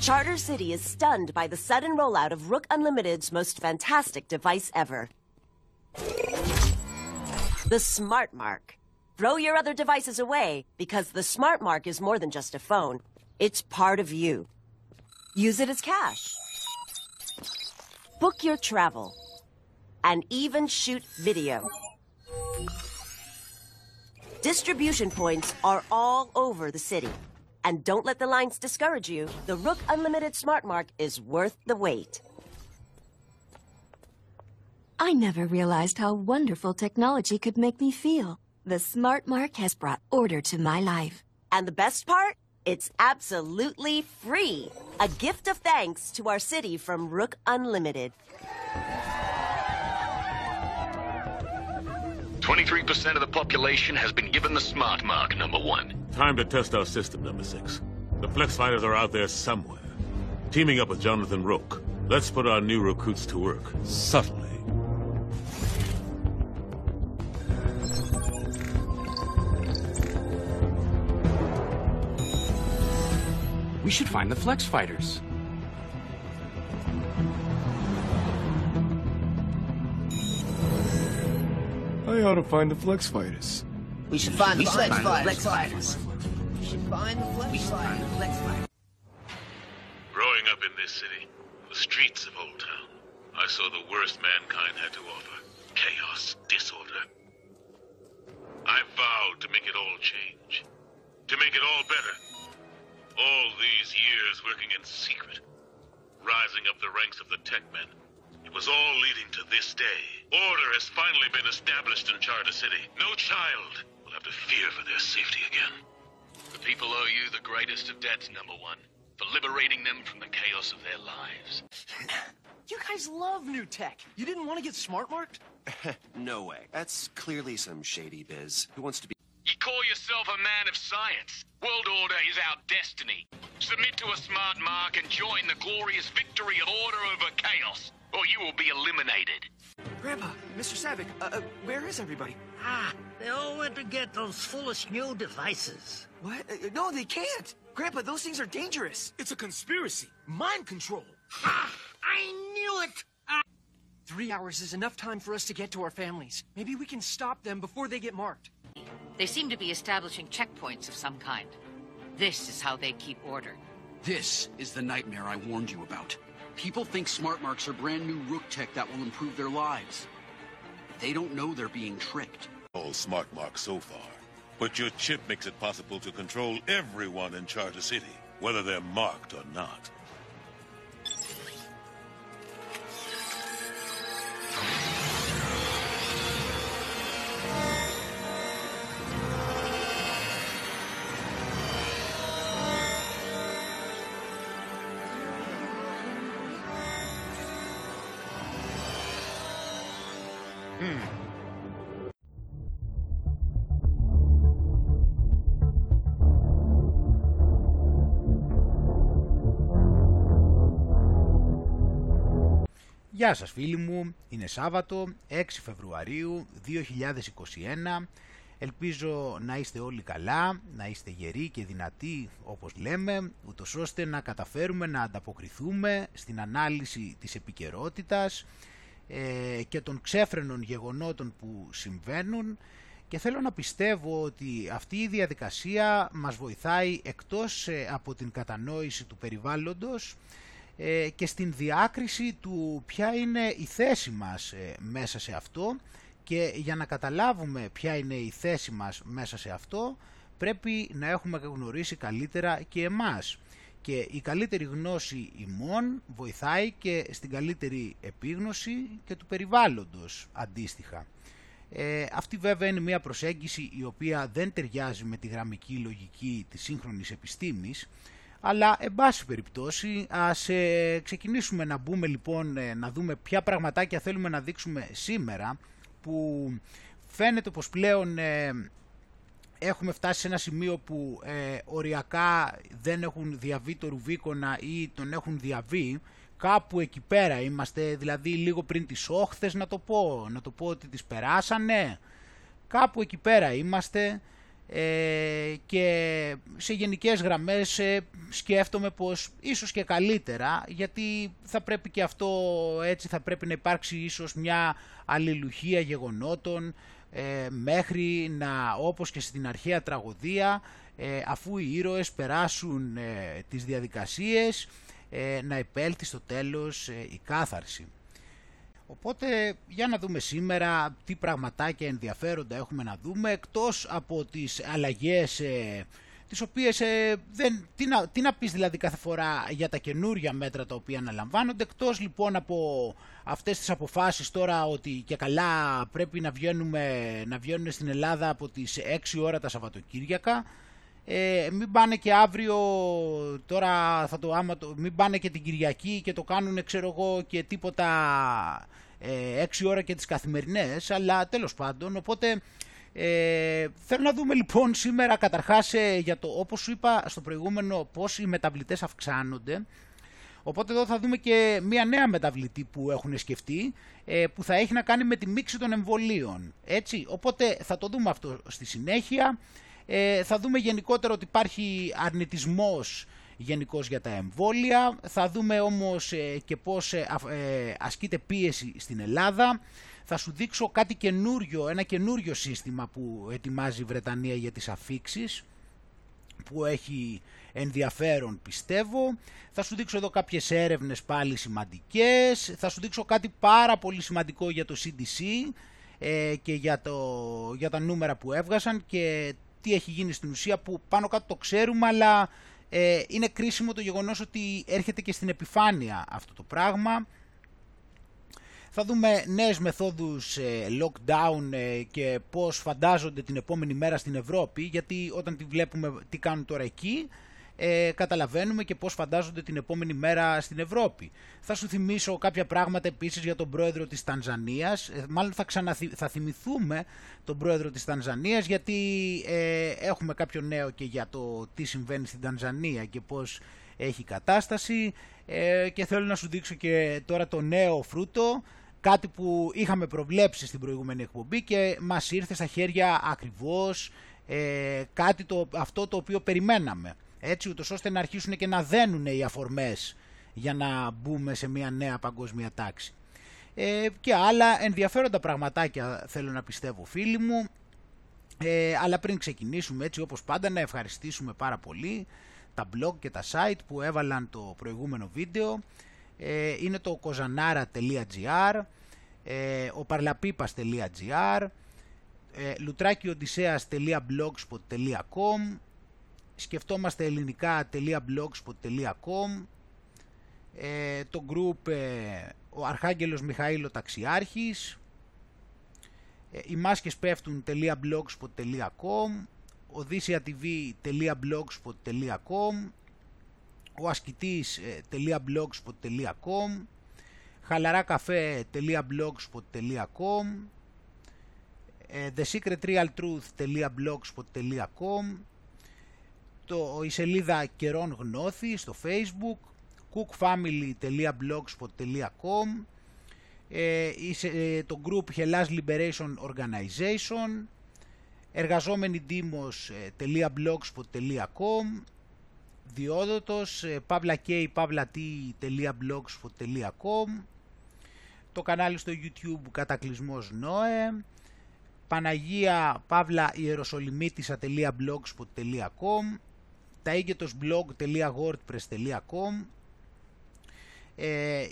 Charter City is stunned by the sudden rollout of Rook Unlimited's most fantastic device ever. The Smart Mark. Throw your other devices away because the Smart Mark is more than just a phone. It's part of you. Use it as cash. Book your travel. And even shoot video. Distribution points are all over the city. And don't let the lines discourage you. The Rook Unlimited Smart Mark is worth the wait. I never realized how wonderful technology could make me feel. The Smart Mark has brought order to my life. And the best part? It's absolutely free. A gift of thanks to our city from Rook Unlimited. 23% of the population has been given the smart mark, number one. Time to test our system, number six. The Flex Fighters are out there somewhere. Teaming up with Jonathan Rook. Let's put our new recruits to work. Subtly. We should find the Flex Fighters. I ought to find the Flex Fighters. We should find the should Flex find the Fighters. Flex Fighters. We should find the Flex Fighters. Growing up in this city, the streets of Old Town, I saw the worst mankind had to offer. Chaos, disorder. I vowed to make it all change. To make it all better. All these years working in secret. Rising up the ranks of the tech men. It was all leading to this day. Order has finally been established in Charter City. No child will have to fear for their safety again. The people owe you the greatest of debts, number one, for liberating them from the chaos of their lives. You guys love new tech. You didn't want to get smart marked? no way. That's clearly some shady biz. Who wants to be? You call yourself a man of science. World order is our destiny. Submit to a smart mark and join the glorious victory of order over chaos, or you will be eliminated. Grandpa, Mr. Savick, uh, uh, where is everybody? Ah, they all went to get those foolish new devices. What? Uh, no, they can't. Grandpa, those things are dangerous. It's a conspiracy. Mind control. Ha! I knew it! Ah. Three hours is enough time for us to get to our families. Maybe we can stop them before they get marked. They seem to be establishing checkpoints of some kind. This is how they keep order. This is the nightmare I warned you about. People think smart marks are brand new Rook tech that will improve their lives. They don't know they're being tricked. All smart marks so far. But your chip makes it possible to control everyone in Charter City, whether they're marked or not. Γεια σας φίλοι μου, είναι Σάββατο 6 Φεβρουαρίου 2021 Ελπίζω να είστε όλοι καλά, να είστε γεροί και δυνατοί όπως λέμε ούτως ώστε να καταφέρουμε να ανταποκριθούμε στην ανάλυση της επικαιρότητας ε, και των ξέφρενων γεγονότων που συμβαίνουν. Και θέλω να πιστεύω ότι αυτή η διαδικασία μας βοηθάει εκτός ε, από την κατανόηση του περιβάλλοντος ε, και στην διάκριση του ποια είναι η θέση μας ε, μέσα σε αυτό και για να καταλάβουμε ποια είναι η θέση μας μέσα σε αυτό πρέπει να έχουμε γνωρίσει καλύτερα και εμάς και η καλύτερη γνώση ημών βοηθάει και στην καλύτερη επίγνωση και του περιβάλλοντος αντίστοιχα. Ε, αυτή βέβαια είναι μια προσέγγιση η οποία δεν ταιριάζει με τη γραμμική λογική της σύγχρονης επιστήμης αλλά, εν πάση περιπτώσει, ας ε, ξεκινήσουμε να μπούμε λοιπόν, ε, να δούμε ποια πραγματάκια θέλουμε να δείξουμε σήμερα, που φαίνεται πως πλέον ε, έχουμε φτάσει σε ένα σημείο που οριακά δεν έχουν διαβεί το Ρουβίκονα ή τον έχουν διαβεί, κάπου εκεί πέρα είμαστε, δηλαδή λίγο πριν τις όχθες να το πω, να το πω ότι τις περάσανε, κάπου εκεί πέρα είμαστε, ε, και σε γενικές γραμμές ε, σκέφτομαι πως ίσως και καλύτερα γιατί θα πρέπει και αυτό έτσι θα πρέπει να υπάρξει ίσως μια αλληλουχία γεγονότων ε, μέχρι να όπως και στην αρχαία τραγωδία αφού οι ήρωες περάσουν τις διαδικασίες να επέλθει στο τέλος η κάθαρση. Οπότε για να δούμε σήμερα τι πραγματάκια ενδιαφέροντα έχουμε να δούμε εκτός από τις αλλαγές ε, τις οποίες ε, δεν, τι, να, τι να πεις δηλαδή κάθε φορά για τα καινούρια μέτρα τα οποία αναλαμβάνονται εκτός λοιπόν από αυτές τις αποφάσεις τώρα ότι και καλά πρέπει να, βγαίνουμε, να βγαίνουν στην Ελλάδα από τις 6 ώρα τα Σαββατοκύριακα ε, μην πάνε και αύριο τώρα θα το άμα το, μην πάνε και την Κυριακή και το κάνουν ξέρω εγώ και τίποτα ε, 6 ώρα και τις καθημερινές αλλά τέλος πάντων οπότε ε, θέλω να δούμε λοιπόν σήμερα καταρχάς ε, για το όπως σου είπα στο προηγούμενο πώς οι μεταβλητές αυξάνονται Οπότε εδώ θα δούμε και μια νέα μεταβλητή που έχουν σκεφτεί ε, που θα έχει να κάνει με τη μίξη των εμβολίων. Έτσι, οπότε θα το δούμε αυτό στη συνέχεια. Ε, θα δούμε γενικότερα ότι υπάρχει αρνητισμός γενικώς για τα εμβόλια. Θα δούμε όμως ε, και πώς ε, ασκείται πίεση στην Ελλάδα. Θα σου δείξω κάτι καινούριο, ένα καινούριο σύστημα που ετοιμάζει η Βρετανία για τις αφήξεις που έχει ενδιαφέρον πιστεύω. Θα σου δείξω εδώ κάποιες έρευνες πάλι σημαντικές. Θα σου δείξω κάτι πάρα πολύ σημαντικό για το CDC και για, το, για τα νούμερα που έβγασαν και τι έχει γίνει στην ουσία που πάνω κάτω το ξέρουμε αλλά ε, είναι κρίσιμο το γεγονός ότι έρχεται και στην επιφάνεια αυτό το πράγμα. Θα δούμε νέες μεθόδους ε, lockdown ε, και πώς φαντάζονται την επόμενη μέρα στην Ευρώπη γιατί όταν τη βλέπουμε τι κάνουν τώρα εκεί ε, καταλαβαίνουμε και πώς φαντάζονται την επόμενη μέρα στην Ευρώπη. Θα σου θυμίσω κάποια πράγματα επίσης για τον πρόεδρο της Τανζανίας, ε, μάλλον θα, ξαναθυ... θα θυμηθούμε τον πρόεδρο της Τανζανίας γιατί ε, έχουμε κάποιο νέο και για το τι συμβαίνει στην Τανζανία και πώς έχει κατάσταση. Ε, και θέλω να σου δείξω και τώρα το νέο φρούτο κάτι που είχαμε προβλέψει στην προηγούμενη εκπομπή και μας ήρθε στα χέρια ακριβώς ε, κάτι το, αυτό το οποίο περιμέναμε έτσι ούτως ώστε να αρχίσουν και να δένουν οι αφορμές για να μπούμε σε μια νέα παγκόσμια τάξη. Ε, και άλλα ενδιαφέροντα πραγματάκια θέλω να πιστεύω φίλοι μου, ε, αλλά πριν ξεκινήσουμε έτσι όπως πάντα να ευχαριστήσουμε πάρα πολύ τα blog και τα site που έβαλαν το προηγούμενο βίντεο. Ε, είναι το kozanara.gr, ε, ο parlapipas.gr, ε, λουτράκιοντισέας.blogspot.com σκεφτόμαστε ελληνικά.blogspot.com ε, το group ε, ο Αρχάγγελος Μιχαήλο Ταξιάρχης ε, οι μάσκες πέφτουν.blogspot.com odysseatv.blogspot.com ο ασκητής.blogspot.com χαλαράκαφέ.blogspot.com thesecretrealtruth.blogspot.com το, η σελίδα Καιρών Γνώθη στο facebook, cookfamily.blogspot.com ε, ε, το group Hellas Liberation Organization εργαζόμενοι demos.blogspot.com διόδοτος pavlak.blogspot.com το κανάλι στο YouTube Κατακλυσμός Νόε Παναγία Παύλα Ιεροσολυμίτισσα.blogspot.com taegetosblog.wordpress.com ε,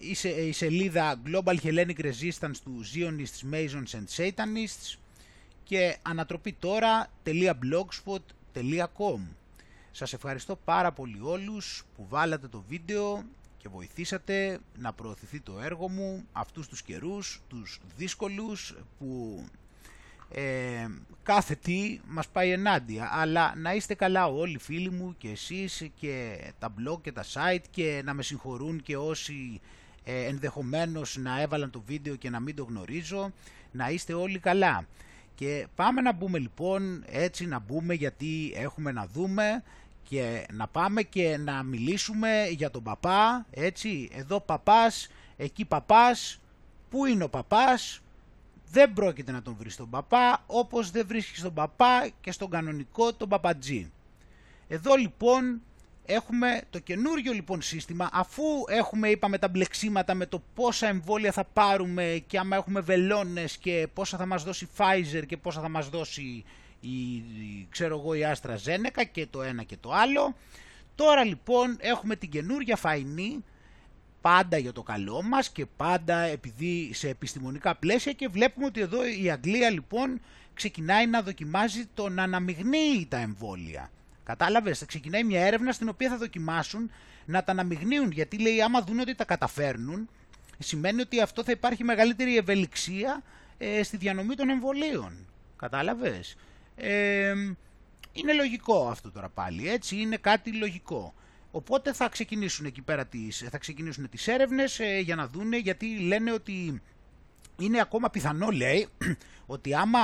η, σελίδα Global Hellenic Resistance του Zionists, Masons and Satanists και ανατροπή τώρα.blogspot.com Σας ευχαριστώ πάρα πολύ όλους που βάλατε το βίντεο και βοηθήσατε να προωθηθεί το έργο μου αυτούς τους καιρούς, τους δύσκολους που ε, κάθε τι μας πάει ενάντια. Αλλά να είστε καλά όλοι φίλοι μου και εσείς και τα blog και τα site και να με συγχωρούν και όσοι ε, ενδεχομένως να έβαλαν το βίντεο και να μην το γνωρίζω να είστε όλοι καλά. Και πάμε να μπούμε λοιπόν έτσι να μπούμε γιατί έχουμε να δούμε και να πάμε και να μιλήσουμε για τον παπά έτσι. Εδώ παπάς εκεί παπάς. Πού είναι ο παπάς; Δεν πρόκειται να τον βρεις στον παπά, όπως δεν βρίσκεις τον παπά και στον κανονικό τον παπατζή. Εδώ λοιπόν έχουμε το καινούριο λοιπόν σύστημα, αφού έχουμε είπαμε τα μπλεξίματα με το πόσα εμβόλια θα πάρουμε και άμα έχουμε βελόνες και πόσα θα μας δώσει Pfizer και πόσα θα μας δώσει η, ξέρω εγώ, η AstraZeneca και το ένα και το άλλο. Τώρα λοιπόν έχουμε την καινούρια φαϊνή πάντα για το καλό μας και πάντα επειδή σε επιστημονικά πλαίσια και βλέπουμε ότι εδώ η Αγγλία λοιπόν ξεκινάει να δοκιμάζει το να αναμειγνύει τα εμβόλια. Κατάλαβες, θα ξεκινάει μια έρευνα στην οποία θα δοκιμάσουν να τα αναμειγνύουν γιατί λέει άμα δουν ότι τα καταφέρνουν σημαίνει ότι αυτό θα υπάρχει μεγαλύτερη ευελιξία ε, στη διανομή των εμβολίων. Κατάλαβες; Ε, είναι λογικό αυτό τώρα πάλι, έτσι, είναι κάτι λογικό. Οπότε θα ξεκινήσουν εκεί πέρα τις, θα ξεκινήσουν τις έρευνες ε, για να δούνε γιατί λένε ότι είναι ακόμα πιθανό λέει ότι άμα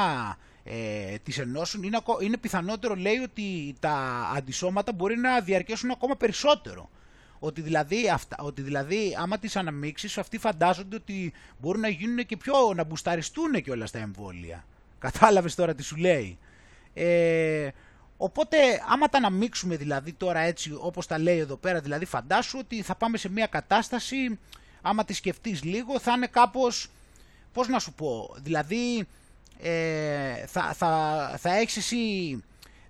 ε, τις ενώσουν είναι, είναι πιθανότερο λέει ότι τα αντισώματα μπορεί να διαρκέσουν ακόμα περισσότερο. Ότι δηλαδή, αυτά, ότι δηλαδή άμα τις αναμίξεις αυτοί φαντάζονται ότι μπορούν να γίνουν και πιο, να μπουσταριστούν και όλα στα εμβόλια. Κατάλαβες τώρα τι σου λέει. Ε, Οπότε, άμα τα αναμίξουμε δηλαδή τώρα έτσι όπως τα λέει εδώ πέρα, δηλαδή φαντάσου ότι θα πάμε σε μια κατάσταση, άμα τη σκεφτείς λίγο, θα είναι κάπως, πώς να σου πω, δηλαδή ε, θα, θα, θα έχεις εσύ,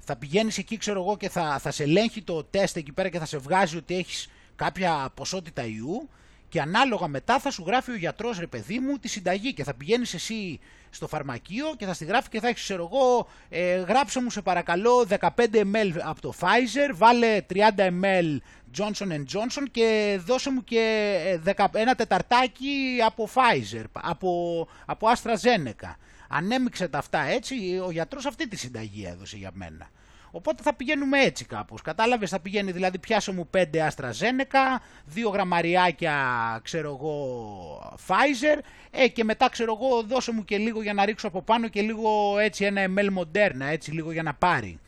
θα πηγαίνεις εκεί ξέρω εγώ και θα, θα σε ελέγχει το τεστ εκεί πέρα και θα σε βγάζει ότι έχεις κάποια ποσότητα ιού και ανάλογα μετά θα σου γράφει ο γιατρός ρε παιδί μου τη συνταγή και θα πηγαίνεις εσύ στο φαρμακείο και θα στη γράφει και θα έχει ξέρω εγώ ε, γράψε μου σε παρακαλώ 15 ml από το Pfizer, βάλε 30 ml Johnson Johnson και δώσε μου και ε, ένα τεταρτάκι από Pfizer, από, από AstraZeneca. Ανέμειξε τα αυτά έτσι, ο γιατρός αυτή τη συνταγή έδωσε για μένα. Οπότε θα πηγαίνουμε έτσι κάπως. Κατάλαβες, θα πηγαίνει δηλαδή πιάσε μου 5 AstraZeneca, 2 γραμμαριάκια ξέρω εγώ Pfizer ε, και μετά ξέρω εγώ δώσε μου και λίγο για να ρίξω από πάνω και λίγο έτσι ένα ml Moderna, έτσι λίγο για να πάρει.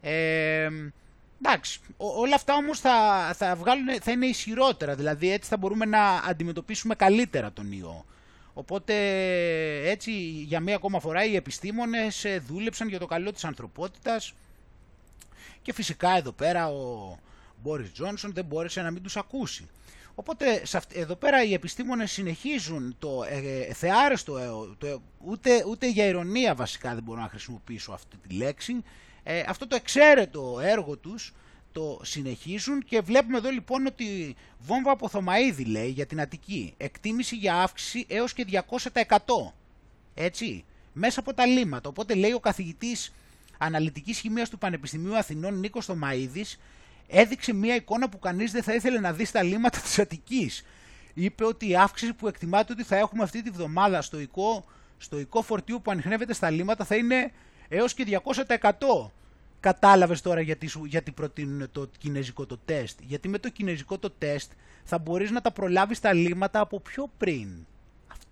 Ε, εντάξει, όλα αυτά όμως θα, θα, βγάλουν, θα είναι ισχυρότερα, δηλαδή έτσι θα μπορούμε να αντιμετωπίσουμε καλύτερα τον ιό. Οπότε έτσι για μία ακόμα φορά οι επιστήμονες ε, δούλεψαν για το καλό της ανθρωπότητας και φυσικά εδώ πέρα ο Μπόρις Τζόνσον δεν μπόρεσε να μην τους ακούσει. Οπότε εδώ πέρα οι επιστήμονες συνεχίζουν το ε, ε θεάρεστο, ε, το, ούτε, ούτε για ηρωνία βασικά δεν μπορώ να χρησιμοποιήσω αυτή τη λέξη, ε, αυτό το εξαίρετο έργο τους το συνεχίζουν και βλέπουμε εδώ λοιπόν ότι βόμβα από Θωμαίδη λέει για την Αττική, εκτίμηση για αύξηση έως και 200%. Έτσι, μέσα από τα λίμματα. Οπότε λέει ο καθηγητής αναλυτικής χημίας του Πανεπιστημίου Αθηνών Νίκος Θωμαίδης έδειξε μια εικόνα που κανείς δεν θα ήθελε να δει στα λίμματα της Αττικής. Είπε ότι η αύξηση που εκτιμάται ότι θα έχουμε αυτή τη βδομάδα στο οικό, στο οικό φορτίου που ανοιχνεύεται στα λίμματα θα είναι έως και 200%. Κατάλαβες τώρα γιατί, σου, γιατί προτείνουν το κινέζικο το τεστ. Γιατί με το κινέζικο το τεστ θα μπορείς να τα προλάβεις τα λίμματα από πιο πριν.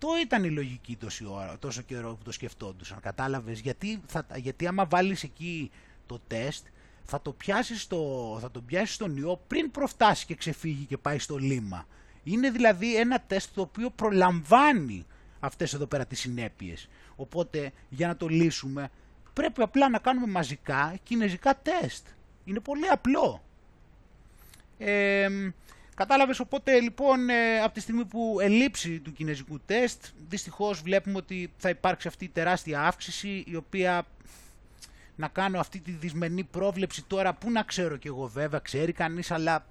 Αυτό ήταν η λογική ώρα, τόσο καιρό που το σκεφτόντουσαν. Κατάλαβες; Γιατί, θα, γιατί άμα βάλεις εκεί το τεστ θα το πιάσεις, στο, θα το πιάσεις στον ιό πριν προφτάσει και ξεφύγει και πάει στο λίμα. Είναι δηλαδή ένα τεστ το οποίο προλαμβάνει αυτές εδώ πέρα τις συνέπειες. Οπότε για να το λύσουμε πρέπει απλά να κάνουμε μαζικά κινέζικα τεστ. Είναι πολύ απλό. Ε, κατάλαβες οπότε λοιπόν ε, από τη στιγμή που ελείψει του κινέζικου τεστ δυστυχώς βλέπουμε ότι θα υπάρξει αυτή η τεράστια αύξηση η οποία να κάνω αυτή τη δυσμενή πρόβλεψη τώρα που να ξέρω κι εγώ βέβαια ξέρει κανείς αλλά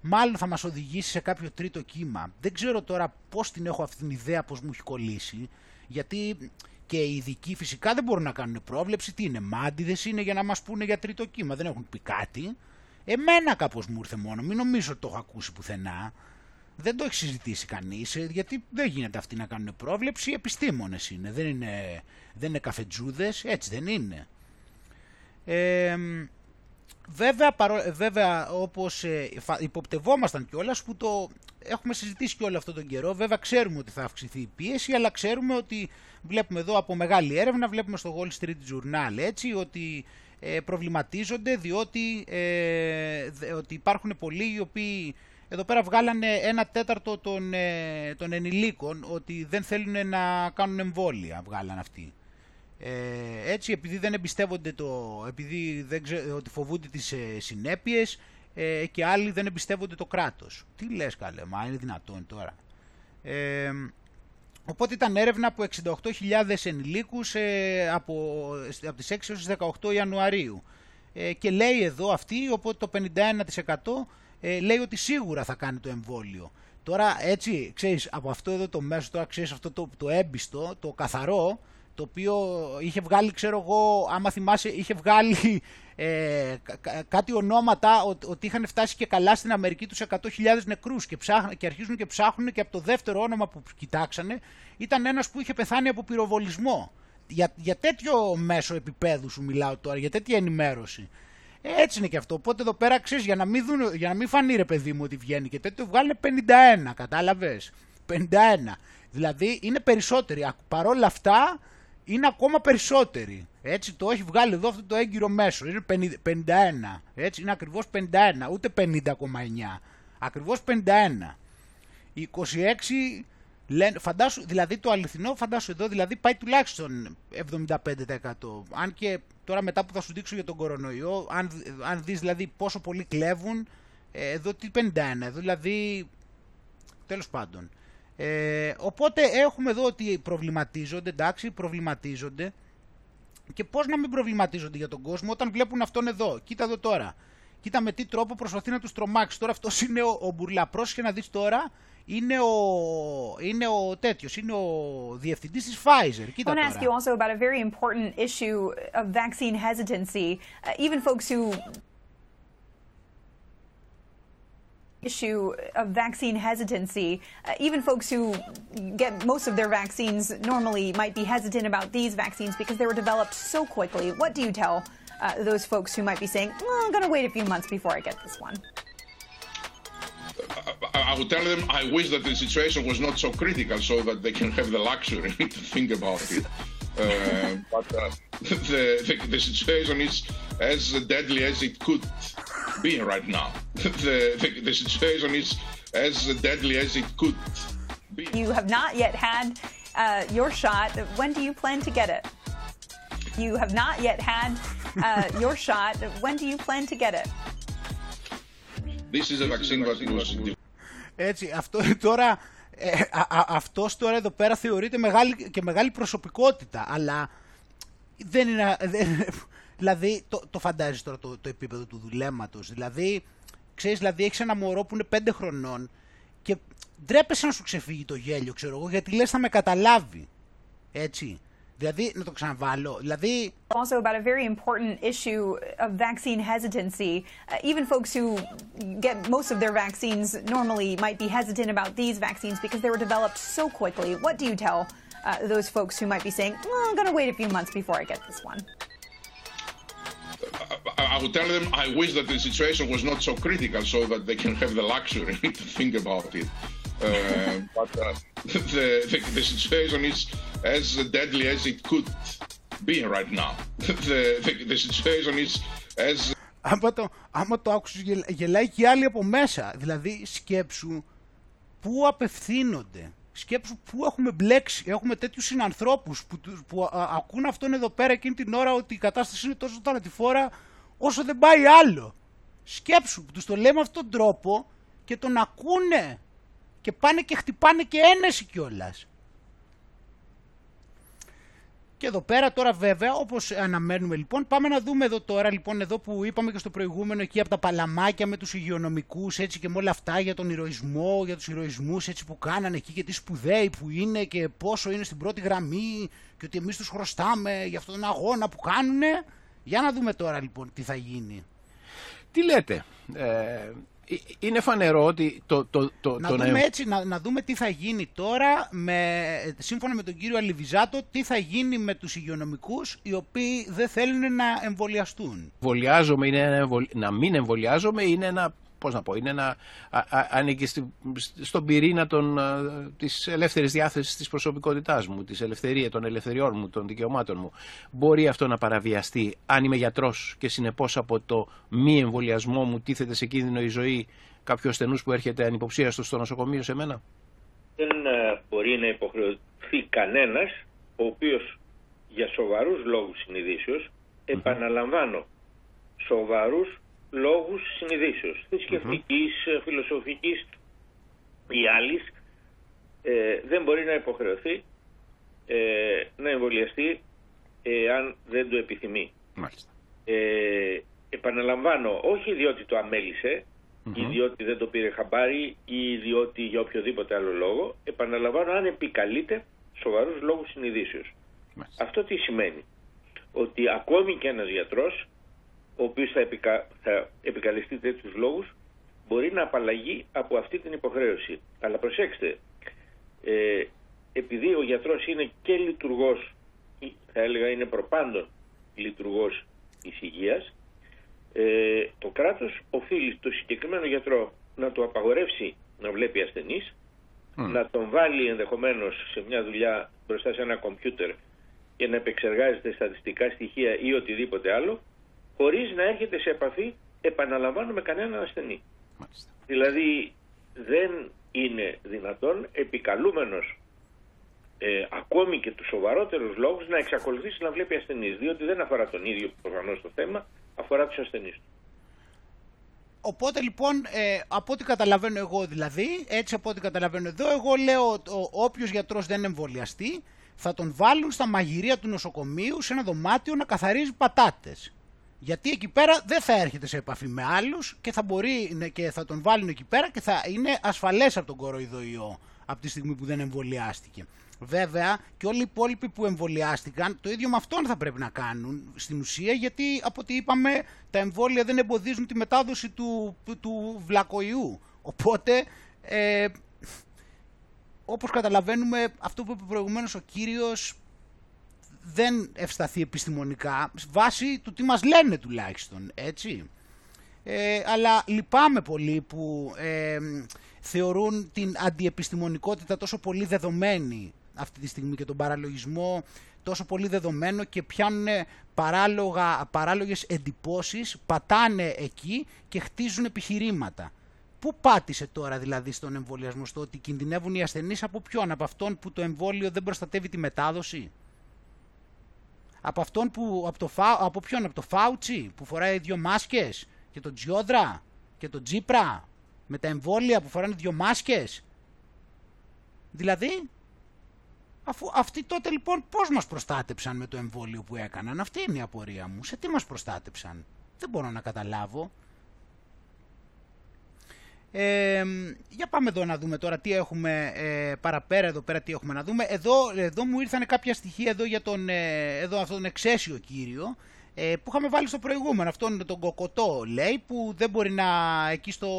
μάλλον θα μας οδηγήσει σε κάποιο τρίτο κύμα. Δεν ξέρω τώρα πώς την έχω αυτή την ιδέα πώς μου έχει κολλήσει γιατί και οι ειδικοί φυσικά δεν μπορούν να κάνουν πρόβλεψη. Τι είναι, μάντιδες είναι για να μας πούνε για τρίτο κύμα. Δεν έχουν πει κάτι. Εμένα κάπως μου ήρθε μόνο. Μην νομίζω ότι το έχω ακούσει πουθενά. Δεν το έχει συζητήσει κανείς, ε, γιατί δεν γίνεται αυτοί να κάνουν πρόβλεψη. Οι επιστήμονες είναι. Δεν είναι, δεν είναι καφετζούδες, έτσι δεν είναι. Ε, βέβαια, παρό, βέβαια όπως ε, υποπτευόμασταν κιόλας που το έχουμε συζητήσει και όλο αυτόν τον καιρό. Βέβαια ξέρουμε ότι θα αυξηθεί η πίεση, αλλά ξέρουμε ότι βλέπουμε εδώ από μεγάλη έρευνα, βλέπουμε στο Wall Street Journal έτσι, ότι ε, προβληματίζονται διότι ε, ότι υπάρχουν πολλοί οι οποίοι εδώ πέρα βγάλανε ένα τέταρτο των, ε, των ενηλίκων ότι δεν θέλουν να κάνουν εμβόλια, βγάλανε αυτοί. Ε, έτσι, επειδή δεν εμπιστεύονται το, επειδή δεν ότι φοβούνται τις ε, συνέπειες ε, και άλλοι δεν εμπιστεύονται το κράτος. Τι λες καλέ, μα είναι δυνατόν τώρα. Ε, οπότε ήταν έρευνα από 68.000 ενηλίκους ε, από, από τις 6 έως 18 Ιανουαρίου. Ε, και λέει εδώ αυτή, οπότε το 51% ε, λέει ότι σίγουρα θα κάνει το εμβόλιο. Τώρα έτσι, ξέρεις, από αυτό εδώ το μέσο, τώρα ξέρεις αυτό το, το έμπιστο, το καθαρό, το οποίο είχε βγάλει, ξέρω εγώ, άμα θυμάσαι, είχε βγάλει ε, κάτι ονόματα ότι είχαν φτάσει και καλά στην Αμερική τους 100.000 νεκρούς και, και αρχίζουν και ψάχνουν και από το δεύτερο όνομα που κοιτάξανε ήταν ένας που είχε πεθάνει από πυροβολισμό. Για, για τέτοιο μέσο επίπεδου σου μιλάω τώρα, για τέτοια ενημέρωση. Ε, έτσι είναι και αυτό. Οπότε εδώ πέρα ξέρεις, για, να μην για να μην φανεί ρε παιδί μου ότι βγαίνει και τέτοιο, βγάλουν 51. Κατάλαβες. 51. Δηλαδή είναι περισσότεροι. Παρόλα αυτά είναι ακόμα περισσότεροι. Έτσι το έχει βγάλει εδώ αυτό το έγκυρο μέσο. Είναι 51. Έτσι είναι ακριβώς 51. Ούτε 50,9. Ακριβώς 51. 26 Λένε, φαντάσου, δηλαδή το αληθινό, φαντάσου εδώ, δηλαδή πάει τουλάχιστον 75%. Αν και τώρα μετά που θα σου δείξω για τον κορονοϊό, αν, αν δεις δηλαδή πόσο πολύ κλέβουν, ε, εδώ τι 51, εδώ δηλαδή, τέλος πάντων. Ε, οπότε έχουμε εδώ ότι προβληματίζονται, εντάξει, προβληματίζονται. Και πώς να μην προβληματίζονται για τον κόσμο όταν βλέπουν αυτόν εδώ. Κοίτα εδώ τώρα. Κοίτα με τι τρόπο προσπαθεί να τους τρομάξει. Τώρα αυτός είναι ο, ο Μπουρλαπρός και να δεις τώρα είναι ο, είναι ο τέτοιος, είναι ο διευθυντής της Pfizer. Κοίτα I want to ask you also about a very important issue of vaccine hesitancy. Uh, even folks who issue of vaccine hesitancy. Uh, even folks who get most of their vaccines normally might be hesitant about these vaccines because they were developed so quickly. What do you tell uh, those folks who might be saying, well, I'm going to wait a few months before I get this one? I would tell them I wish that the situation was not so critical so that they can have the luxury to think about it. Uh, but uh, the, the, the situation is as deadly as it could be right now. The, the, the situation is as deadly as it could be. You have not yet had uh, your shot. When do you plan to get it? You have not yet had uh, your shot. When do you plan to get it? This is a vaccine that was... Έτσι, αυτό τώρα, ε, α, αυτός τώρα εδώ πέρα θεωρείται μεγάλη, και μεγάλη προσωπικότητα, αλλά δεν είναι, δεν, δηλαδή το, το φαντάζεις τώρα το, το επίπεδο του δουλέματος, δηλαδή, ξέρεις, δηλαδή έχεις ένα μωρό που είναι πέντε χρονών και ντρέπεσαι να σου ξεφύγει το γέλιο, ξέρω εγώ, γιατί λες θα με καταλάβει, έτσι. Δηλαδή, να το ξαναβάλω, δηλαδή... Also about a very important issue of vaccine hesitancy. Uh, even folks who get most of their vaccines normally might be hesitant about these vaccines because they were developed so quickly. What do you tell uh, those folks who might be saying, well, I'm going to wait a few months before I get this one? I would tell them I wish that the situation was not so critical so that they can have the luxury to think about it. Uh, but uh, the, the, the situation is as deadly as it could be right now. The, the, the situation is as... Άμα το, άμα το άκουσες γελάει και άλλοι από μέσα. Δηλαδή σκέψου πού απευθύνονται. Σκέψου πού έχουμε μπλέξει. Έχουμε τέτοιους συνανθρώπους που, που α, ακούν αυτόν εδώ πέρα εκείνη την ώρα ότι η κατάσταση είναι τόσο θανατηφόρα όσο δεν πάει άλλο. Σκέψου που τους το λέμε αυτόν τον τρόπο και τον ακούνε και πάνε και χτυπάνε και ένεση κιόλας. Και εδώ πέρα τώρα βέβαια όπως αναμένουμε λοιπόν πάμε να δούμε εδώ τώρα λοιπόν εδώ που είπαμε και στο προηγούμενο εκεί από τα παλαμάκια με τους υγειονομικούς έτσι και με όλα αυτά για τον ηρωισμό, για τους ηρωισμούς έτσι που κάνανε εκεί και τι σπουδαίοι που είναι και πόσο είναι στην πρώτη γραμμή και ότι εμείς τους χρωστάμε για αυτόν τον αγώνα που κάνουνε. Για να δούμε τώρα λοιπόν τι θα γίνει. Τι λέτε, ε, είναι φανερό ότι το, το, το, να, δούμε έτσι, να, να δούμε τι θα γίνει τώρα με, σύμφωνα με τον κύριο Αλιβιζάτο τι θα γίνει με τους υγειονομικούς οι οποίοι δεν θέλουν να εμβολιαστούν. Εμβολιάζομαι είναι ένα, να μην εμβολιάζομαι είναι ένα πώς να πω, είναι ένα, ανήκει στον πυρήνα των, της ελεύθερης διάθεσης της προσωπικότητάς μου, της ελευθερία, των ελευθεριών μου, των δικαιωμάτων μου. Μπορεί αυτό να παραβιαστεί αν είμαι γιατρός και συνεπώς από το μη εμβολιασμό μου τίθεται σε κίνδυνο η ζωή κάποιο ασθενούς που έρχεται ανυποψίαστος στο νοσοκομείο σε μένα; Δεν ε, μπορεί να υποχρεωθεί κανένας ο οποίος για σοβαρούς λόγους συνειδήσεως, επαναλαμβάνω, σοβαρούς λόγους συνειδήσεως, θρησκευτικής, mm-hmm. φιλοσοφικής ή άλλης, ε, δεν μπορεί να υποχρεωθεί ε, να εμβολιαστεί αν δεν το επιθυμεί. Μάλιστα. Ε, επαναλαμβάνω, όχι διότι το αμέλησε ή διότι δεν το πήρε χαμπάρι ή διότι για οποιοδήποτε άλλο λόγο, επαναλαμβάνω αν επικαλείται σοβαρούς λόγους συνειδήσεως. Αυτό τι σημαίνει; Ότι ακόμη και ένας γιατρός, ο οποίος θα, επικα... θα επικαλεστεί τέτοιους λόγους, μπορεί να απαλλαγεί από αυτή την υποχρέωση. Αλλά προσέξτε, ε, επειδή ο γιατρός είναι και λειτουργός, θα έλεγα είναι προπάντων λειτουργός της υγείας, ε, το κράτος οφείλει το συγκεκριμένο γιατρό να του απαγορεύσει να βλέπει ασθενείς, να τον βάλει ενδεχομένως σε μια δουλειά μπροστά σε ένα κομπιούτερ και να επεξεργάζεται στατιστικά στοιχεία ή οτιδήποτε άλλο, χωρίς να έρχεται σε επαφή, επαναλαμβάνω, με κανέναν ασθενή. Δηλαδή δεν είναι δυνατόν επικαλούμενος ε, ακόμη και τους σοβαρότερους λόγους να εξακολουθήσει να βλέπει ασθενείς, διότι δεν αφορά τον ίδιο προφανώς το θέμα, αφορά τους ασθενείς του. Οπότε λοιπόν, ε, από ό,τι καταλαβαίνω εγώ δηλαδή, έτσι από ό,τι καταλαβαίνω εδώ, εγώ λέω ότι όποιος γιατρός δεν εμβολιαστεί, θα τον βάλουν στα μαγειρία του νοσοκομείου σε ένα δωμάτιο να καθαρίζει πατάτες. Γιατί εκεί πέρα δεν θα έρχεται σε επαφή με άλλους και θα, μπορεί, και θα τον βάλουν εκεί πέρα και θα είναι ασφαλές από τον κοροϊδοϊό από τη στιγμή που δεν εμβολιάστηκε. Βέβαια και όλοι οι υπόλοιποι που εμβολιάστηκαν το ίδιο με αυτόν θα πρέπει να κάνουν στην ουσία γιατί από ό,τι είπαμε τα εμβόλια δεν εμποδίζουν τη μετάδοση του, του βλακοϊού. Οπότε ε, όπως καταλαβαίνουμε αυτό που είπε προηγουμένως ο κύριος δεν ευσταθεί επιστημονικά βάσει του τι μας λένε τουλάχιστον έτσι. Ε, αλλά λυπάμαι πολύ που ε, θεωρούν την αντιεπιστημονικότητα τόσο πολύ δεδομένη αυτή τη στιγμή και τον παραλογισμό τόσο πολύ δεδομένο και πιάνουν παράλογα, παράλογες εντυπώσεις, πατάνε εκεί και χτίζουν επιχειρήματα. Πού πάτησε τώρα δηλαδή στον εμβολιασμό στο ότι κινδυνεύουν οι ασθενείς από ποιον, από αυτόν που το εμβόλιο δεν προστατεύει τη μετάδοση; Από αυτόν που, από, το, από ποιον, από το Φάουτσι που φοράει δύο μάσκες και τον Τζιόδρα και τον Τζίπρα με τα εμβόλια που φοράνε δύο μάσκες. Δηλαδή, αφού αυτοί τότε λοιπόν πώς μας προστάτεψαν με το εμβόλιο που έκαναν; Αυτή είναι η απορία μου. Σε τι μας προστάτεψαν; Δεν μπορώ να καταλάβω. Ε, για πάμε εδώ να δούμε τώρα τι έχουμε ε, παραπέρα εδώ πέρα τι έχουμε να δούμε. Εδώ, εδώ μου ήρθαν κάποια στοιχεία εδώ για τον, ε, εδώ αυτόν τον εξαίσιο κύριο ε, που είχαμε βάλει στο προηγούμενο. Αυτόν τον κοκοτό λέει που δεν μπορεί να εκεί στο,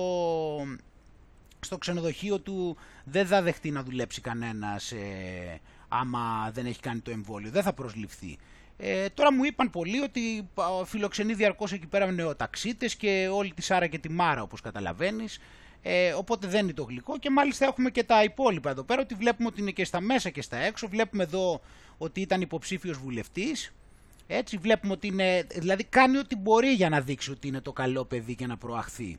στο ξενοδοχείο του δεν θα δεχτεί να δουλέψει κανένας ε, άμα δεν έχει κάνει το εμβόλιο. Δεν θα προσληφθεί. Ε, τώρα μου είπαν πολλοί ότι φιλοξενεί διαρκώς εκεί πέρα νεοταξίτες και όλη τη Σάρα και τη Μάρα όπως καταλαβαίνεις. Ε, οπότε δεν είναι το γλυκό και μάλιστα έχουμε και τα υπόλοιπα εδώ πέρα ότι βλέπουμε ότι είναι και στα μέσα και στα έξω. Βλέπουμε εδώ ότι ήταν υποψήφιος βουλευτής. Έτσι βλέπουμε ότι είναι, δηλαδή κάνει ό,τι μπορεί για να δείξει ότι είναι το καλό παιδί και να προαχθεί.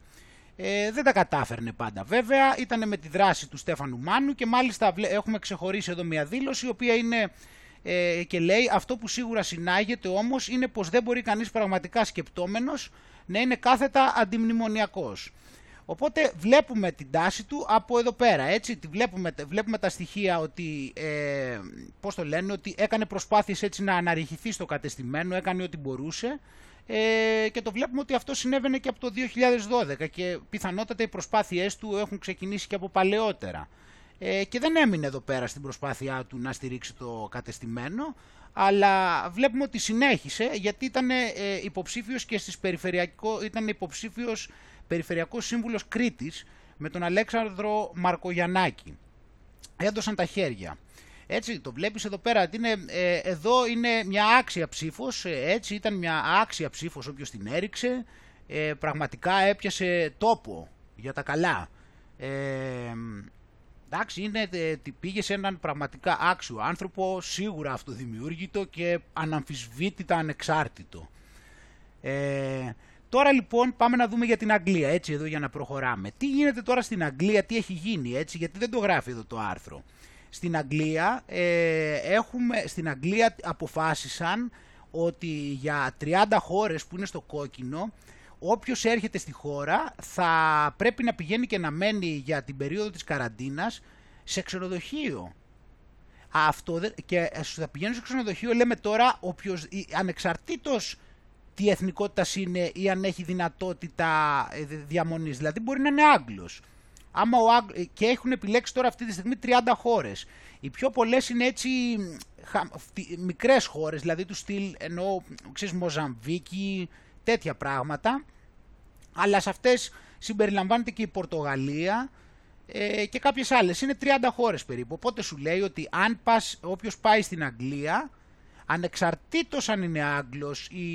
Ε, δεν τα κατάφερνε πάντα βέβαια, ήταν με τη δράση του Στέφανου Μάνου και μάλιστα έχουμε ξεχωρίσει εδώ μια δήλωση η οποία είναι ε, και λέει αυτό που σίγουρα συνάγεται όμως είναι πως δεν μπορεί κανείς πραγματικά σκεπτόμενος να είναι κάθετα αντιμνημονιακός. Οπότε βλέπουμε την τάση του από εδώ πέρα, έτσι, βλέπουμε, βλέπουμε τα στοιχεία ότι, ε, πώς το λένε, ότι έκανε προσπάθειες έτσι να αναρριχηθεί στο κατεστημένο, έκανε ό,τι μπορούσε ε, και το βλέπουμε ότι αυτό συνέβαινε και από το 2012 και πιθανότατα οι προσπάθειές του έχουν ξεκινήσει και από παλαιότερα. Ε, και δεν έμεινε εδώ πέρα στην προσπάθειά του να στηρίξει το κατεστημένο, αλλά βλέπουμε ότι συνέχισε γιατί ήταν ε, υποψήφιος και στις περιφερειακό, ήταν υποψήφιος περιφερειακός σύμβουλος Κρήτης με τον Αλέξανδρο Μαρκογιαννάκη. Έδωσαν τα χέρια. Έτσι, το βλέπεις εδώ πέρα, είναι, ε, εδώ είναι μια άξια ψήφος, ε, έτσι ήταν μια άξια ψήφος όποιος την έριξε, ε, πραγματικά έπιασε τόπο για τα καλά. Ε, εντάξει, είναι, πήγε σε έναν πραγματικά άξιο άνθρωπο, σίγουρα αυτοδημιούργητο και αναμφισβήτητα ανεξάρτητο. Ε, Τώρα λοιπόν πάμε να δούμε για την Αγγλία, έτσι εδώ για να προχωράμε. Τι γίνεται τώρα στην Αγγλία, τι έχει γίνει, έτσι, γιατί δεν το γράφει εδώ το άρθρο. Στην Αγγλία, ε, έχουμε, στην Αγγλία αποφάσισαν ότι για 30 χώρες που είναι στο κόκκινο, όποιος έρχεται στη χώρα θα πρέπει να πηγαίνει και να μένει για την περίοδο της καραντίνας σε ξενοδοχείο. Αυτό και θα πηγαίνει σε ξενοδοχείο, λέμε τώρα, όποιος, ανεξαρτήτως τι εθνικότητας είναι ή αν έχει δυνατότητα ε, διαμονής. Δηλαδή μπορεί να είναι Άγγλος. Άμα ο Άγγ... Και έχουν επιλέξει τώρα αυτή τη στιγμή 30 χώρες. Οι πιο πολλές είναι έτσι μικρές χώρες, δηλαδή του στυλ ενώ ξέρεις Μοζαμβίκη, τέτοια πράγματα. Αλλά σε αυτές συμπεριλαμβάνεται και η Πορτογαλία ε, και κάποιες άλλες. Είναι 30 χώρες περίπου. Οπότε σου λέει ότι αν πας, όποιος πάει στην Αγγλία ανεξαρτήτως αν είναι Άγγλος ή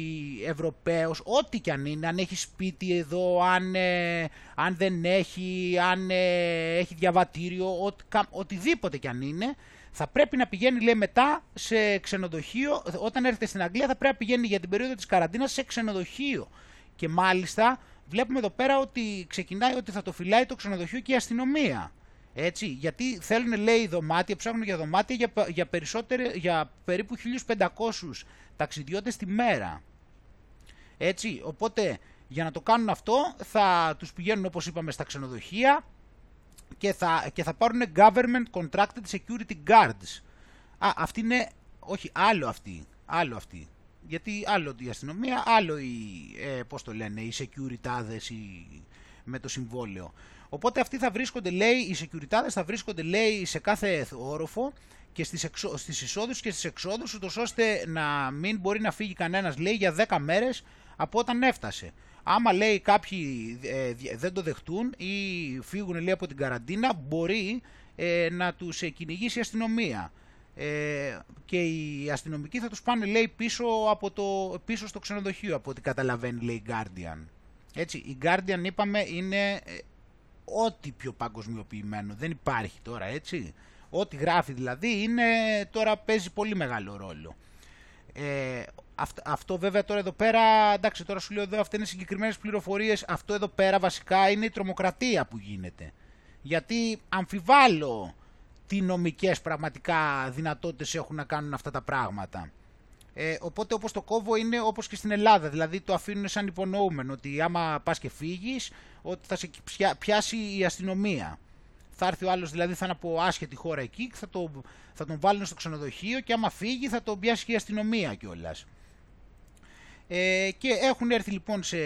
Ευρωπαίος, ό,τι και αν είναι, αν έχει σπίτι εδώ, αν, ε, αν δεν έχει, αν ε, έχει διαβατήριο, ό, οτιδήποτε και αν είναι, θα πρέπει να πηγαίνει λέει μετά σε ξενοδοχείο, όταν έρχεται στην Αγγλία θα πρέπει να πηγαίνει για την περίοδο της καραντίνας σε ξενοδοχείο. Και μάλιστα βλέπουμε εδώ πέρα ότι ξεκινάει ότι θα το φυλάει το ξενοδοχείο και η αστυνομία. Έτσι, γιατί θέλουν λέει δωμάτια, ψάχνουν για δωμάτια για, για, για περίπου 1500 ταξιδιώτες τη μέρα. Έτσι, οπότε για να το κάνουν αυτό θα τους πηγαίνουν όπως είπαμε στα ξενοδοχεία και θα, και θα πάρουν government contracted security guards. Α, αυτή είναι, όχι άλλο αυτή, άλλο αυτή. Γιατί άλλο η αστυνομία, άλλο οι, ε, πώς το λένε, οι security με το συμβόλαιο. Οπότε αυτοί θα βρίσκονται, λέει, οι security θα βρίσκονται, λέει, σε κάθε όροφο και στις, εξο... στις εισόδους και στις εξόδους, ούτως ώστε να μην μπορεί να φύγει κανένας, λέει, για 10 μέρες από όταν έφτασε. Άμα, λέει, κάποιοι ε, δεν το δεχτούν ή φύγουν, λέει, από την καραντίνα, μπορεί ε, να τους κυνηγήσει η αστυνομία. Ε, και οι αστυνομικοί θα τους πάνε, λέει, πίσω, από το, πίσω στο ξενοδοχείο, από ό,τι καταλαβαίνει, λέει, η Guardian. Έτσι, η Guardian, είπαμε, είναι ε, ό,τι πιο παγκοσμιοποιημένο. Δεν υπάρχει τώρα έτσι. Ό,τι γράφει δηλαδή είναι τώρα παίζει πολύ μεγάλο ρόλο. Ε, αυτό, αυτό βέβαια τώρα εδώ πέρα, εντάξει τώρα σου λέω εδώ αυτές είναι συγκεκριμένες πληροφορίες, αυτό εδώ πέρα βασικά είναι η τρομοκρατία που γίνεται. Γιατί αμφιβάλλω τι νομικές πραγματικά δυνατότητες έχουν να κάνουν αυτά τα πράγματα. Ε, οπότε όπως το κόβω είναι όπως και στην Ελλάδα, δηλαδή το αφήνουν σαν υπονοούμενο ότι άμα πας και φύγεις ότι θα σε πιάσει η αστυνομία. Θα έρθει ο άλλος δηλαδή θα είναι από άσχετη χώρα εκεί θα, το, θα τον βάλουν στο ξενοδοχείο και άμα φύγει θα τον πιάσει και η αστυνομία κιόλας. Ε, και έχουν έρθει λοιπόν σε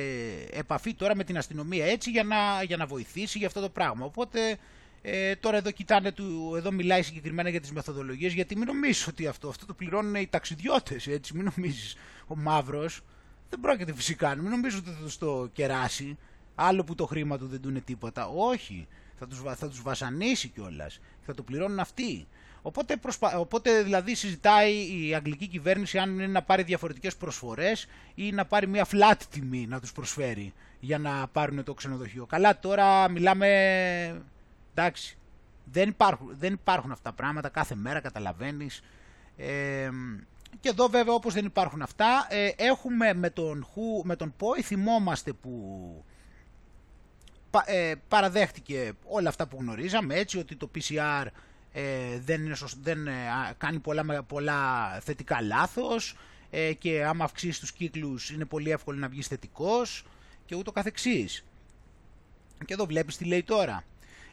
επαφή τώρα με την αστυνομία έτσι για να, για να βοηθήσει για αυτό το πράγμα. Οπότε ε, τώρα εδώ κοιτάνε, του, εδώ μιλάει συγκεκριμένα για τις μεθοδολογίες, γιατί μην νομίζεις ότι αυτό, αυτό το πληρώνουν οι ταξιδιώτες, έτσι, μην νομίζεις ο μαύρος, δεν πρόκειται φυσικά, μην νομίζεις ότι θα το κεράσει, άλλο που το χρήμα του δεν του είναι τίποτα, όχι, θα τους, θα τους βασανίσει κιόλας. θα το πληρώνουν αυτοί. Οπότε, προσπα... Οπότε δηλαδή συζητάει η αγγλική κυβέρνηση αν είναι να πάρει διαφορετικές προσφορές ή να πάρει μια flat τιμή να τους προσφέρει για να πάρουν το ξενοδοχείο. Καλά τώρα μιλάμε Εντάξει, δεν υπάρχουν, δεν υπάρχουν αυτά τα πράγματα κάθε μέρα, καταλαβαίνεις. Ε, και εδώ βέβαια όπως δεν υπάρχουν αυτά, ε, έχουμε με τον, Χου, με τον ΠΟΗ, θυμόμαστε που ε, παραδέχτηκε όλα αυτά που γνωρίζαμε, έτσι ότι το PCR ε, δεν, είναι δεν κάνει πολλά, πολλά θετικά λάθος και άμα αυξήσεις τους κύκλους είναι πολύ εύκολο να βγεις θετικός και ούτω καθεξής. Και εδώ βλέπεις τι λέει τώρα.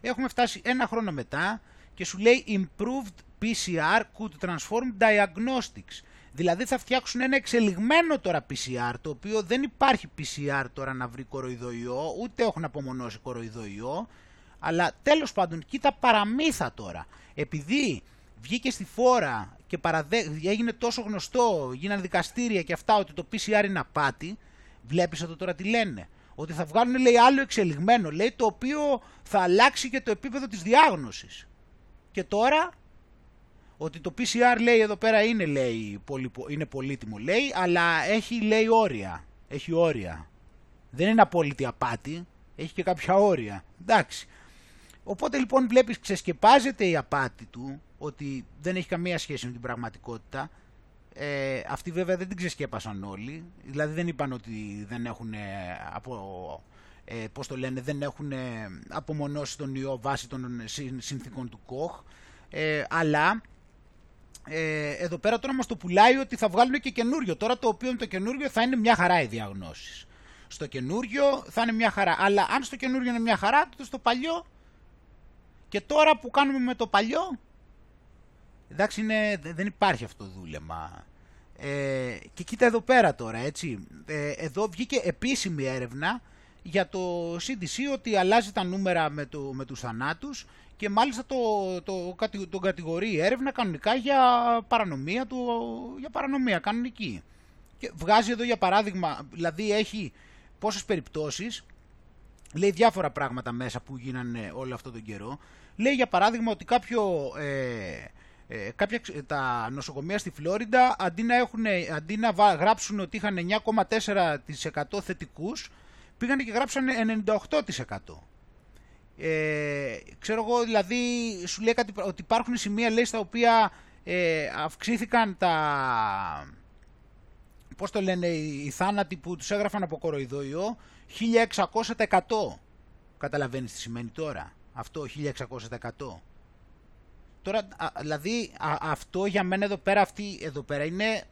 Έχουμε φτάσει ένα χρόνο μετά και σου λέει Improved PCR could transform diagnostics. Δηλαδή θα φτιάξουν ένα εξελιγμένο τώρα PCR, το οποίο δεν υπάρχει PCR τώρα να βρει κοροϊδοϊό, ούτε έχουν απομονώσει κοροϊδοϊό, αλλά τέλος πάντων, κοίτα παραμύθα τώρα. Επειδή βγήκε στη φόρα και παραδέ... έγινε τόσο γνωστό, γίνανε δικαστήρια και αυτά ότι το PCR είναι απάτη, βλέπεις εδώ τώρα τι λένε ότι θα βγάλουν λέει άλλο εξελιγμένο, λέει το οποίο θα αλλάξει και το επίπεδο της διάγνωσης. Και τώρα ότι το PCR λέει εδώ πέρα είναι, λέει, πολύ, είναι πολύτιμο λέει, αλλά έχει λέει όρια. Έχει όρια. Δεν είναι απόλυτη απάτη, έχει και κάποια όρια. Εντάξει. Οπότε λοιπόν βλέπεις ξεσκεπάζεται η απάτη του, ότι δεν έχει καμία σχέση με την πραγματικότητα, Ε, αυτοί βέβαια δεν την ξεσκέπασαν όλοι. Δηλαδή δεν είπαν ότι δεν έχουν ε, από, ε, πώς το λένε, δεν έχουν ε, απομονώσει τον ιό βάσει των συνθήκων του ΚΟΧ. Ε, αλλά ε, εδώ πέρα τώρα μας το πουλάει ότι θα βγάλουν και καινούριο. Τώρα το οποίο το καινούριο θα είναι μια χαρά οι διαγνώσεις. Στο καινούριο θα είναι μια χαρά. Αλλά αν στο καινούριο είναι μια χαρά, τότε στο παλιό και τώρα που κάνουμε με το παλιό, εντάξει είναι, δεν υπάρχει αυτό το δούλεμα. Ε, και κοίτα εδώ πέρα τώρα, έτσι. Ε, εδώ βγήκε επίσημη έρευνα για το CDC ότι αλλάζει τα νούμερα με, το, με τους θανάτους και μάλιστα το, το, το, τον κατηγορεί έρευνα κανονικά για παρανομία, του, για παρανομία κανονική. Και βγάζει εδώ για παράδειγμα, δηλαδή έχει πόσες περιπτώσεις, λέει διάφορα πράγματα μέσα που γίνανε όλο αυτό τον καιρό. Λέει για παράδειγμα ότι κάποιο, ε, ε, κάποια, τα νοσοκομεία στη Φλόριντα αντί να, έχουν, αντί να γράψουν ότι είχαν 9,4% θετικούς, πήγανε και γράψανε 98%. Ε, ξέρω εγώ δηλαδή σου λέει κάτι, ότι υπάρχουν σημεία λέει στα οποία ε, αυξήθηκαν τα πώς το λένε οι θάνατοι που τους έγραφαν από κοροϊδόιο 1600% καταλαβαίνεις τι σημαίνει τώρα αυτό 1600% τώρα δηλαδή αυτό για μένα εδώ πέρα αυτή εδώ πέρα είναι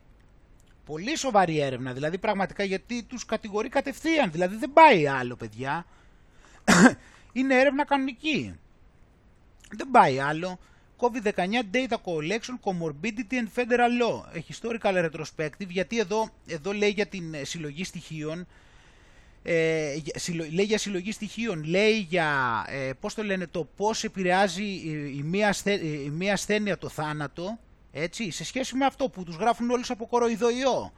πολύ σοβαρή έρευνα. Δηλαδή πραγματικά γιατί τους κατηγορεί κατευθείαν. Δηλαδή δεν πάει άλλο παιδιά είναι έρευνα κανονική. Δεν πάει άλλο. COVID-19 Data Collection, Comorbidity and Federal Law. Έχει historical retrospective, γιατί εδώ, εδώ λέει για την ε, συλλογή στοιχείων, ε, λέει για συλλογή στοιχείων, λέει για ε, πώς το λένε, το πώς επηρεάζει η, μία, η μία ασθένεια το θάνατο, έτσι, σε σχέση με αυτό που τους γράφουν όλους από κοροϊδοϊό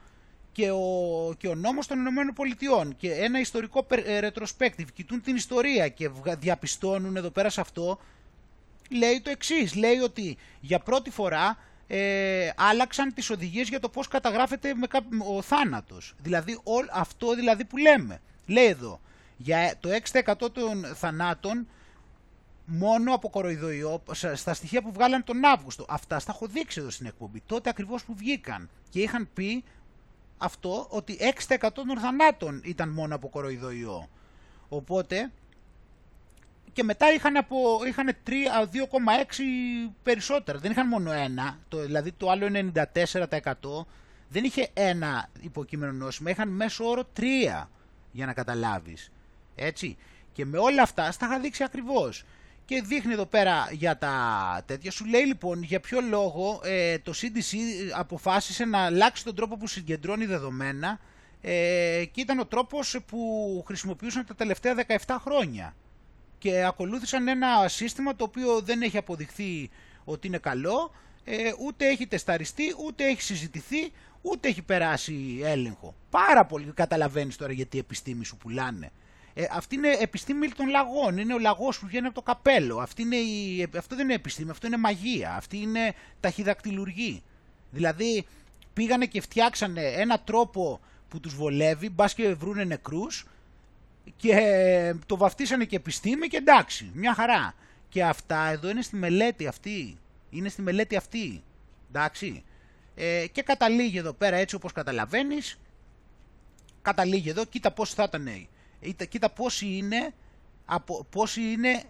και ο, και ο νόμος των Ηνωμένων Πολιτειών και ένα ιστορικό ε, retrospective, κοιτούν την ιστορία και διαπιστώνουν εδώ πέρα σε αυτό, λέει το εξής, λέει ότι για πρώτη φορά ε, άλλαξαν τις οδηγίες για το πώς καταγράφεται με ο θάνατος. Δηλαδή όλ, αυτό δηλαδή που λέμε. Λέει εδώ, για το 6% των θανάτων μόνο από κοροϊδοϊό, στα στοιχεία που βγάλαν τον Αύγουστο. Αυτά στα έχω δείξει εδώ στην εκπομπή, τότε ακριβώς που βγήκαν. Και είχαν πει αυτό ότι 6% των θανάτων ήταν μόνο από κοροϊδοϊό. Οπότε και μετά είχαν, από, είχαν 2,6 περισσότερα. Δεν είχαν μόνο ένα, το, δηλαδή το άλλο είναι 94%. Δεν είχε ένα υποκείμενο νόσημα, είχαν μέσο όρο 3 για να καταλάβεις. Έτσι. Και με όλα αυτά, στα είχα δείξει ακριβώς και δείχνει εδώ πέρα για τα τέτοια. Σου λέει λοιπόν για ποιο λόγο ε, το CDC αποφάσισε να αλλάξει τον τρόπο που συγκεντρώνει δεδομένα ε, και ήταν ο τρόπος που χρησιμοποιούσαν τα τελευταία 17 χρόνια. Και ακολούθησαν ένα σύστημα το οποίο δεν έχει αποδειχθεί ότι είναι καλό, ε, ούτε έχει τεσταριστεί, ούτε έχει συζητηθεί, ούτε έχει περάσει έλεγχο. Πάρα πολύ καταλαβαίνεις τώρα γιατί οι επιστήμοι σου πουλάνε. Ε, αυτή είναι επιστήμη των λαγών. Είναι ο λαγός που βγαίνει από το καπέλο. Αυτή είναι η, αυτό δεν είναι επιστήμη, αυτό είναι μαγεία. Αυτή είναι ταχυδακτηλουργή. Δηλαδή πήγανε και φτιάξανε ένα τρόπο που τους βολεύει, μπας και βρούνε νεκρούς και το βαφτίσανε και επιστήμη και εντάξει, μια χαρά. Και αυτά εδώ είναι στη μελέτη αυτή. Είναι στη μελέτη αυτή. Εντάξει. Ε, και καταλήγει εδώ πέρα έτσι όπως καταλαβαίνεις. Καταλήγει εδώ, κοίτα πώς θα ήταν κοίτα πόσοι είναι, από, πόσοι είναι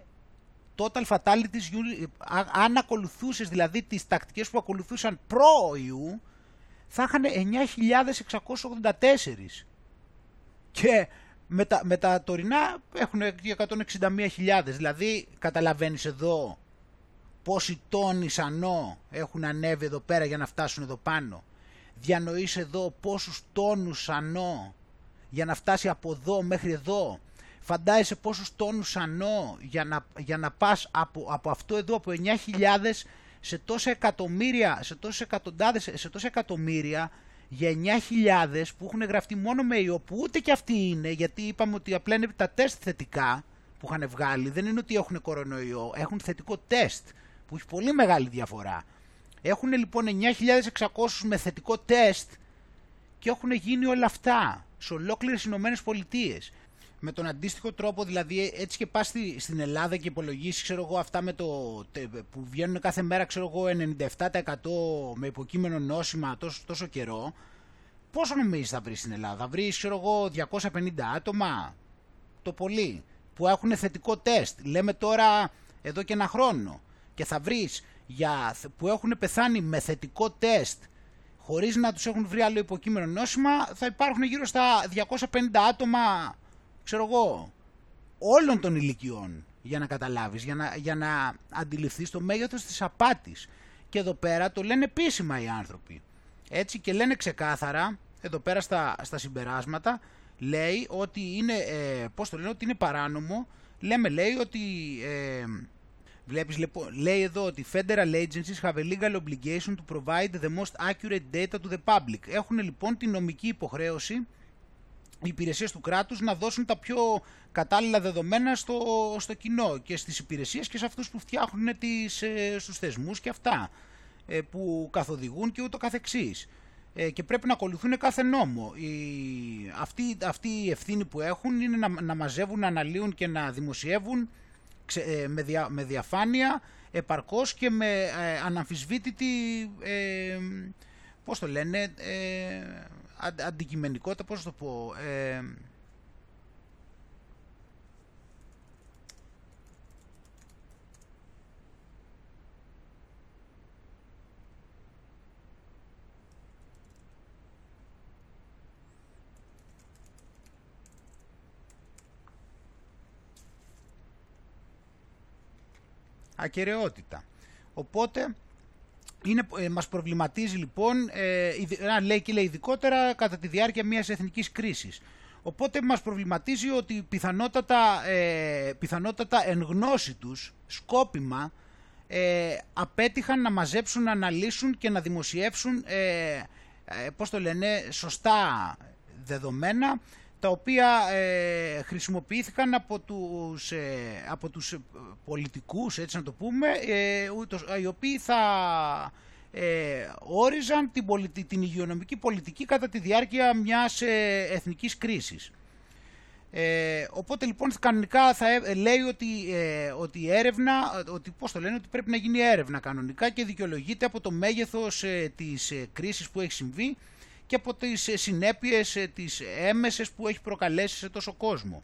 total fatalities, αν ακολουθούσες δηλαδή τις τακτικές που ακολουθούσαν προ-ιού, θα είχαν 9.684. Και με τα, με τα τωρινά έχουν 161.000. Δηλαδή καταλαβαίνεις εδώ πόσοι τόνοι σανό έχουν ανέβει εδώ πέρα για να φτάσουν εδώ πάνω. Διανοείς εδώ πόσους τόνους σανό για να φτάσει από εδώ μέχρι εδώ. Φαντάζεσαι πόσους τόνους ανώ για να, για να πας από, από αυτό εδώ από 9.000 σε τόσα εκατομμύρια, σε τόσες εκατοντάδες, σε τόσα εκατομμύρια για 9.000 που έχουν γραφτεί μόνο με ιό που ούτε και αυτοί είναι γιατί είπαμε ότι απλά είναι τα τεστ θετικά που είχαν βγάλει δεν είναι ότι έχουν κορονοϊό, έχουν θετικό τεστ που έχει πολύ μεγάλη διαφορά. Έχουν λοιπόν 9.600 με θετικό τεστ και έχουν γίνει όλα αυτά σε ολόκληρες Ηνωμένες Πολιτείες. με τον αντίστοιχο τρόπο, δηλαδή έτσι και πας στη, στην Ελλάδα και υπολογίσεις, ξέρω εγώ, αυτά με το, τε- που βγαίνουν κάθε μέρα, ξέρω εγώ, 97% με υποκείμενο νόσημα τόσο, τόσο καιρό, πόσο νομίζεις θα βρεις στην Ελλάδα, θα βρεις, ξέρω εγώ, 250 άτομα, το πολύ, που έχουν θετικό τεστ, λέμε τώρα εδώ και ένα χρόνο, και θα βρεις για, που έχουν πεθάνει με θετικό τεστ, χωρίς να τους έχουν βρει άλλο υποκείμενο νόσημα, θα υπάρχουν γύρω στα 250 άτομα, ξέρω εγώ, όλων των ηλικιών, για να καταλάβεις, για να, για να αντιληφθείς το μέγεθος της απάτης. Και εδώ πέρα το λένε επίσημα οι άνθρωποι. Έτσι και λένε ξεκάθαρα, εδώ πέρα στα, στα συμπεράσματα, λέει ότι είναι, ε, πώς το λένε, ότι είναι παράνομο, λέμε λέει ότι... Ε, Βλέπεις, λοιπόν, λέει εδώ ότι federal agencies have a legal obligation to provide the most accurate data to the public. Έχουν λοιπόν την νομική υποχρέωση οι υπηρεσίες του κράτους να δώσουν τα πιο κατάλληλα δεδομένα στο, στο κοινό και στις υπηρεσίες και σε αυτούς που φτιάχνουν τις, ε, στους θεσμούς και αυτά ε, που καθοδηγούν και ούτω καθεξής. Ε, και πρέπει να ακολουθούν κάθε νόμο. Η, αυτή, αυτή η ευθύνη που έχουν είναι να, να μαζεύουν, να αναλύουν και να δημοσιεύουν ξε- ε, με, δια, με διαφάνεια, επαρκώς και με ε, αναμφισβήτητη, ε, πώς το λένε, ε, αν- αντικειμενικότητα, πώς το πω, ακαιρεότητα. Οπότε είναι, ε, μας προβληματίζει λοιπόν, ε, ειδι- α, λέει και λέει ειδικότερα κατά τη διάρκεια μιας εθνικής κρίσης. Οπότε μας προβληματίζει ότι πιθανότατα, ε, πιθανότατα εν γνώση τους, σκόπιμα, ε, απέτυχαν να μαζέψουν, να αναλύσουν και να δημοσιεύσουν, ε, ε, πώς το λένε, σωστά δεδομένα, τα οποία ε, χρησιμοποιήθηκαν από τους, ε, από τους ε, πολιτικούς, έτσι να το πούμε, ε, ούτως, οι οποίοι θα ε, όριζαν την, πολιτι- την υγειονομική πολιτική κατά τη διάρκεια μιας ε, εθνικής κρίσης. Ε, οπότε λοιπόν κανονικά θα ε, λέει ότι, ε, ότι η έρευνα, ότι πώς το λένε, ότι πρέπει να γίνει έρευνα κανονικά και δικαιολογείται από το μέγεθος ε, της ε, κρίσης που έχει συμβεί και από τις ε, συνέπειες ε, τις έμεσες που έχει προκαλέσει σε τόσο κόσμο.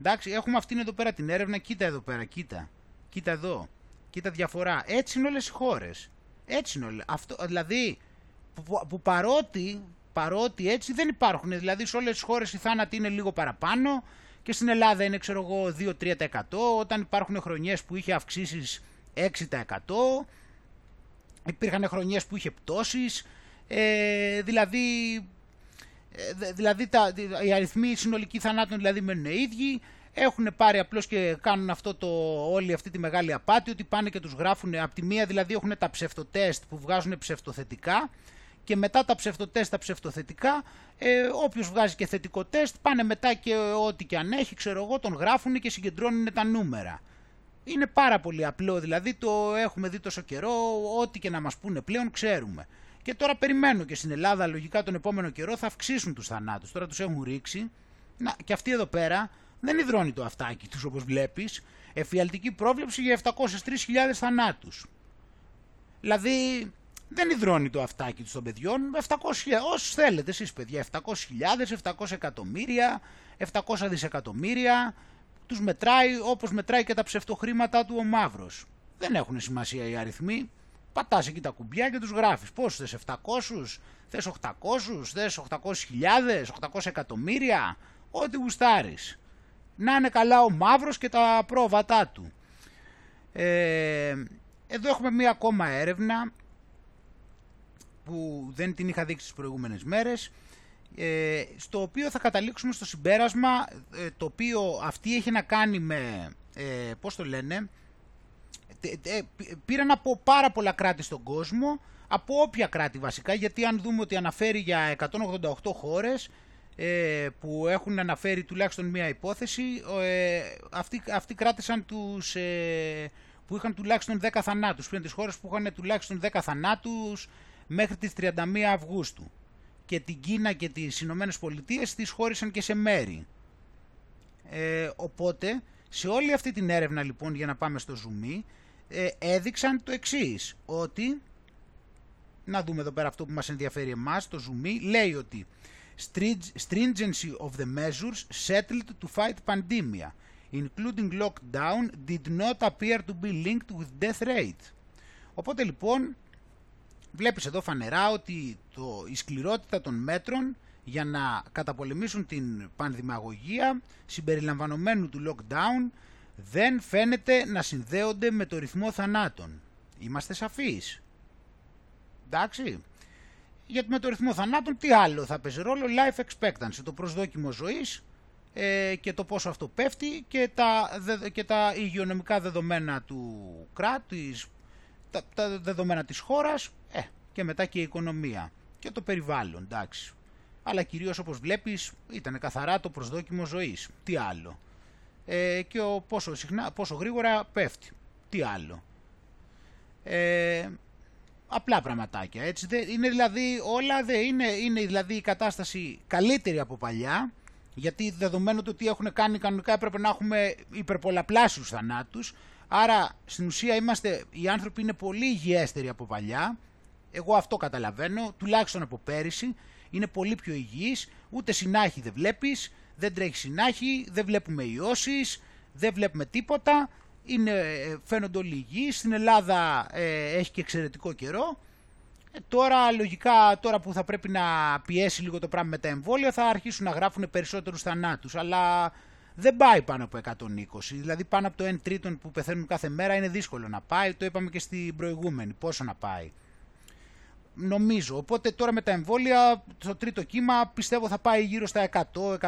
Εντάξει, έχουμε αυτήν εδώ πέρα την έρευνα, κοίτα εδώ πέρα, κοίτα, κοίτα εδώ, κοίτα διαφορά. Έτσι είναι όλες οι χώρες. Έτσι είναι όλες. Αυτό, δηλαδή, που, που παρότι, παρότι έτσι δεν υπάρχουν. Δηλαδή σε όλες τις χώρες οι θάνατοι είναι λίγο παραπάνω και στην Ελλάδα είναι ξέρω εγώ 2-3% όταν υπάρχουν χρονιές που είχε αυξήσεις 6% υπήρχαν χρονιές που είχε πτώσεις ε, δηλαδή ε, δε- δηλαδή τα, οι αριθμοί συνολικοί θανάτων δηλαδή μένουν ίδιοι. Έχουν πάρει απλώς και κάνουν αυτό το, όλη αυτή τη μεγάλη απάτη ότι πάνε και τους γράφουν. Από τη μία δηλαδή έχουν τα ψευτοτέστ που βγάζουν ψευτοθετικά και μετά τα ψευτοτέστ τα ψευτοθετικά. Ε, όποιος βγάζει και θετικό τεστ πάνε μετά και ό,τι και αν έχει ξέρω εγώ τον γράφουν και συγκεντρώνουν τα νούμερα. Είναι πάρα πολύ απλό, δηλαδή το έχουμε δει τόσο καιρό, ό,τι και να μας πούνε πλέον ξέρουμε. Και τώρα περιμένω και στην Ελλάδα λογικά τον επόμενο καιρό θα αυξήσουν τους θανάτους, τώρα τους έχουν ρίξει. Να, και αυτή εδώ πέρα δεν υδρώνει το αυτάκι τους όπως βλέπεις, εφιαλτική πρόβλεψη για 703.000 θανάτους. Δηλαδή δεν υδρώνει το αυτάκι τους των παιδιών, 700.000, όσους θέλετε εσείς παιδιά, 700.000, 700 εκατομμύρια, 700 δισεκατομμύρια, τους μετράει όπως μετράει και τα ψευτοχρήματά του ο μαύρος. Δεν έχουν σημασία οι αριθμοί. Πατάς εκεί τα κουμπιά και τους γράφεις. Πόσους θες 700, θες 800, θες 800.000, 800 εκατομμύρια, ό,τι γουστάρεις. Να είναι καλά ο μαύρος και τα πρόβατά του. Ε, εδώ έχουμε μία ακόμα έρευνα που δεν την είχα δείξει τις προηγούμενες μέρες ε, στο οποίο θα καταλήξουμε στο συμπέρασμα ε, το οποίο αυτή έχει να κάνει με, ε, πώς το λένε, τε- τε- π- πήραν από πάρα πολλά κράτη στον κόσμο, από όποια κράτη βασικά, γιατί αν δούμε ότι αναφέρει για 188 χώρες ε, που έχουν αναφέρει τουλάχιστον μία υπόθεση, ε, αυτοί, αυτοί κράτησαν τους, ε, που είχαν τουλάχιστον 10 θανάτους, πριν τις χώρες που είχαν τουλάχιστον 10 θανάτους μέχρι τις 31 Αυγούστου και την Κίνα και τις Ηνωμένες Πολιτείες τις χώρισαν και σε μέρη. Ε, οπότε, σε όλη αυτή την έρευνα λοιπόν, για να πάμε στο zoom, ε, έδειξαν το εξής, ότι, να δούμε εδώ πέρα αυτό που μας ενδιαφέρει εμάς, το zoom, λέει ότι stringency of the measures settled to fight pandemia, including lockdown, did not appear to be linked with death rate. Οπότε λοιπόν βλέπεις εδώ φανερά ότι το, η σκληρότητα των μέτρων για να καταπολεμήσουν την πανδημαγωγία συμπεριλαμβανομένου του lockdown δεν φαίνεται να συνδέονται με το ρυθμό θανάτων. Είμαστε σαφείς; Εντάξει. Γιατί με το ρυθμό θανάτων τι άλλο θα παίζει ρόλο; Life expectancy, το προσδόκιμο ζωής ε, και το πόσο αυτό πέφτει και τα, και τα υγειονομικά δεδομένα του κράτους, τα, τα δεδομένα της χώρας ε, και μετά και η οικονομία και το περιβάλλον, εντάξει. Αλλά κυρίως όπως βλέπεις ήταν καθαρά το προσδόκιμο ζωής. Τι άλλο; Ε, και ο πόσο, συχνά, πόσο γρήγορα πέφτει. Τι άλλο; Ε, απλά πραγματάκια. Έτσι. Είναι δηλαδή όλα, δε, είναι, είναι δηλαδή η κατάσταση καλύτερη από παλιά, γιατί δεδομένου του ότι έχουν κάνει κανονικά έπρεπε να έχουμε υπερπολαπλάσιους θανάτους, άρα στην ουσία είμαστε, οι άνθρωποι είναι πολύ υγιέστεροι από παλιά, εγώ αυτό καταλαβαίνω, τουλάχιστον από πέρυσι, είναι πολύ πιο υγιής, ούτε συνάχη δεν βλέπεις, δεν τρέχει συνάχη, δεν βλέπουμε ιώσεις, δεν βλέπουμε τίποτα, είναι, ε, φαίνονται όλοι υγιείς, στην Ελλάδα ε, έχει και εξαιρετικό καιρό, ε, τώρα λογικά τώρα που θα πρέπει να πιέσει λίγο το πράγμα με τα εμβόλια θα αρχίσουν να γράφουν περισσότερους θανάτους, αλλά δεν πάει πάνω από 120, δηλαδή πάνω από το 1 τρίτον που πεθαίνουν κάθε μέρα είναι δύσκολο να πάει, το είπαμε και στην προηγούμενη, πόσο να πάει; Νομίζω. Οπότε τώρα με τα εμβόλια το τρίτο κύμα πιστεύω θα πάει γύρω στα 100-120.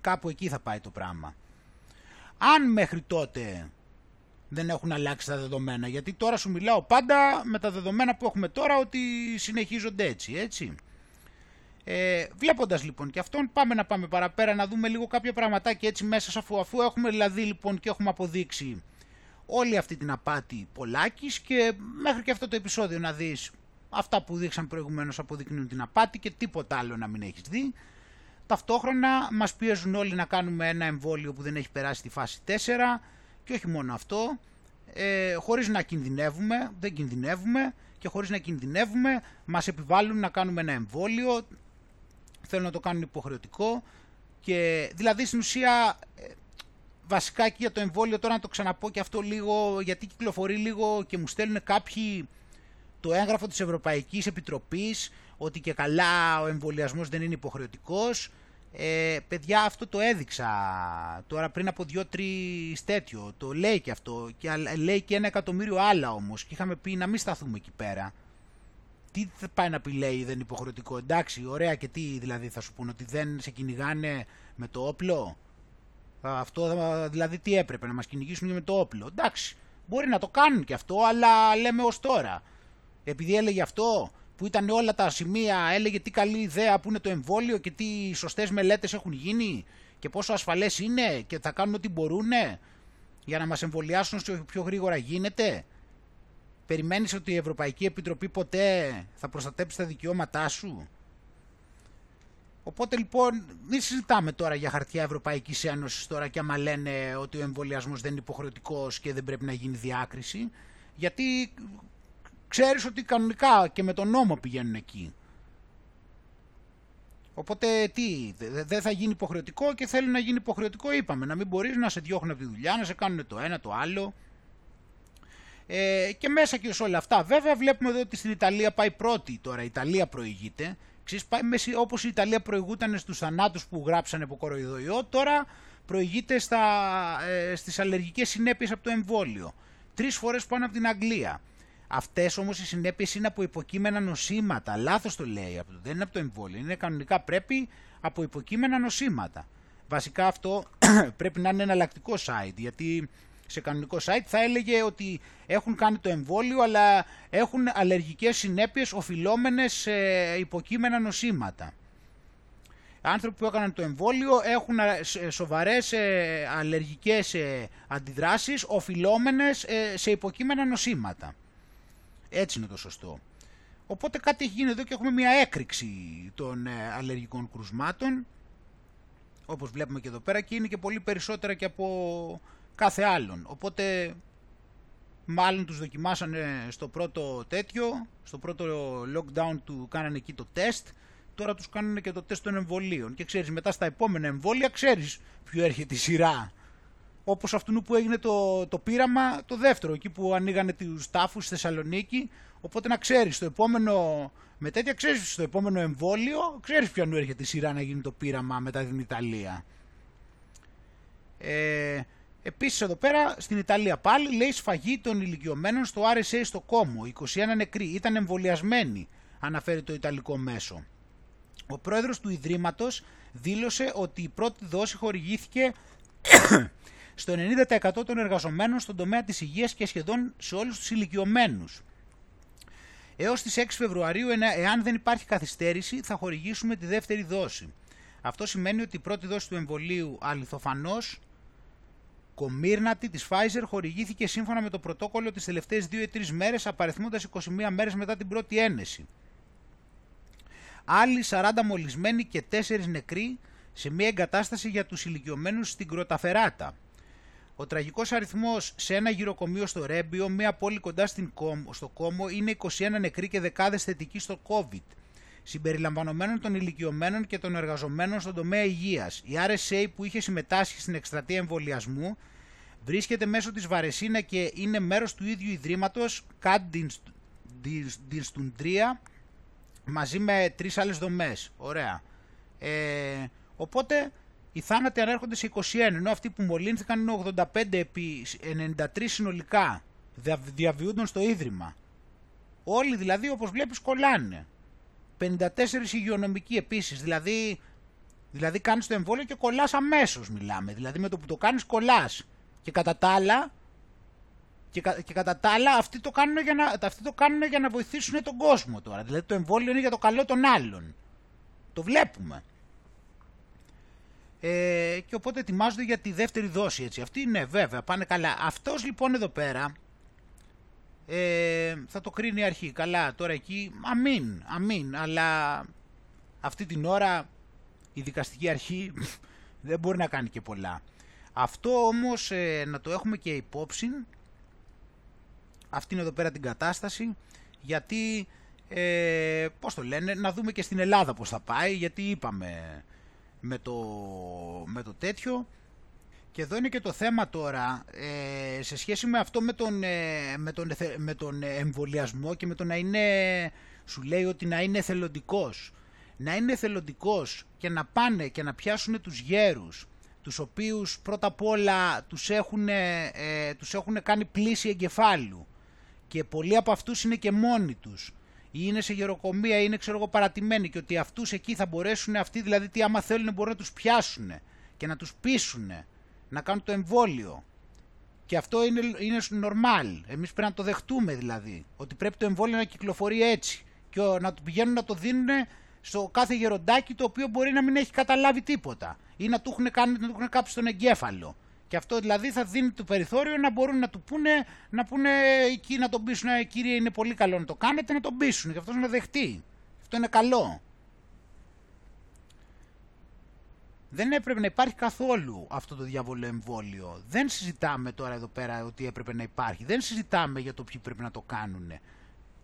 Κάπου εκεί θα πάει το πράγμα. Αν μέχρι τότε δεν έχουν αλλάξει τα δεδομένα, γιατί τώρα σου μιλάω πάντα με τα δεδομένα που έχουμε τώρα ότι συνεχίζονται έτσι, έτσι. Ε, βλέποντας λοιπόν και αυτόν πάμε να πάμε παραπέρα να δούμε λίγο κάποια πραγματάκια έτσι μέσα αφού, αφού έχουμε δηλαδή λοιπόν και έχουμε αποδείξει όλη αυτή την απάτη πολλάκις και μέχρι και αυτό το επεισόδιο να δεις αυτά που δείξαν προηγουμένως αποδεικνύουν την απάτη και τίποτα άλλο να μην έχεις δει. Ταυτόχρονα μας πιέζουν όλοι να κάνουμε ένα εμβόλιο που δεν έχει περάσει τη φάση 4 και όχι μόνο αυτό, ε, χωρίς να κινδυνεύουμε, δεν κινδυνεύουμε και χωρίς να κινδυνεύουμε μας επιβάλλουν να κάνουμε ένα εμβόλιο, θέλουν να το κάνουν υποχρεωτικό και δηλαδή στην ουσία ε, βασικά και για το εμβόλιο τώρα να το ξαναπώ και αυτό λίγο γιατί κυκλοφορεί λίγο και μου στέλνουν κάποιοι το έγγραφο της Ευρωπαϊκής Επιτροπής ότι και καλά ο εμβολιασμός δεν είναι υποχρεωτικός. Ε, παιδιά αυτό το έδειξα τώρα πριν από δύο-τρεις τέτοιο. Το λέει και αυτό. Και λέει και ένα εκατομμύριο άλλα όμως. Και είχαμε πει να μην σταθούμε εκεί πέρα. Τι θα πάει να πει λέει δεν είναι υποχρεωτικό. Εντάξει ωραία και τι δηλαδή θα σου πούνε ότι δεν σε κυνηγάνε με το όπλο; Αυτό δηλαδή τι έπρεπε, να μας κυνηγήσουν και με το όπλο; Εντάξει, μπορεί να το κάνουν και αυτό, αλλά λέμε ως τώρα. Επειδή έλεγε αυτό, που ήταν όλα τα σημεία, έλεγε τι καλή ιδέα που είναι το εμβόλιο και τι σωστές μελέτες έχουν γίνει και πόσο ασφαλές είναι και θα κάνουν ό,τι μπορούν για να μας εμβολιάσουν όσο πιο γρήγορα γίνεται. Περιμένεις ότι η Ευρωπαϊκή Επιτροπή ποτέ θα προστατέψει τα δικαιώματά σου; Οπότε λοιπόν μην συζητάμε τώρα για χαρτιά Ευρωπαϊκής Ένωσης τώρα και άμα λένε ότι ο εμβολιασμός δεν είναι υποχρεωτικός και δεν πρέπει να γίνει διάκριση. Γιατί ξέρεις ότι κανονικά και με τον νόμο πηγαίνουν εκεί. Οπότε τι, δεν θα γίνει υποχρεωτικό και θέλουν να γίνει υποχρεωτικό είπαμε, να μην μπορείς να σε διώχνουν από τη δουλειά, να σε κάνουν το ένα, το άλλο. Ε, και μέσα και σε όλα αυτά. Βέβαια βλέπουμε εδώ ότι στην Ιταλία πάει πρώτη τώρα, η Ιταλία προηγείται Ξέρεις, όπως η Ιταλία προηγούταν στους θανάτους που γράψανε από κοροϊδοϊό, τώρα προηγείται στα, ε, στις αλλεργικές συνέπειες από το εμβόλιο. Τρεις φορές πάνω από την Αγγλία. Αυτές όμως οι συνέπειες είναι από υποκείμενα νοσήματα. Λάθος το λέει, δεν είναι από το εμβόλιο. Είναι κανονικά πρέπει από υποκείμενα νοσήματα. Βασικά αυτό πρέπει να είναι εναλλακτικό site, γιατί σε κανονικό site θα έλεγε ότι έχουν κάνει το εμβόλιο αλλά έχουν αλλεργικές συνέπειες οφειλόμενες σε υποκείμενα νοσήματα. Άνθρωποι που έκαναν το εμβόλιο έχουν σοβαρές ε, αλλεργικές ε, αντιδράσεις οφειλόμενες ε, σε υποκείμενα νοσήματα. Έτσι είναι το σωστό. Οπότε κάτι έχει γίνει εδώ και έχουμε μια έκρηξη των αλλεργικών κρουσμάτων όπως βλέπουμε και εδώ πέρα και είναι και πολύ περισσότερα και από κάθε άλλον. Οπότε μάλλον τους δοκιμάσανε στο πρώτο τέτοιο, στο πρώτο lockdown του κάνανε εκεί το τεστ, τώρα τους κάνουν και το τεστ των εμβολίων και ξέρεις μετά στα επόμενα εμβόλια ξέρεις ποιο έρχεται η σειρά. Όπως αυτού που έγινε το, το πείραμα το δεύτερο, εκεί που ανοίγανε τους τάφους στη Θεσσαλονίκη, οπότε να ξέρεις το επόμενο, με τέτοια ξέρεις στο επόμενο εμβόλιο, ξέρεις ποιον έρχεται η σειρά να γίνει το πείραμα μετά την Ιταλία. Ε, Επίσης εδώ πέρα στην Ιταλία πάλι λέει σφαγή των ηλικιωμένων στο RSA στο Κόμο. 21 νεκροί ήταν εμβολιασμένοι, αναφέρει το Ιταλικό μέσο. Ο πρόεδρος του Ιδρύματος δήλωσε ότι η πρώτη δόση χορηγήθηκε στο 90% των εργαζομένων στον τομέα της υγείας και σχεδόν σε όλους τους ηλικιωμένους. Έως τις 6 Φεβρουαρίου, εάν δεν υπάρχει καθυστέρηση, θα χορηγήσουμε τη δεύτερη δόση. Αυτό σημαίνει ότι η πρώτη δόση του εμβολίου αληθοφανώς Κομίρνατη της Pfizer χορηγήθηκε σύμφωνα με το πρωτόκολλο τις τελευταίες 2 ή 3 μέρες απαριθμώντας 21 μέρες μετά την πρώτη ένεση. Άλλοι 40 μολυσμένοι και 4 νεκροί σε μια εγκατάσταση για τους ηλικιωμένους στην Κροταφεράτα. Ο τραγικός αριθμός σε ένα γυροκομείο στο Ρέμπιο, μια πόλη κοντά στην Κόμ, στο Κόμο, είναι 21 νεκροί και δεκάδες θετικοί στο COVID, συμπεριλαμβανομένων των ηλικιωμένων και των εργαζομένων στον τομέα υγείας. Η RSA που είχε συμμετάσχει στην εκστρατεία εμβολιασμού βρίσκεται μέσω της Βαρεσίνα και είναι μέρος του ίδιου ιδρύματος Κατ Dinstundria μαζί με τρεις άλλες δομές. Ωραία. Ε, οπότε οι θάνατοι ανέρχονται σε 21, ενώ αυτοί που μολύνθηκαν είναι 85 επί 93 συνολικά. Διαβιούνταν στο Ίδρυμα. Όλοι δηλαδή όπως βλέπεις κολλάνε. 54 υγειονομικοί επίσης, δηλαδή, δηλαδή κάνεις το εμβόλιο και κολλάς αμέσως μιλάμε. Δηλαδή με το που το κάνεις κολλάς. Και κατά τα άλλα, και, και κατά τα άλλα αυτοί το, κάνουν για να, αυτοί το κάνουν για να βοηθήσουν τον κόσμο τώρα. Δηλαδή το εμβόλιο είναι για το καλό των άλλων. Το βλέπουμε. Ε, και οπότε ετοιμάζονται για τη δεύτερη δόση έτσι. Αυτοί ναι βέβαια πάνε καλά. Αυτός λοιπόν εδώ πέρα ε, θα το κρίνει η αρχή. Καλά τώρα εκεί αμήν, αμήν. Αλλά αυτή την ώρα η δικαστική αρχή δεν μπορεί να κάνει και πολλά. Αυτό όμως ε, να το έχουμε και υπόψη. Αυτή είναι εδώ πέρα την κατάσταση. Γιατί, ε, πώς το λένε, να δούμε και στην Ελλάδα πώς θα πάει. Γιατί είπαμε με το, με το τέτοιο. Και εδώ είναι και το θέμα τώρα, ε, σε σχέση με αυτό με τον, ε, με, τον, με τον εμβολιασμό και με το να είναι, σου λέει ότι να είναι εθελοντικός. Να είναι εθελοντικός και να πάνε και να πιάσουν τους γέρους, τους οποίους πρώτα απ' όλα τους έχουν, ε, τους έχουν κάνει πλήση εγκεφάλου. Και πολλοί από αυτούς είναι και μόνοι τους. Ή είναι σε γεροκομεία ή είναι ξέρω εγώ παρατημένοι. Και ότι αυτούς εκεί θα μπορέσουν αυτοί δηλαδή τι άμα θέλουν μπορούν να τους πιάσουν και να τους πείσουν να κάνουν το εμβόλιο. Και αυτό είναι, είναι normal. Εμείς πρέπει να το δεχτούμε δηλαδή. Ότι πρέπει το εμβόλιο να κυκλοφορεί έτσι. Και να του πηγαίνουν να το δίνουν στο κάθε γεροντάκι το οποίο μπορεί να μην έχει καταλάβει τίποτα. Ή να του έχουν, κάνει, να του έχουν κάψει στον εγκέφαλο. Και αυτό δηλαδή θα δίνει το περιθώριο να μπορούν να του πούνε, να πούνε εκεί να τον πείσουν, «Ε, κύριε είναι πολύ καλό να το κάνετε, να τον πείσουν και αυτός να δεχτεί. Αυτό είναι καλό. Δεν έπρεπε να υπάρχει καθόλου αυτό το διαβολό εμβόλιο. Δεν συζητάμε τώρα εδώ πέρα ότι έπρεπε να υπάρχει. Δεν συζητάμε για το ποιοι πρέπει να το κάνουν.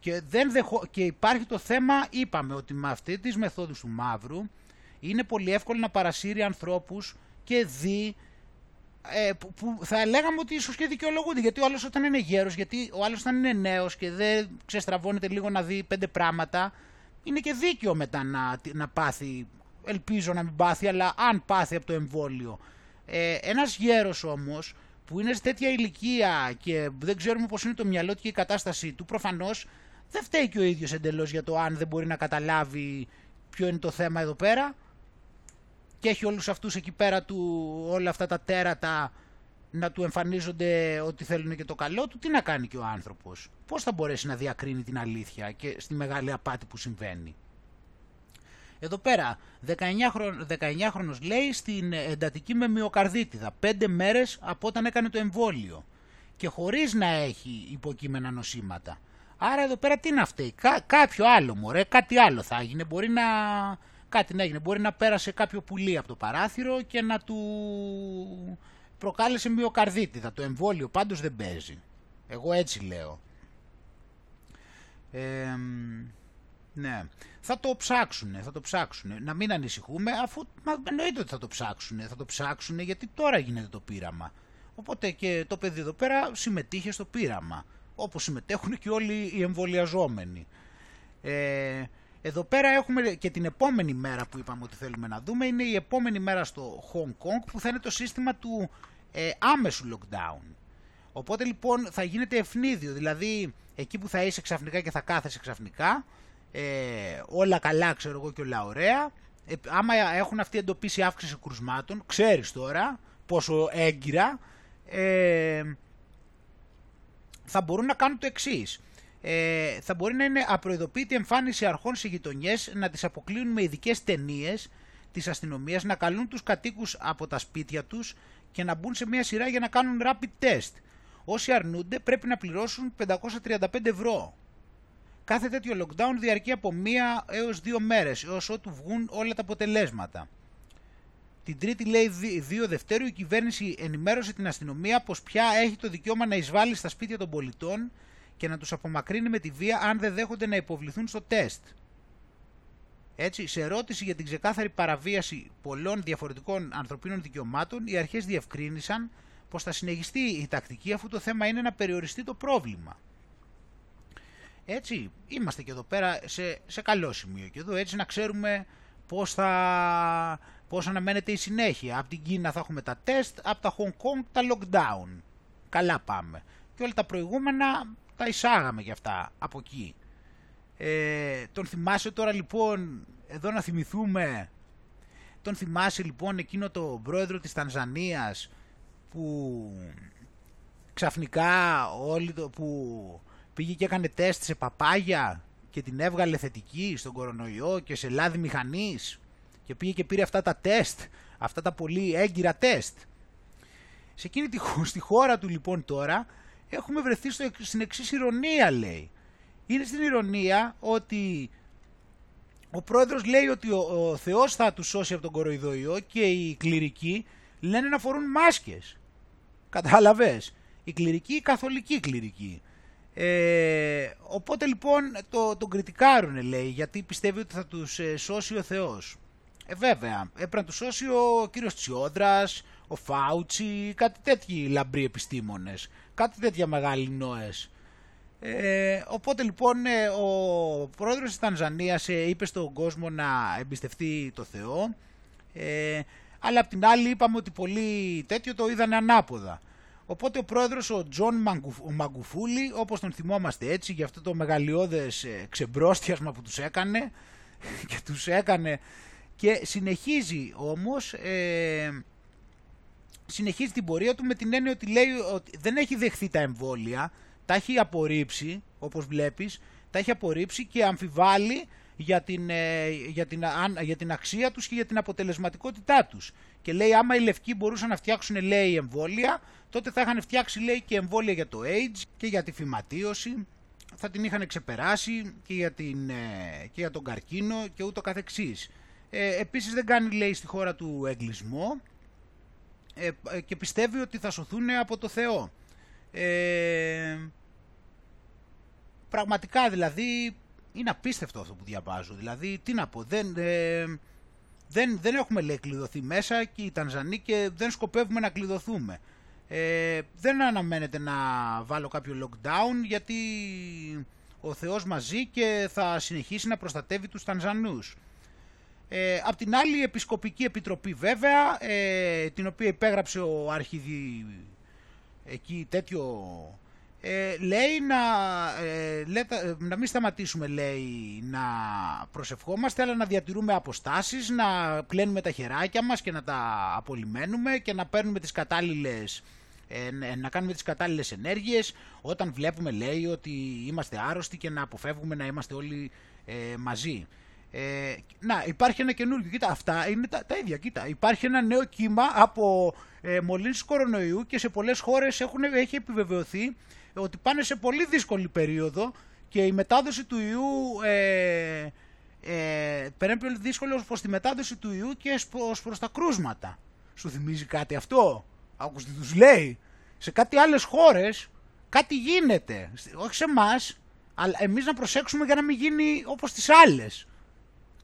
Και, δεν δεχο... και υπάρχει το θέμα, είπαμε ότι με αυτή τις μεθόδους του μαύρου είναι πολύ εύκολο να παρασύρει ανθρώπους και δει ε, που, θα λέγαμε ότι ίσως και δικαιολογούνται γιατί ο άλλος όταν είναι γέρος, γιατί ο άλλος όταν είναι νέος και δεν ξεστραβώνεται λίγο να δει πέντε πράγματα είναι και δίκαιο μετά να, να πάθει ελπίζω να μην πάθει, αλλά αν πάθει από το εμβόλιο. Ε, ένας γέρος όμως που είναι σε τέτοια ηλικία και δεν ξέρουμε πώς είναι το μυαλό του και η κατάστασή του, προφανώς δεν φταίει και ο ίδιος εντελώς για το αν δεν μπορεί να καταλάβει ποιο είναι το θέμα εδώ πέρα και έχει όλους αυτούς εκεί πέρα του όλα αυτά τα τέρατα να του εμφανίζονται ότι θέλουν και το καλό του, τι να κάνει και ο άνθρωπος; Πώς θα μπορέσει να διακρίνει την αλήθεια και στη μεγάλη απάτη που συμβαίνει; Εδώ πέρα, 19, χρονος λέει στην εντατική με μυοκαρδίτιδα, 5 μέρες από όταν έκανε το εμβόλιο και χωρίς να έχει υποκείμενα νοσήματα. Άρα εδώ πέρα τι είναι αυτή, κάποιο άλλο μωρέ, κάτι άλλο θα έγινε, μπορεί να, κάτι να έγινε. Μπορεί να πέρασε κάποιο πουλί από το παράθυρο και να του προκάλεσε μυοκαρδίτιδα. Το εμβόλιο πάντως δεν παίζει. Εγώ έτσι λέω. Ε, ναι. Θα το ψάξουνε, θα το ψάξουνε. Να μην ανησυχούμε, αφού μα, εννοείται ότι θα το ψάξουνε. Θα το ψάξουνε γιατί τώρα γίνεται το πείραμα. Οπότε και το παιδί εδώ πέρα συμμετείχε στο πείραμα. Όπως συμμετέχουν και όλοι οι εμβολιαζόμενοι. Ε, εδώ πέρα έχουμε και την επόμενη μέρα που είπαμε ότι θέλουμε να δούμε. Είναι η επόμενη μέρα στο Hong Kong που θα είναι το σύστημα του ε, άμεσου lockdown. Οπότε λοιπόν θα γίνεται ευνίδιο, δηλαδή εκεί που θα είσαι ξαφνικά και θα κάθεσαι ξαφνικά, ε, όλα καλά ξέρω εγώ και όλα ωραία, ε, άμα έχουν αυτοί εντοπίσει αύξηση κρουσμάτων, ξέρεις τώρα πόσο έγκυρα, ε, θα μπορούν να κάνουν το εξής. Ε, θα μπορεί να είναι απροειδοποίητη εμφάνιση αρχών σε γειτονιές, να τις αποκλείουν με ειδικές ταινίες της αστυνομίας, να καλούν τους κατοίκους από τα σπίτια τους και να μπουν σε μια σειρά για να κάνουν rapid test. Όσοι αρνούνται πρέπει να πληρώσουν 535 ευρώ. Κάθε τέτοιο lockdown διαρκεί από μία έως δύο μέρες, έως ότου βγουν όλα τα αποτελέσματα. Την Τρίτη, λέει 2 Δευτέρου, η κυβέρνηση ενημέρωσε την αστυνομία πως πια έχει το δικαίωμα να εισβάλλει στα σπίτια των πολιτών και να τους απομακρύνει με τη βία αν δεν δέχονται να υποβληθούν στο τεστ. Έτσι, σε ερώτηση για την ξεκάθαρη παραβίαση πολλών διαφορετικών ανθρωπίνων δικαιωμάτων, οι αρχές διευκρίνησαν πως θα συνεχιστεί η τακτική αφού το θέμα είναι να περιοριστεί το πρόβλημα. Έτσι, είμαστε και εδώ πέρα σε, σε καλό σημείο και εδώ έτσι να ξέρουμε πώς θα πώς αναμένεται η συνέχεια. Από την Κίνα θα έχουμε τα τεστ, από τα Hong Kong τα lockdown. Καλά πάμε. Και όλα τα προηγούμενα τα εισάγαμε γι' αυτά από εκεί. Ε, τον θυμάσαι τώρα λοιπόν, εδώ να θυμηθούμε, τον θυμάσαι λοιπόν εκείνο το πρόεδρο της Τανζανίας που ξαφνικά όλοι το, που πήγε και έκανε τεστ σε παπάγια και την έβγαλε θετική στον κορονοϊό και σε λάδι μηχανής και πήγε και πήρε αυτά τα τεστ, αυτά τα πολύ έγκυρα τεστ. Σε εκείνη τη, στη χώρα του λοιπόν τώρα έχουμε βρεθεί στο, στην εξής ηρωνία λέει. Είναι στην ηρωνία ότι ο πρόεδρος λέει ότι ο, ο Θεός θα τους σώσει από τον κοροϊδοϊό και οι κληρικοί λένε να φορούν μάσκες. Κατάλαβες; Οι κληρικοί, οι καθολικοί κληρικοί. Ε, οπότε λοιπόν το, τον κριτικάρουν λέει γιατί πιστεύει ότι θα τους ε, σώσει ο Θεός. Ε, βέβαια, έπρεπε να τους σώσει ο κύριος Τσιόδρας, ο Φάουτσι, κάτι τέτοιοι λαμπροί επιστήμονες, κάτι τέτοια μεγάλοι νόες. Ε, οπότε λοιπόν ε, ο πρόεδρος της Τανζανίας ε, είπε στον κόσμο να εμπιστευτεί το Θεό, ε, αλλά απ' την άλλη είπαμε ότι πολύ τέτοιο το είδανε ανάποδα. Οπότε ο πρόεδρος ο Τζον Μαγκουφούλη, όπως τον θυμόμαστε έτσι, για αυτό το μεγαλειώδες ξεμπρόστιασμα που τους έκανε και τους έκανε και συνεχίζει όμως, ε, συνεχίζει την πορεία του με την έννοια ότι λέει ότι δεν έχει δεχθεί τα εμβόλια, τα έχει απορρίψει, όπως βλέπεις, τα έχει απορρίψει και αμφιβάλλει για την, ε, για, την, για την αξία τους και για την αποτελεσματικότητά τους. Και λέει άμα οι λευκοί μπορούσαν να φτιάξουν λέει εμβόλια, τότε θα είχαν φτιάξει λέει και εμβόλια για το AIDS και για τη φυματίωση, θα την είχαν ξεπεράσει και για, την, ε, και για τον καρκίνο και ούτω καθεξής. Ε, επίσης δεν κάνει λέει στη χώρα του εγκλισμό ε, ε, και πιστεύει ότι θα σωθούν από το Θεό. Ε, πραγματικά δηλαδή είναι απίστευτο αυτό που διαβάζω. Δηλαδή τι να πω, δεν, ε, δεν, δεν έχουμε λέει κλειδωθεί μέσα και οι Τανζανοί και δεν σκοπεύουμε να κλειδωθούμε. Ε, δεν αναμένεται να βάλω κάποιο lockdown γιατί ο Θεός μαζί και θα συνεχίσει να προστατεύει τους Τανζανούς. Ε, απ' την άλλη η Επισκοπική Επιτροπή βέβαια, ε, την οποία υπέγραψε ο Αρχιδη εκεί τέτοιο, ε, λέει να, ε, να μην σταματήσουμε λέει να προσευχόμαστε αλλά να διατηρούμε αποστάσεις, να πλένουμε τα χεράκια μας και να τα απολυμμένουμε και να παίρνουμε τις κατάλληλες ε, να κάνουμε τις κατάλληλες ενέργειες όταν βλέπουμε λέει ότι είμαστε άρρωστοι και να αποφεύγουμε να είμαστε όλοι μαζί. Ε, να, υπάρχει ένα καινούργιο. Κοίτα, αυτά είναι τα, τα ίδια. Κοίτα, υπάρχει ένα νέο κύμα από ε, μολύνση κορονοϊού και σε πολλές χώρες έχουν, έχει επιβεβαιωθεί ότι πάνε σε πολύ δύσκολη περίοδο και η μετάδοση του ιού ε, ε, πιο δύσκολο προς τη μετάδοση του ιού και ως προς τα κρούσματα. Σου θυμίζει κάτι αυτό; Άκουσες τι τους λέει. Σε κάτι άλλες χώρες κάτι γίνεται. Όχι σε εμάς, αλλά εμείς να προσέξουμε για να μην γίνει όπως τις άλλες.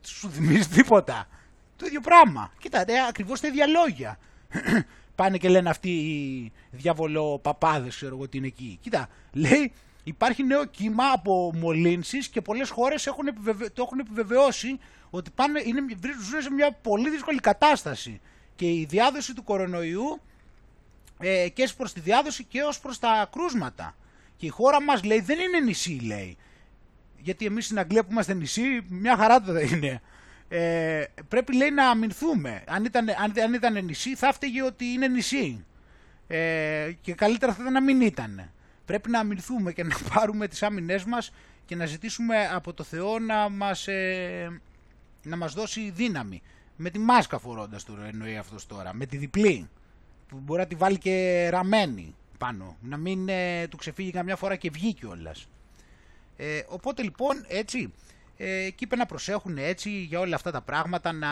Σου θυμίζει τίποτα. Το ίδιο πράγμα. Κοίτα, ε, ακριβώς τα ίδια λόγια. Πάνε και λένε αυτοί οι διαβολό παπάδες, ξέρω εγώ τι είναι εκεί. Κοίτα, λέει υπάρχει νέο κύμα από μολύνσεις και πολλές χώρες έχουν το έχουν επιβεβαιώσει ότι πάνε, είναι, βρίσκονται σε μια πολύ δύσκολη κατάσταση. Και η διάδοση του κορονοϊού ε, και προς τη διάδοση και ως προς τα κρούσματα. Και η χώρα μας λέει δεν είναι νησί λέει. Γιατί εμείς στην Αγγλία που είμαστε νησί μια χαρά δεν είναι. Ε, πρέπει λέει να αμυνθούμε. Αν ήταν, αν, αν ήταν νησί θα έφταιγε ότι είναι νησί. Ε, και καλύτερα θα ήταν να μην ήταν. Πρέπει να αμυνθούμε και να πάρουμε τις άμυνές μας και να ζητήσουμε από το Θεό να μας, ε, να μας δώσει δύναμη. Με τη μάσκα φορώντας το εννοεί αυτός τώρα, με τη διπλή που μπορεί να τη βάλει και ραμμένη πάνω, να μην ε, του ξεφύγει καμιά φορά και βγει κιόλας. Ε, οπότε λοιπόν έτσι, ε, εκεί πρέπει να προσέχουν έτσι για όλα αυτά τα πράγματα, να,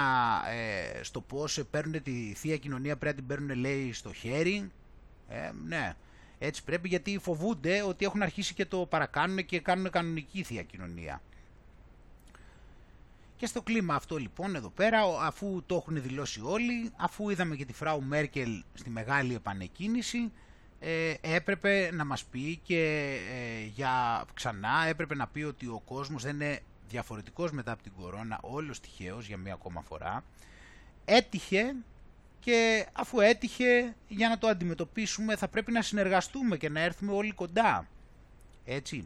ε, στο πώς παίρνουν τη Θεία Κοινωνία πρέπει να την παίρνουν λέει στο χέρι, ε, ναι, έτσι πρέπει γιατί φοβούνται ότι έχουν αρχίσει και το παρακάνουν και κάνουν κανονική Θεία Κοινωνία. Και στο κλίμα αυτό λοιπόν εδώ πέρα, αφού το έχουν δηλώσει όλοι, αφού είδαμε και τη Φράου Μέρκελ στη μεγάλη επανεκκίνηση, ε, έπρεπε να μας πει και ε, για ξανά έπρεπε να πει ότι ο κόσμος δεν είναι διαφορετικός μετά από την κορώνα, όλος τυχαίος για μία ακόμα φορά. Έτυχε και αφού έτυχε για να το αντιμετωπίσουμε θα πρέπει να συνεργαστούμε και να έρθουμε όλοι κοντά. Έτσι.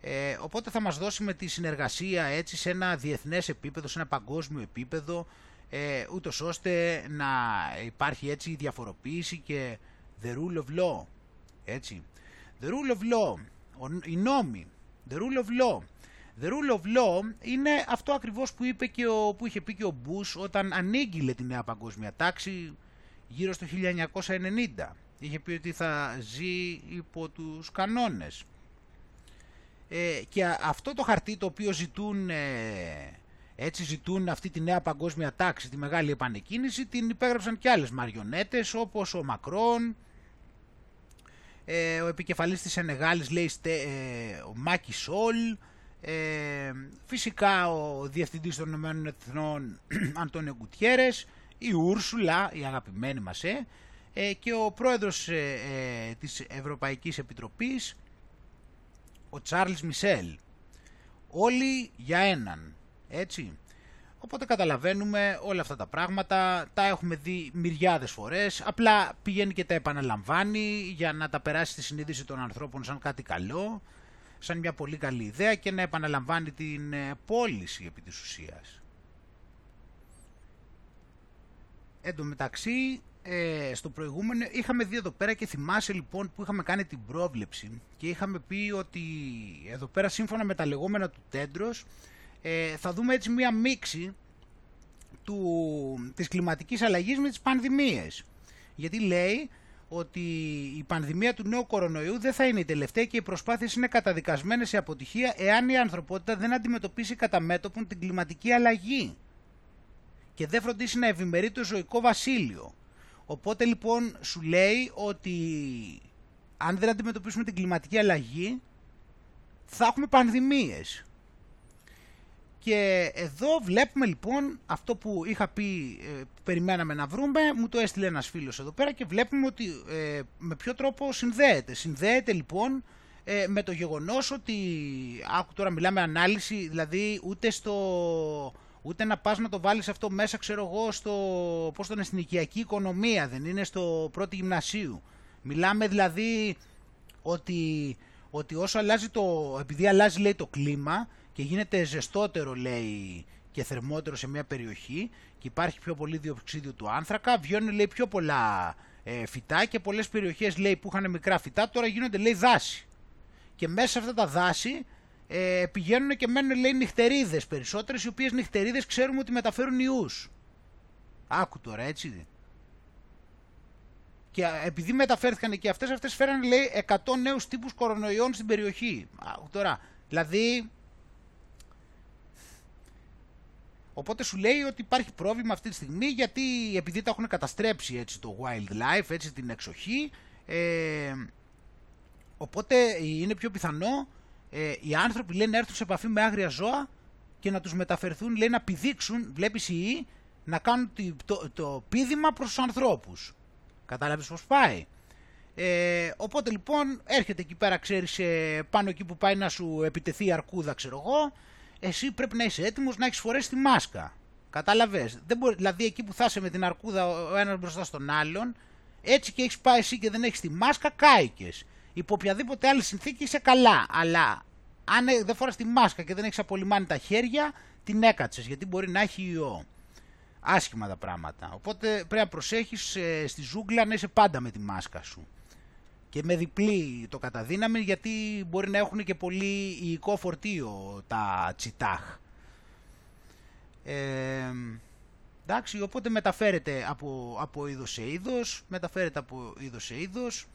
Ε, οπότε θα μας δώσει με τη συνεργασία έτσι σε ένα διεθνές επίπεδο, σε ένα παγκόσμιο επίπεδο, ε, ούτως ώστε να υπάρχει έτσι η διαφοροποίηση και the rule of law. Έτσι. The rule of law, οι νόμοι, the rule of law. The rule of law είναι αυτό ακριβώς που, είπε και ο, που είχε πει και ο Μπούς όταν ανήγγειλε τη νέα παγκόσμια τάξη γύρω στο 1990. Είχε πει ότι θα ζει υπό τους κανόνες. Ε, και αυτό το χαρτί το οποίο ζητούν, ε, έτσι ζητούν αυτή τη νέα παγκόσμια τάξη, τη μεγάλη επανεκκίνηση, την υπέγραψαν και άλλες μαριονέτες όπως ο Μακρόν, ε, ο επικεφαλής της Σενεγάλης λέει ε, ο Μάκη Σόλ, ε, φυσικά ο Διευθυντής των Ηνωμένων Εθνών Αντώνιο Γκουτιέρες, η Ούρσουλα, η αγαπημένη μας, ε, ε και ο πρόεδρος ε, της Ευρωπαϊκής Επιτροπής, ο Τσάρλς Μισελ. Όλοι για έναν, έτσι. Οπότε καταλαβαίνουμε όλα αυτά τα πράγματα, τα έχουμε δει μυριάδες φορές, απλά πηγαίνει και τα επαναλαμβάνει για να τα περάσει στη συνείδηση των ανθρώπων σαν κάτι καλό, σαν μια πολύ καλή ιδέα και να επαναλαμβάνει την ε, πώληση επί της ουσίας. Εν τω μεταξύ, ε, στο προηγούμενο είχαμε δει εδώ πέρα και θυμάσαι λοιπόν που είχαμε κάνει την πρόβλεψη και είχαμε πει ότι εδώ πέρα σύμφωνα με τα λεγόμενα του Τέντρος ε, θα δούμε έτσι μία μίξη του, της κλιματικής αλλαγής με τις πανδημίες. Γιατί λέει ότι η πανδημία του νέου κορονοϊού δεν θα είναι η τελευταία και οι προσπάθειες είναι καταδικασμένες σε αποτυχία εάν η ανθρωπότητα δεν αντιμετωπίσει κατά μέτωπον την κλιματική αλλαγή και δεν φροντίσει να ευημερεί το ζωικό βασίλειο. Οπότε λοιπόν σου λέει ότι αν δεν αντιμετωπίσουμε την κλιματική αλλαγή θα έχουμε πανδημίες. Και εδώ βλέπουμε λοιπόν αυτό που είχα πει ε, που περιμέναμε να βρούμε, μου το έστειλε ένας φίλος εδώ πέρα και βλέπουμε ότι ε, με ποιο τρόπο συνδέεται. Συνδέεται λοιπόν ε, με το γεγονός ότι, άκου τώρα μιλάμε ανάλυση, δηλαδή ούτε στο ούτε να πας να το βάλεις αυτό μέσα, ξέρω εγώ, στο, πώς το στην οικιακή οικονομία, δεν είναι στο πρώτο γυμνασίου. Μιλάμε δηλαδή ότι, ότι όσο αλλάζει το, επειδή αλλάζει λέει το κλίμα και γίνεται ζεστότερο λέει και θερμότερο σε μια περιοχή και υπάρχει πιο πολύ διοξίδιο του άνθρακα, βγαίνουν λέει πιο πολλά ε, φυτά και πολλές περιοχές λέει που είχαν μικρά φυτά τώρα γίνονται λέει δάση. Και μέσα σε αυτά τα δάση ε, πηγαίνουν και μένουν λέει νυχτερίδες περισσότερες οι οποίες νυχτερίδες ξέρουμε ότι μεταφέρουν ιούς. Άκου τώρα έτσι. Και επειδή μεταφέρθηκαν και αυτές, αυτές φέραν λέει 100 νέους τύπους κορονοϊών στην περιοχή. Άκου τώρα. Δηλαδή Οπότε σου λέει ότι υπάρχει πρόβλημα αυτή τη στιγμή γιατί επειδή τα έχουν καταστρέψει έτσι το wildlife, έτσι την εξοχή, ε, οπότε είναι πιο πιθανό ε, οι άνθρωποι λένε να έρθουν σε επαφή με άγρια ζώα και να τους μεταφερθούν, λέει να πηδήξουν, βλέπεις οι να κάνουν το, το, πίδημα προς τους ανθρώπους. Κατάλαβες πώς πάει. Ε, οπότε λοιπόν έρχεται εκεί πέρα, ξέρεις, ε, πάνω εκεί που πάει να σου επιτεθεί η αρκούδα, ξέρω εγώ, εσύ πρέπει να είσαι έτοιμος να έχεις φορέσει τη μάσκα. Κατάλαβες. Δεν μπορεί, δηλαδή εκεί που θα είσαι με την αρκούδα ο ένας μπροστά στον άλλον, έτσι και έχεις πάει εσύ και δεν έχεις τη μάσκα, κάηκες. Υπό οποιαδήποτε άλλη συνθήκη είσαι καλά. Αλλά αν δεν φοράς τη μάσκα και δεν έχεις απολυμάνει τα χέρια, την έκατσες γιατί μπορεί να έχει ιό. Άσχημα τα πράγματα. Οπότε πρέπει να προσέχεις ε, στη ζούγκλα να είσαι πάντα με τη μάσκα σου. Και με διπλή το καταδύναμη γιατί μπορεί να έχουν και πολύ υλικό φορτίο τα τσιτάχ. Ε, εντάξει, οπότε μεταφέρεται από, από είδος σε είδος, μεταφέρεται από είδος σε είδος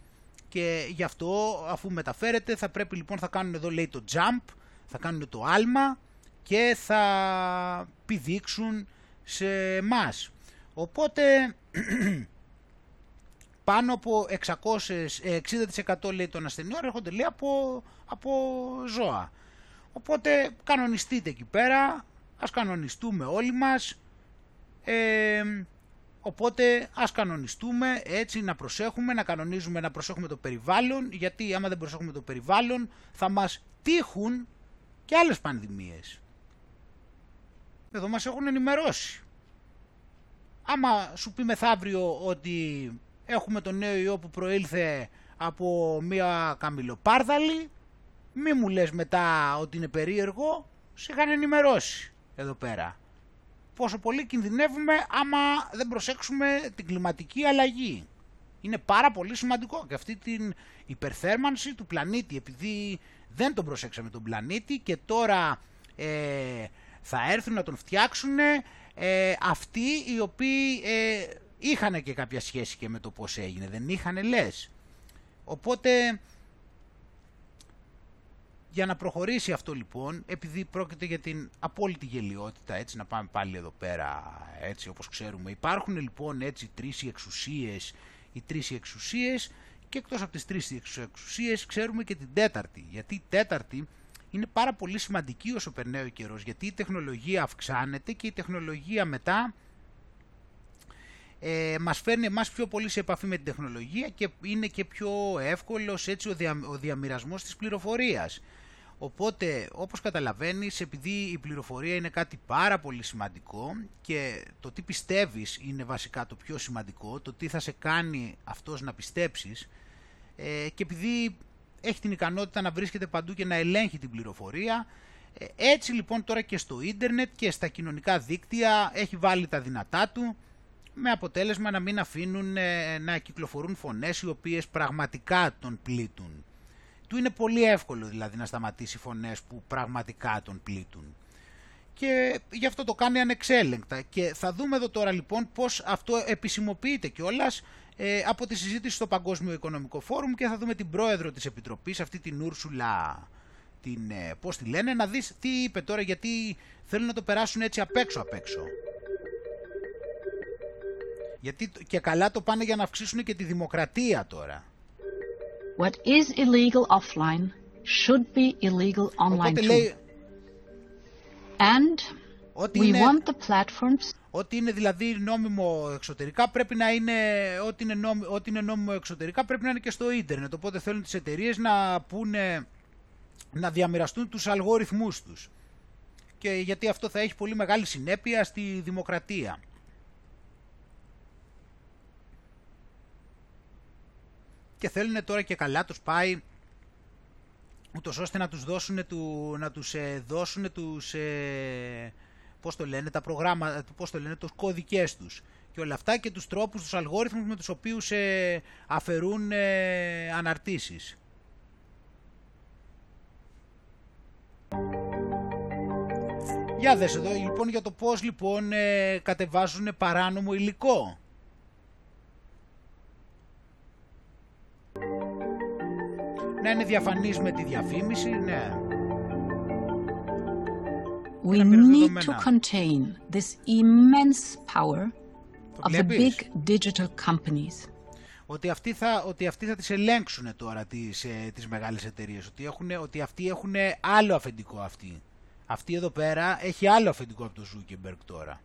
και γι' αυτό αφού μεταφέρεται θα πρέπει λοιπόν θα κάνουν εδώ λέει το jump, θα κάνουν το άλμα και θα πηδήξουν σε μας. Οπότε πάνω από 600, 60% λέει των ασθενειών έρχονται λέει από, από ζώα. Οπότε κανονιστείτε εκεί πέρα, ας κανονιστούμε όλοι μας, ε, οπότε ας κανονιστούμε έτσι να προσέχουμε, να κανονίζουμε, να προσέχουμε το περιβάλλον, γιατί άμα δεν προσέχουμε το περιβάλλον θα μας τύχουν και άλλες πανδημίες. Εδώ μας έχουν ενημερώσει. Άμα σου πει μεθαύριο ότι έχουμε τον νέο ιό που προήλθε από μία καμιλοπάρδαλη, μη μου λες μετά ότι είναι περίεργο, σε είχαν ενημερώσει εδώ πέρα. Πόσο πολύ κινδυνεύουμε άμα δεν προσέξουμε την κλιματική αλλαγή. Είναι πάρα πολύ σημαντικό και αυτή την υπερθέρμανση του πλανήτη επειδή δεν τον προσέξαμε τον πλανήτη και τώρα ε, θα έρθουν να τον φτιάξουν ε, αυτοί οι οποίοι ε, είχαν και κάποια σχέση και με το πώς έγινε, δεν είχαν λες. Οπότε για να προχωρήσει αυτό λοιπόν, επειδή πρόκειται για την απόλυτη γελιότητα, έτσι να πάμε πάλι εδώ πέρα, έτσι όπως ξέρουμε, υπάρχουν λοιπόν έτσι τρεις οι εξουσίες, οι τρεις οι εξουσίες και εκτός από τις τρεις οι εξουσίες ξέρουμε και την τέταρτη, γιατί η τέταρτη είναι πάρα πολύ σημαντική όσο περνάει ο καιρός, γιατί η τεχνολογία αυξάνεται και η τεχνολογία μετά ε, μας φέρνει εμάς πιο πολύ σε επαφή με την τεχνολογία και είναι και πιο εύκολος έτσι ο, δια, ο διαμοιρασμός της πληροφορίας. Οπότε, όπως καταλαβαίνεις, επειδή η πληροφορία είναι κάτι πάρα πολύ σημαντικό και το τι πιστεύεις είναι βασικά το πιο σημαντικό, το τι θα σε κάνει αυτός να πιστέψεις ε, και επειδή έχει την ικανότητα να βρίσκεται παντού και να ελέγχει την πληροφορία, ε, έτσι λοιπόν τώρα και στο ίντερνετ και στα κοινωνικά δίκτυα έχει βάλει τα δυνατά του με αποτέλεσμα να μην αφήνουν ε, να κυκλοφορούν φωνές οι οποίες πραγματικά τον πλήττουν. Του είναι πολύ εύκολο δηλαδή να σταματήσει φωνές που πραγματικά τον πλήττουν. Και γι' αυτό το κάνει ανεξέλεγκτα. Και θα δούμε εδώ τώρα λοιπόν πώς αυτό επισημοποιείται κιόλας ε, από τη συζήτηση στο Παγκόσμιο Οικονομικό Φόρουμ και θα δούμε την πρόεδρο της Επιτροπής, αυτή την Ούρσουλα, την, ε, πώς τη λένε, να δεις τι είπε τώρα γιατί θέλουν να το περάσουν έτσι απ' έξω απ' έξω. Γιατί και καλά το πάνε για να αυξήσουν και τη δημοκρατία τώρα. What is illegal offline should be illegal online too. Λέει, And ό,τι we είναι, want the platforms Ό,τι είναι δηλαδή νόμιμο εξωτερικά πρέπει να είναι, ό,τι είναι, νόμι, ό,τι είναι νόμιμο εξωτερικά πρέπει να είναι και στο ίντερνετ. Οπότε θέλουν τις εταιρείες να πούνε, να διαμοιραστούν τους αλγόριθμούς τους. Και γιατί αυτό θα έχει πολύ μεγάλη συνέπεια στη δημοκρατία. Και θέλουν τώρα και καλά τους πάει ούτως ώστε να τους δώσουν, του, να τους ε, δώσουν τους, ε, πώς το λένε, τα προγράμματα, πώς το λένε, τους κώδικες τους και όλα αυτά και τους τρόπους, τους αλγόριθμους με τους οποίους ε, αφαιρούν ε, αναρτήσεις. Για δες εδώ λοιπόν για το πώς λοιπόν ε, κατεβάζουν παράνομο υλικό. Να είναι διαφανής με τη διαφήμιση, ναι. We need to contain this immense power of the big digital companies. Ότι αυτοί θα, ότι αυτοί θα τις ελέγξουν τώρα τις, ε, τις μεγάλες εταιρείες. Ότι, έχουν, ότι αυτοί έχουν άλλο αφεντικό αυτοί. Αυτή εδώ πέρα έχει άλλο αφεντικό από τον Zuckerberg τώρα.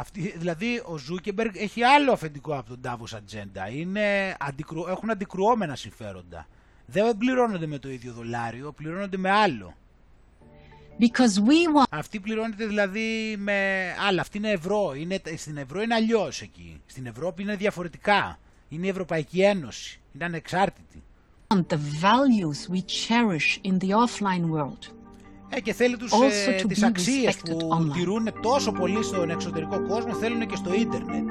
Αυτή, δηλαδή ο Zuckerberg έχει άλλο αφεντικό από τον Davos Agenda. Είναι, αντικρου, έχουν αντικρουόμενα συμφέροντα. Δεν πληρώνονται με το ίδιο δολάριο, πληρώνονται με άλλο. Because we want... Αυτή πληρώνεται δηλαδή με άλλα. Αυτή είναι ευρώ. Είναι, στην ευρώ είναι αλλιώς εκεί. Στην Ευρώπη είναι διαφορετικά. Είναι η Ευρωπαϊκή Ένωση. Είναι ανεξάρτητη. The values we cherish in the offline world. Ε, και θέλει τους, ε, τις αξίες που online. τηρούν τόσο πολύ στον εξωτερικό κόσμο, θέλουν και στο ίντερνετ.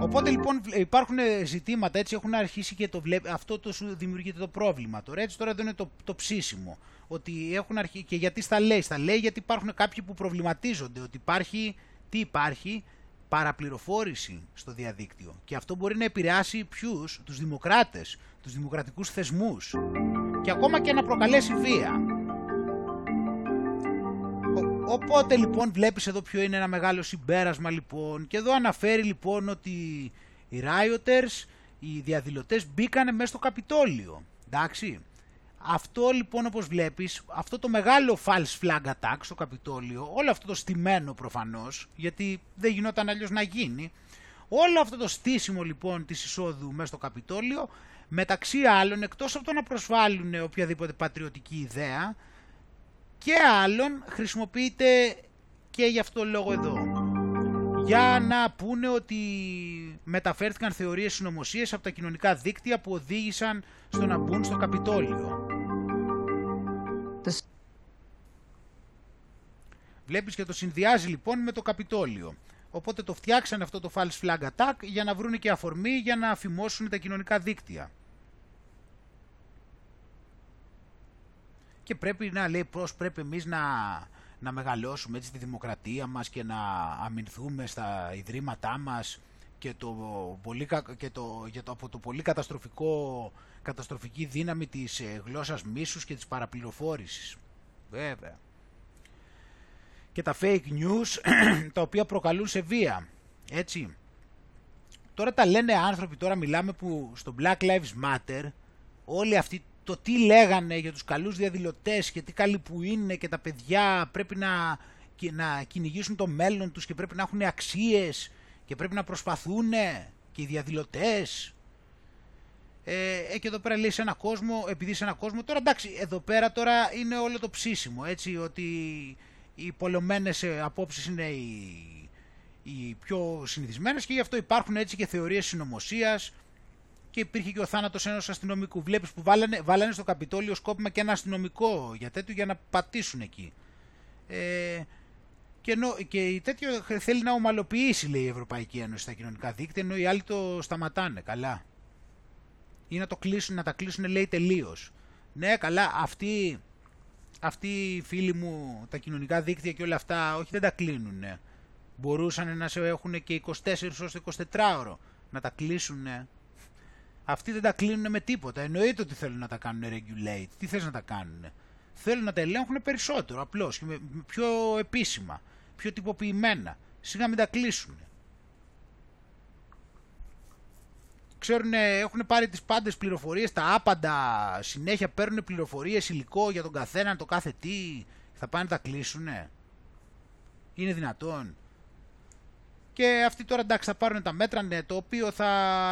Οπότε λοιπόν υπάρχουν ζητήματα, έτσι έχουν αρχίσει και το βλέπει, αυτό το σου δημιουργείται το πρόβλημα. Τώρα έτσι τώρα δεν είναι το, το ψήσιμο. Ότι έχουν αρχίσει, και γιατί στα λέει, στα λέει γιατί υπάρχουν κάποιοι που προβληματίζονται, ότι υπάρχει, τι υπάρχει, παραπληροφόρηση στο διαδίκτυο. Και αυτό μπορεί να επηρεάσει ποιους, τους δημοκράτες, τους δημοκρατικούς θεσμούς και ακόμα και να προκαλέσει βία. οπότε λοιπόν βλέπεις εδώ ποιο είναι ένα μεγάλο συμπέρασμα λοιπόν και εδώ αναφέρει λοιπόν ότι οι rioters, οι διαδηλωτές μπήκανε μέσα στο Καπιτόλιο. Εντάξει. Αυτό λοιπόν όπως βλέπεις, αυτό το μεγάλο false flag attack στο Καπιτόλιο, όλο αυτό το στημένο προφανώς, γιατί δεν γινόταν αλλιώς να γίνει, όλο αυτό το στήσιμο λοιπόν της εισόδου μέσα στο Καπιτόλιο μεταξύ άλλων εκτός από το να προσβάλλουν οποιαδήποτε πατριωτική ιδέα και άλλων χρησιμοποιείται και γι' αυτό λόγο εδώ για να πούνε ότι μεταφέρθηκαν θεωρίες συνωμοσίες από τα κοινωνικά δίκτυα που οδήγησαν στο να μπουν στο Καπιτόλιο. Βλέπεις και το συνδυάζει λοιπόν με το Καπιτόλιο. Οπότε το φτιάξαν αυτό το false flag attack για να βρουν και αφορμή για να αφημώσουν τα κοινωνικά δίκτυα. Και πρέπει να λέει πώς πρέπει εμείς να, να μεγαλώσουμε έτσι τη δημοκρατία μας και να αμυνθούμε στα ιδρύματά μας και, το πολύ, και το, για το, από το πολύ καταστροφικό, καταστροφική δύναμη της ε, γλώσσας μίσους και της παραπληροφόρησης. Βέβαια. Και τα fake news τα οποία προκαλούν σε βία. Έτσι. Τώρα τα λένε άνθρωποι, τώρα μιλάμε που στο Black Lives Matter όλοι αυτοί το τι λέγανε για τους καλούς διαδηλωτές και τι καλοί που είναι και τα παιδιά πρέπει να, να κυνηγήσουν το μέλλον τους και πρέπει να έχουν αξίες και πρέπει να προσπαθούν και οι διαδηλωτές. Ε, ε, και εδώ πέρα λέει σε ένα κόσμο, επειδή σε ένα κόσμο, τώρα εντάξει, εδώ πέρα τώρα είναι όλο το ψήσιμο, έτσι, ότι οι πολλωμένες ε, απόψεις είναι οι, οι πιο συνηθισμένες και γι' αυτό υπάρχουν έτσι και θεωρίες συνωμοσίας, και υπήρχε και ο θάνατος ενός αστυνομικού. Βλέπεις που βάλανε, βάλανε στο Καπιτόλιο σκόπιμα και ένα αστυνομικό για τέτοιο για να πατήσουν εκεί. Ε, και, ενώ, και τέτοιο θέλει να ομαλοποιήσει λέει η Ευρωπαϊκή Ένωση στα κοινωνικά δίκτυα ενώ οι άλλοι το σταματάνε καλά. Ή να, το κλείσουν, να τα κλείσουν λέει τελείως. Ναι καλά αυτοί, αυτοί οι φίλοι μου τα κοινωνικά δίκτυα και όλα αυτά όχι δεν τα κλείνουν. Μπορούσαν να σε έχουν και 24 ώρες 24 ώρο να τα κλείσουν αυτοί δεν τα κλείνουν με τίποτα. Εννοείται ότι θέλουν να τα κάνουν regulate. Τι θες να τα κάνουν. Θέλουν να τα ελέγχουν περισσότερο, απλώς, και πιο επίσημα, πιο τυποποιημένα. Σιγά μην τα κλείσουν. Ξέρουν, έχουν πάρει τις πάντες πληροφορίες, τα άπαντα, συνέχεια παίρνουν πληροφορίες, υλικό για τον καθένα, το κάθε τι. Θα πάνε να τα κλείσουνε. Είναι δυνατόν και αυτοί τώρα εντάξει θα πάρουν τα μέτρα ναι, το οποίο θα,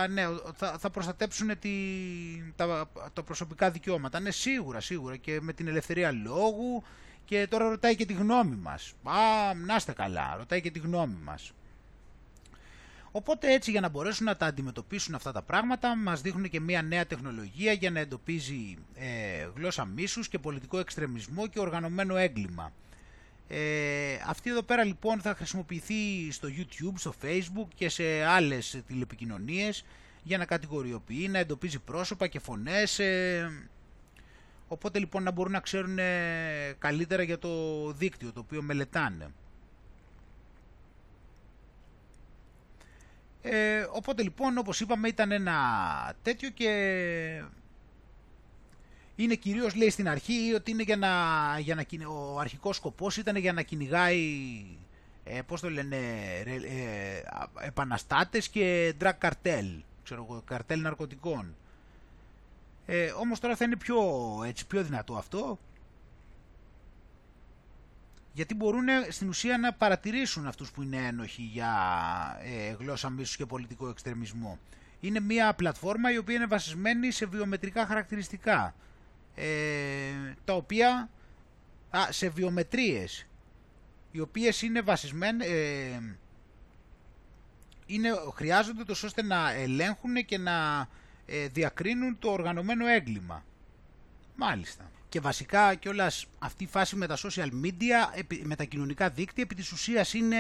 ναι, θα, θα προστατέψουν τη, τα, τα προσωπικά δικαιώματα. Ναι σίγουρα, σίγουρα και με την ελευθερία λόγου και τώρα ρωτάει και τη γνώμη μας. Α, να είστε καλά, ρωτάει και τη γνώμη μας. Οπότε έτσι για να μπορέσουν να τα αντιμετωπίσουν αυτά τα πράγματα μας δείχνουν και μια νέα τεχνολογία για να εντοπίζει ε, γλώσσα μίσους και πολιτικό εξτρεμισμό και οργανωμένο έγκλημα. Ε, αυτή εδώ πέρα λοιπόν θα χρησιμοποιηθεί στο YouTube, στο Facebook και σε άλλες τηλεπικοινωνίες για να κατηγοριοποιεί, να εντοπίζει πρόσωπα και φωνές ε, οπότε λοιπόν να μπορούν να ξέρουν ε, καλύτερα για το δίκτυο το οποίο μελετάνε. Ε, οπότε λοιπόν όπως είπαμε ήταν ένα τέτοιο και είναι κυρίως λέει στην αρχή ότι είναι για να, για να ο αρχικός σκοπός ήταν για να κυνηγάει ε, πώς το λένε ε, επαναστάτες και drug cartel, ξέρω εγώ, καρτέλ ναρκωτικών. Ε, όμως τώρα θα είναι πιο, έτσι, πιο δυνατό αυτό γιατί μπορούν στην ουσία να παρατηρήσουν αυτούς που είναι ένοχοι για ε, γλώσσα μίσους και πολιτικό εξτρεμισμό. Είναι μια πλατφόρμα η οποία είναι βασισμένη σε βιομετρικά χαρακτηριστικά, ε, τα οποία, α, σε βιομετρίες, οι οποίες είναι βασισμένες, ε, είναι, χρειάζονται τόσο ώστε να ελέγχουν και να ε, διακρίνουν το οργανωμένο έγκλημα. Μάλιστα και βασικά κιόλας αυτή η φάση με τα social media, με τα κοινωνικά δίκτυα, επί της ουσίας είναι,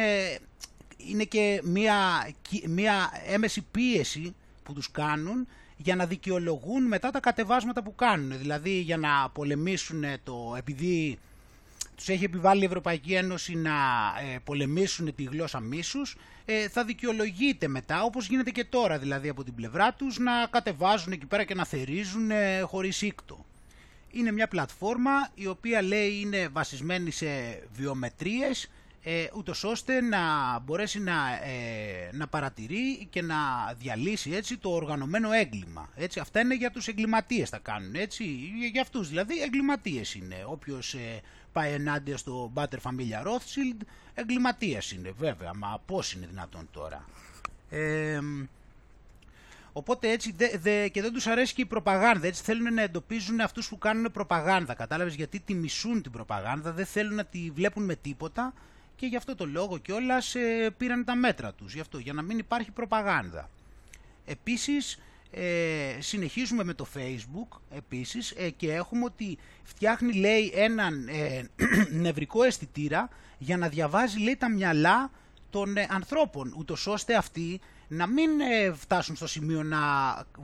είναι και μια, μια έμεση πίεση που τους κάνουν για να δικαιολογούν μετά τα κατεβάσματα που κάνουν. Δηλαδή για να πολεμήσουν το, επειδή τους έχει επιβάλει η Ευρωπαϊκή Ένωση να ε, πολεμήσουν τη γλώσσα μίσους, ε, θα δικαιολογείται μετά, όπως γίνεται και τώρα δηλαδή από την πλευρά τους, να κατεβάζουν εκεί πέρα και να θερίζουν ε, χωρίς σύκτο είναι μια πλατφόρμα η οποία λέει είναι βασισμένη σε βιομετρίες ε, ούτως ώστε να μπορέσει να, ε, να παρατηρεί και να διαλύσει έτσι το οργανωμένο έγκλημα. Έτσι, αυτά είναι για τους εγκληματίες θα κάνουν, έτσι, για αυτούς δηλαδή εγκληματίες είναι. Όποιος ε, πάει ενάντια στο Butter Familia Rothschild, εγκληματίας είναι βέβαια, μα πώς είναι δυνατόν τώρα. Ε, Οπότε έτσι δε, και δεν τους αρέσει και η προπαγάνδα. Έτσι θέλουν να εντοπίζουν αυτούς που κάνουν προπαγάνδα. Κατάλαβες γιατί τη μισούν την προπαγάνδα, δεν θέλουν να τη βλέπουν με τίποτα και γι' αυτό το λόγο κιόλας ε, πήραν τα μέτρα τους. Γι' αυτό, για να μην υπάρχει προπαγάνδα. Επίσης, ε, συνεχίζουμε με το facebook επίσης ε, και έχουμε ότι φτιάχνει λέει έναν ε, νευρικό αισθητήρα για να διαβάζει λέει τα μυαλά των ε, ανθρώπων ούτως ώστε αυτοί να μην ε, φτάσουν στο σημείο να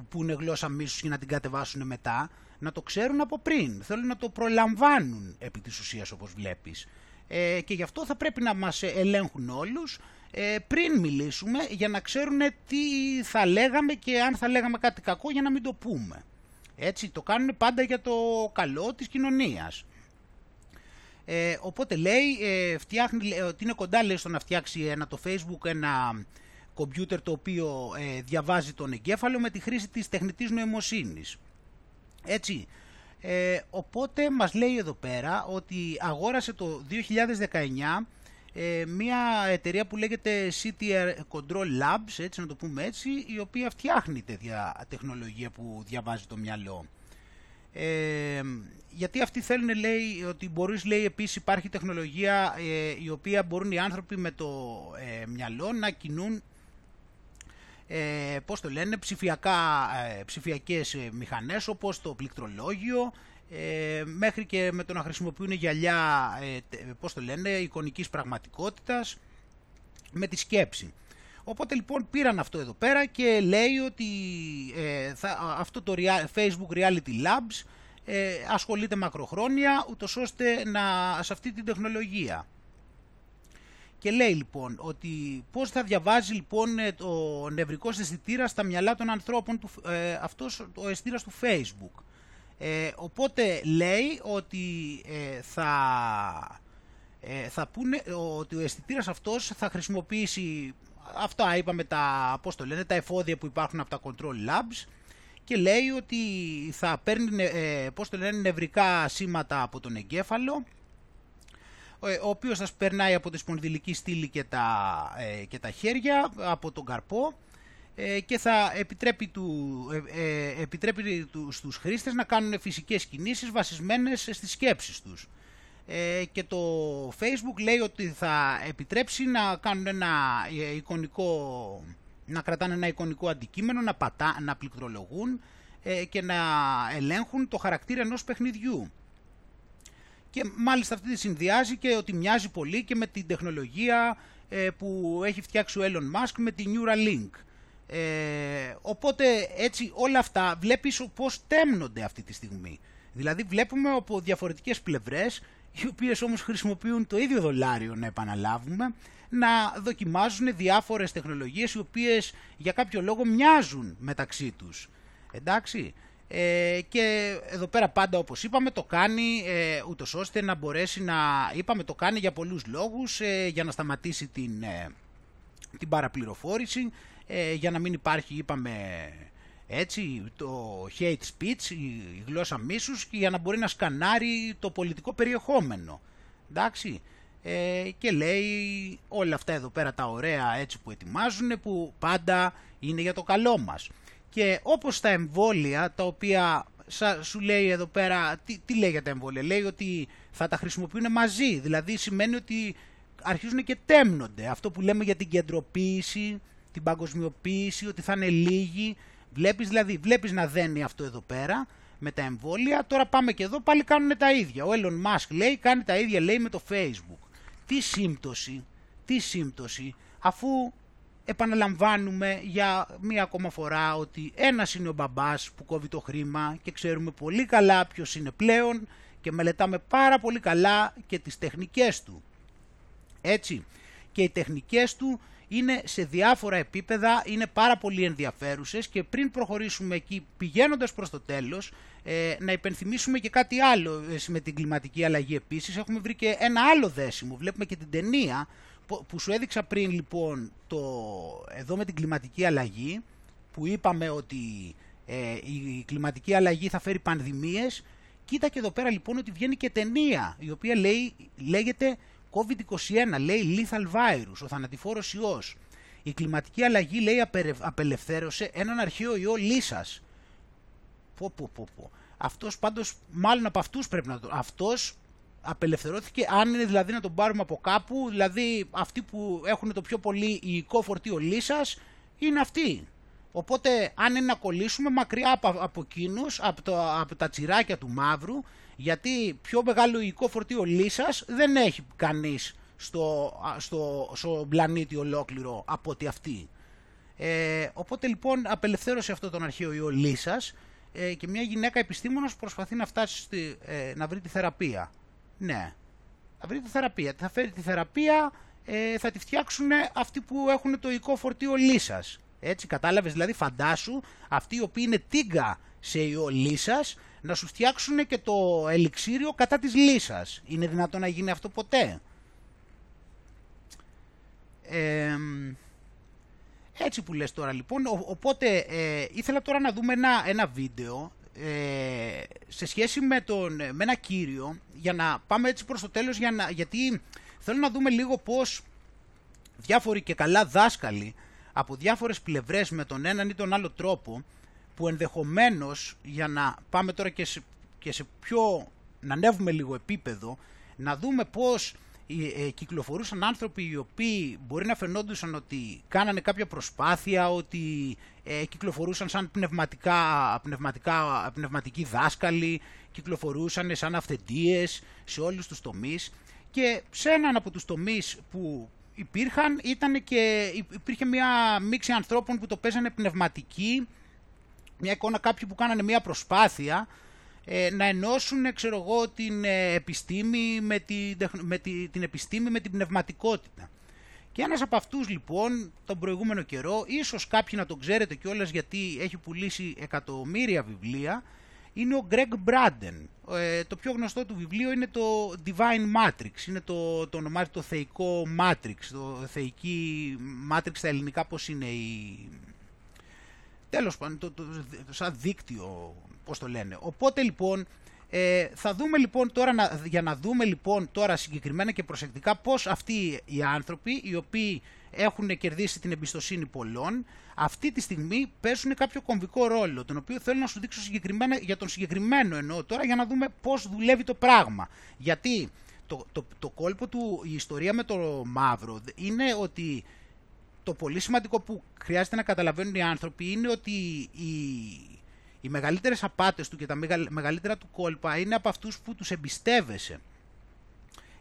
πούνε γλώσσα μίσους και να την κατεβάσουν μετά, να το ξέρουν από πριν. Θέλουν να το προλαμβάνουν επί της ουσίας όπως βλέπεις. Ε, και γι' αυτό θα πρέπει να μας ελέγχουν όλους ε, πριν μιλήσουμε για να ξέρουν τι θα λέγαμε και αν θα λέγαμε κάτι κακό για να μην το πούμε. Έτσι το κάνουν πάντα για το καλό της κοινωνίας. Ε, οπότε λέει, ε, φτιάχνει, ότι είναι κοντά λέει στο να φτιάξει ένα, το facebook ένα κομπιούτερ το οποίο ε, διαβάζει τον εγκέφαλο με τη χρήση της τεχνητής νοημοσύνης. Έτσι, ε, οπότε μας λέει εδώ πέρα ότι αγόρασε το 2019 ε, μια εταιρεία που λέγεται CTR Control Labs, έτσι να το πούμε έτσι, η οποία φτιάχνει τέτοια τεχνολογία που διαβάζει το μυαλό. Ε, γιατί αυτοί θέλουν λέει ότι μπορείς λέει επίσης υπάρχει τεχνολογία ε, η οποία μπορούν οι άνθρωποι με το ε, μυαλό να κινούν ε, πώς το λένε, ψηφιακά, ε, ψηφιακές ε, μηχανές όπως το πληκτρολόγιο, ε, μέχρι και με το να χρησιμοποιούν γυαλιά, ε, πώς το λένε, εικονικής πραγματικότητας, με τη σκέψη. Οπότε λοιπόν πήραν αυτό εδώ πέρα και λέει ότι ε, θα, αυτό το Facebook Reality Labs ε, ασχολείται μακροχρόνια ούτως ώστε να, σε αυτή την τεχνολογία. Και λέει λοιπόν ότι πώς θα διαβάζει λοιπόν ε, το νευρικό αισθητήρα στα μυαλά των ανθρώπων, του, ε, αυτός ο αισθητήρας του Facebook. Ε, οπότε λέει ότι ε, θα, ε, θα πούνε ότι ο αισθητήρας αυτός θα χρησιμοποιήσει αυτά είπαμε τα, πώς το λένε, τα εφόδια που υπάρχουν από τα Control Labs και λέει ότι θα παίρνει πώς το λένε, νευρικά σήματα από τον εγκέφαλο ε, ο οποίος θα περνάει από τη σπονδυλική στήλη και τα, ε, και τα χέρια, από τον καρπό ε, και θα επιτρέπει, του, επιτρέπει τους, στους χρήστες να κάνουν φυσικές κινήσεις βασισμένες στις σκέψεις τους. και το Facebook λέει ότι θα επιτρέψει να κάνουν ένα εικονικό, να κρατάνε ένα εικονικό αντικείμενο, να, πατά, να πληκτρολογούν και να ελέγχουν το χαρακτήρα ενός παιχνιδιού. Και μάλιστα αυτή τη συνδυάζει και ότι μοιάζει πολύ και με την τεχνολογία ε, που έχει φτιάξει ο Elon Musk με τη Neuralink. Ε, οπότε έτσι όλα αυτά βλέπεις πώς τέμνονται αυτή τη στιγμή. Δηλαδή βλέπουμε από διαφορετικές πλευρές, οι οποίες όμως χρησιμοποιούν το ίδιο δολάριο να επαναλάβουμε, να δοκιμάζουν διάφορες τεχνολογίες οι οποίες για κάποιο λόγο μοιάζουν μεταξύ τους. Εντάξει, Ε, και εδώ πέρα πάντα όπως είπαμε το κάνει ε, ούτως ώστε να μπορέσει να, είπαμε το κάνει για πολλούς λόγους, ε, για να σταματήσει την, ε, την παραπληροφόρηση, ε, για να μην υπάρχει είπαμε έτσι το hate speech, η γλώσσα μίσους και για να μπορεί να σκανάρει το πολιτικό περιεχόμενο. Εντάξει, ε, και λέει όλα αυτά εδώ πέρα τα ωραία έτσι που ετοιμάζουν που πάντα είναι για το καλό μας. Και όπως τα εμβόλια τα οποία σου λέει εδώ πέρα, τι, τι λέει για τα εμβόλια, λέει ότι θα τα χρησιμοποιούν μαζί, δηλαδή σημαίνει ότι αρχίζουν και τέμνονται. Αυτό που λέμε για την κεντροποίηση, την παγκοσμιοποίηση, ότι θα είναι λίγοι. Βλέπεις δηλαδή, βλέπεις να δένει αυτό εδώ πέρα με τα εμβόλια. Τώρα πάμε και εδώ πάλι κάνουν τα ίδια. Ο Elon Musk λέει κάνει τα ίδια λέει με το Facebook. Τι σύμπτωση, τι σύμπτωση, αφού επαναλαμβάνουμε για μία ακόμα φορά ότι ένας είναι ο μπαμπάς που κόβει το χρήμα και ξέρουμε πολύ καλά ποιος είναι πλέον και μελετάμε πάρα πολύ καλά και τις τεχνικές του. Έτσι, και οι τεχνικές του είναι σε διάφορα επίπεδα, είναι πάρα πολύ ενδιαφέρουσες και πριν προχωρήσουμε εκεί πηγαίνοντας προς το τέλος ε, να υπενθυμίσουμε και κάτι άλλο ε, με την κλιματική αλλαγή επίσης. Έχουμε βρει και ένα άλλο δέσιμο, βλέπουμε και την ταινία που σου έδειξα πριν λοιπόν το, εδώ με την κλιματική αλλαγή που είπαμε ότι ε, η κλιματική αλλαγή θα φέρει πανδημίες κοίτα και εδώ πέρα λοιπόν ότι βγαίνει και ταινία η οποία λέει, λέγεται COVID-21, λέει lethal virus, ο θανατηφόρος ιός. Η κλιματική αλλαγή λέει απελευθέρωσε έναν αρχαίο ιό λύσας. Πω πω πω πω. Αυτός πάντως, μάλλον από αυτούς πρέπει να το... Αυτός απελευθερώθηκε, αν είναι δηλαδή να τον πάρουμε από κάπου, δηλαδή αυτοί που έχουν το πιο πολύ υλικό φορτίο λύσας είναι αυτοί. Οπότε αν είναι να κολλήσουμε μακριά από, από εκείνους, από, το, από τα τσιράκια του μαύρου, γιατί πιο μεγάλο υλικό φορτίο λύσας δεν έχει κανείς στο, στο, στο πλανήτη ολόκληρο από ότι αυτοί. Ε, οπότε λοιπόν απελευθέρωσε αυτό τον αρχαίο ιό λύσας ε, και μια γυναίκα επιστήμονας προσπαθεί να φτάσει στη, ε, να βρει τη θεραπεία. Ναι. Θα βρει τη θεραπεία. Θα φέρει τη θεραπεία, ε, θα τη φτιάξουν αυτοί που έχουν το οικό φορτίο λύσας. Έτσι, κατάλαβες, δηλαδή φαντάσου αυτοί οι οποίοι είναι τίγκα σε ιό λύσας να σου φτιάξουν και το ελιξίριο κατά της λύσας. Είναι δυνατόν να γίνει αυτό ποτέ; Ε, έτσι που λες τώρα λοιπόν, οπότε ε, ήθελα τώρα να δούμε ένα, ένα βίντεο ε, σε σχέση με, τον, με ένα κύριο, για να πάμε έτσι προς το τέλος, για να, γιατί θέλω να δούμε λίγο πώς διάφοροι και καλά δάσκαλοι από διάφορες πλευρές με τον έναν ή τον άλλο τρόπο, που ενδεχομένως, για να πάμε τώρα και σε, και σε πιο, να ανέβουμε λίγο επίπεδο, να δούμε πώς ε, κυκλοφορούσαν άνθρωποι οι οποίοι μπορεί να φαινόντουσαν ότι κάνανε κάποια προσπάθεια, ότι ε, κυκλοφορούσαν σαν πνευματικά, πνευματικά, πνευματικοί δάσκαλοι, κυκλοφορούσαν σαν αυθεντίες σε όλους τους τομείς. Και σε έναν από τους τομείς που υπήρχαν ήταν και υπήρχε μια μίξη ανθρώπων που το παίζανε πνευματική, μια εικόνα κάποιοι που κάνανε μια προσπάθεια ε, να ενώσουν ξέρω εγώ, την ε, επιστήμη με, τη, με τη, την επιστήμη με την πνευματικότητα. Και ένας από αυτούς λοιπόν τον προηγούμενο καιρό, ίσως κάποιοι να τον ξέρετε κιόλας γιατί έχει πουλήσει εκατομμύρια βιβλία, είναι ο Greg Braden. Ε, το πιο γνωστό του βιβλίο είναι το Divine Matrix, είναι το, το ονομάζεται το θεϊκό Matrix, το θεϊκή Matrix στα ελληνικά πώς είναι η... Τέλος πάντων, το, το, το, σαν δίκτυο πώς το λένε. Οπότε λοιπόν ε, θα δούμε λοιπόν τώρα, για να δούμε λοιπόν τώρα συγκεκριμένα και προσεκτικά πώς αυτοί οι άνθρωποι οι οποίοι έχουν κερδίσει την εμπιστοσύνη πολλών, αυτή τη στιγμή παίζουν κάποιο κομβικό ρόλο, τον οποίο θέλω να σου δείξω συγκεκριμένα για τον συγκεκριμένο εννοώ τώρα για να δούμε πώς δουλεύει το πράγμα. Γιατί το, το, το κόλπο του, η ιστορία με το μαύρο είναι ότι το πολύ σημαντικό που χρειάζεται να καταλαβαίνουν οι άνθρωποι είναι ότι η, οι μεγαλύτερες απάτες του και τα μεγαλύτερα του κόλπα είναι από αυτούς που τους εμπιστεύεσαι.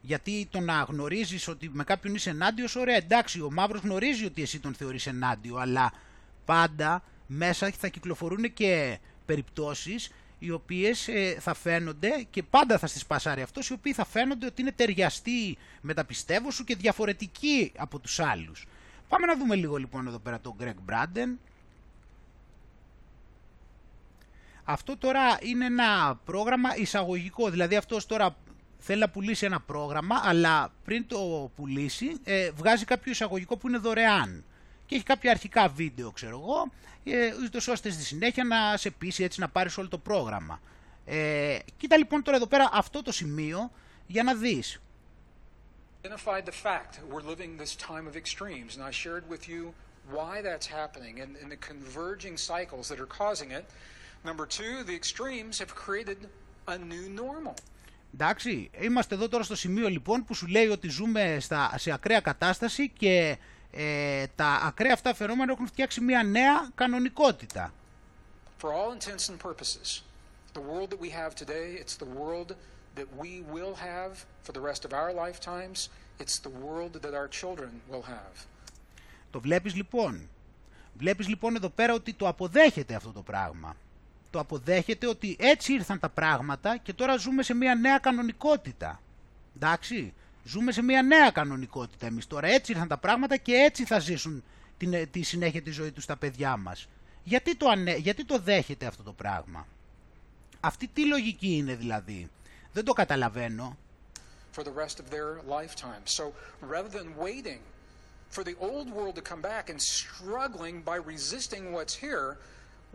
Γιατί το να γνωρίζεις ότι με κάποιον είσαι ενάντιος, ωραία, εντάξει, ο μαύρος γνωρίζει ότι εσύ τον θεωρείς ενάντιο, αλλά πάντα μέσα θα κυκλοφορούν και περιπτώσεις οι οποίες ε, θα φαίνονται και πάντα θα στις πασάρει αυτός, οι οποίοι θα φαίνονται ότι είναι ταιριαστοί με τα πιστεύω σου και διαφορετικοί από τους άλλους. Πάμε να δούμε λίγο λοιπόν εδώ πέρα τον Greg Braden. Αυτό τώρα είναι ένα πρόγραμμα εισαγωγικό, δηλαδή αυτός τώρα θέλει να πουλήσει ένα πρόγραμμα, αλλά πριν το πουλήσει ε, βγάζει κάποιο εισαγωγικό που είναι δωρεάν και έχει κάποια αρχικά βίντεο, ξέρω εγώ, ε, ώστε στη συνέχεια να σε πείσει έτσι να πάρεις όλο το πρόγραμμα. Ε, κοίτα λοιπόν τώρα εδώ πέρα αυτό το σημείο για να δεις. Identified the fact that we're living this time of extremes, and I shared with you why that's happening and, and the converging cycles that are causing it. Number two, the extremes have created a new normal. Εντάξει, είμαστε εδώ τώρα στο σημείο λοιπόν που σου λέει ότι ζούμε στα, σε ακραία κατάσταση και ε, τα ακραία αυτά φαινόμενα έχουν φτιάξει μια νέα κανονικότητα. For all intents and purposes, the world that we have today, it's the world that we will have for the rest of our lifetimes. It's the world that our children will have. Το βλέπεις λοιπόν; Βλέπεις λοιπόν εδώ πέρα ότι το αποδέχεται αυτό το πράγμα. Το αποδέχεται ότι έτσι ήρθαν τα πράγματα και τώρα ζούμε σε μια νέα κανονικότητα. Εντάξει. Ζούμε σε μια νέα κανονικότητα εμείς τώρα. Έτσι ήρθαν τα πράγματα και έτσι θα ζήσουν την, τη συνέχεια της ζωής τους τα παιδιά μας. Γιατί το, ανε, γιατί το δέχεται αυτό το πράγμα; Αυτή τι λογική είναι δηλαδή; Δεν το καταλαβαίνω. For the rest of their lifetime. So rather than waiting for the old world to come back and struggling by resisting what's here,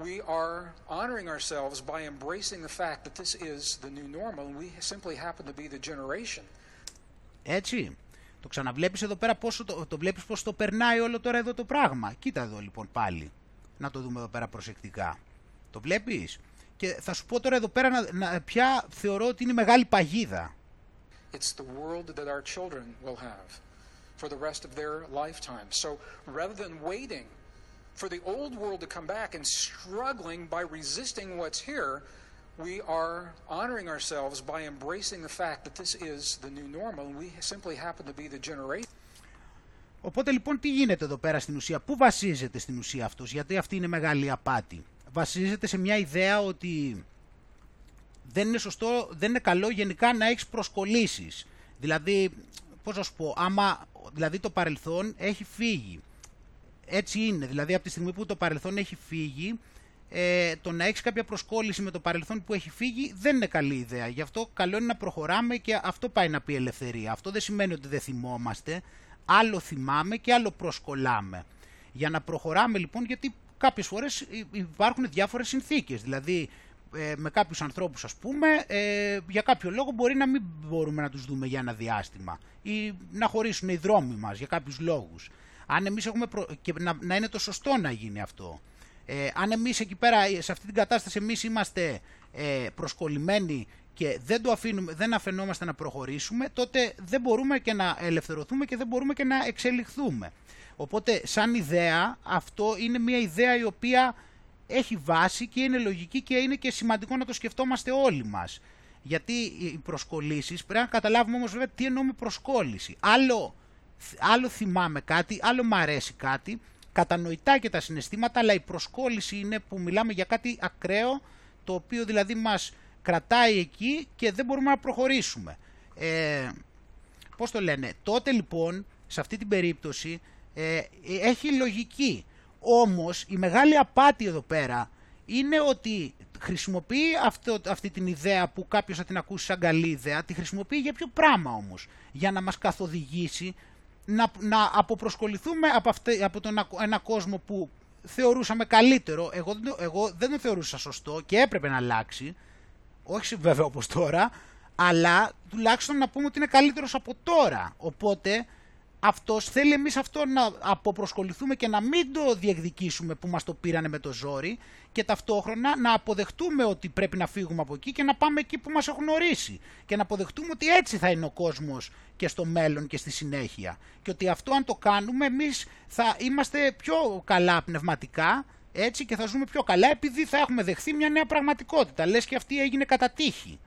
we are honoring ourselves by embracing the fact that this is the new normal and we simply happen to be the generation έτσι. Το ξαναβλέπεις εδώ πέρα πόσο το, το βλέπεις πώς το περνάει όλο τώρα εδώ το πράγμα. Κοίτα εδώ λοιπόν πάλι. Να το δούμε εδώ πέρα προσεκτικά. Το βλέπεις. Και θα σου πω τώρα εδώ πέρα να, να, ποια θεωρώ ότι είναι η μεγάλη παγίδα. It's the world that our children will have for the rest of their lifetime. So rather than waiting for the old world to come back and struggling by resisting what's here, we are honoring ourselves by embracing the fact that this is the new normal and we simply happen to be the generation. Οπότε λοιπόν τι γίνεται εδώ πέρα στην ουσία, πού βασίζεται στην ουσία αυτός, γιατί αυτή είναι μεγάλη απάτη. Βασίζεται σε μια ιδέα ότι δεν είναι σωστό, δεν είναι καλό γενικά να έχεις προσκολήσεις. Δηλαδή, πώς να σου πω, άμα δηλαδή το παρελθόν έχει φύγει. Έτσι είναι, δηλαδή από τη στιγμή που το παρελθόν έχει φύγει, ε, το να έχεις κάποια προσκόλληση με το παρελθόν που έχει φύγει δεν είναι καλή ιδέα. Γι' αυτό καλό είναι να προχωράμε και αυτό πάει να πει ελευθερία. Αυτό δεν σημαίνει ότι δεν θυμόμαστε. Άλλο θυμάμαι και άλλο προσκολάμε. Για να προχωράμε λοιπόν, γιατί κάποιες φορές υπάρχουν διάφορες συνθήκες. Δηλαδή, ε, με κάποιους ανθρώπους ας πούμε, ε, για κάποιο λόγο μπορεί να μην μπορούμε να τους δούμε για ένα διάστημα ή να χωρίσουν οι δρόμοι μας για κάποιους λόγους. Αν εμείς έχουμε και να, να είναι το σωστό να γίνει αυτό. Ε, αν εμείς εκεί πέρα, σε αυτή την κατάσταση, εμείς είμαστε ε, προσκολλημένοι και δεν, το αφήνουμε, δεν αφαινόμαστε να προχωρήσουμε, τότε δεν μπορούμε και να ελευθερωθούμε και δεν μπορούμε και να εξελιχθούμε. Οπότε, σαν ιδέα, αυτό είναι μια ιδέα η οποία έχει βάση και είναι λογική και είναι και σημαντικό να το σκεφτόμαστε όλοι μας. Γιατί οι προσκολήσεις, πρέπει να καταλάβουμε όμως βέβαια τι εννοούμε προσκόλληση. Άλλο, άλλο θυμάμαι κάτι, άλλο μ' αρέσει κάτι κατανοητά και τα συναισθήματα, αλλά η προσκόλληση είναι που μιλάμε για κάτι ακραίο, το οποίο δηλαδή μας κρατάει εκεί και δεν μπορούμε να προχωρήσουμε. Ε, πώς το λένε, τότε λοιπόν, σε αυτή την περίπτωση, ε, έχει λογική. Όμως, η μεγάλη απάτη εδώ πέρα είναι ότι χρησιμοποιεί αυτό, αυτή την ιδέα που κάποιος θα την ακούσει σαν καλή ιδέα, τη χρησιμοποιεί για ποιο πράγμα όμως, για να μας καθοδηγήσει να, να αποπροσκοληθούμε από, αυτε, από τον ένα κόσμο που θεωρούσαμε καλύτερο. Εγώ, εγώ δεν το θεωρούσα σωστό και έπρεπε να αλλάξει. Όχι βέβαια όπως τώρα, αλλά τουλάχιστον να πούμε ότι είναι καλύτερος από τώρα. Οπότε αυτός θέλει εμείς αυτό να αποπροσκοληθούμε και να μην το διεκδικήσουμε που μας το πήρανε με το ζόρι και ταυτόχρονα να αποδεχτούμε ότι πρέπει να φύγουμε από εκεί και να πάμε εκεί που μας έχουν ορίσει και να αποδεχτούμε ότι έτσι θα είναι ο κόσμος και στο μέλλον και στη συνέχεια και ότι αυτό αν το κάνουμε εμείς θα είμαστε πιο καλά πνευματικά έτσι και θα ζούμε πιο καλά επειδή θα έχουμε δεχθεί μια νέα πραγματικότητα λες και αυτή έγινε κατά τύχη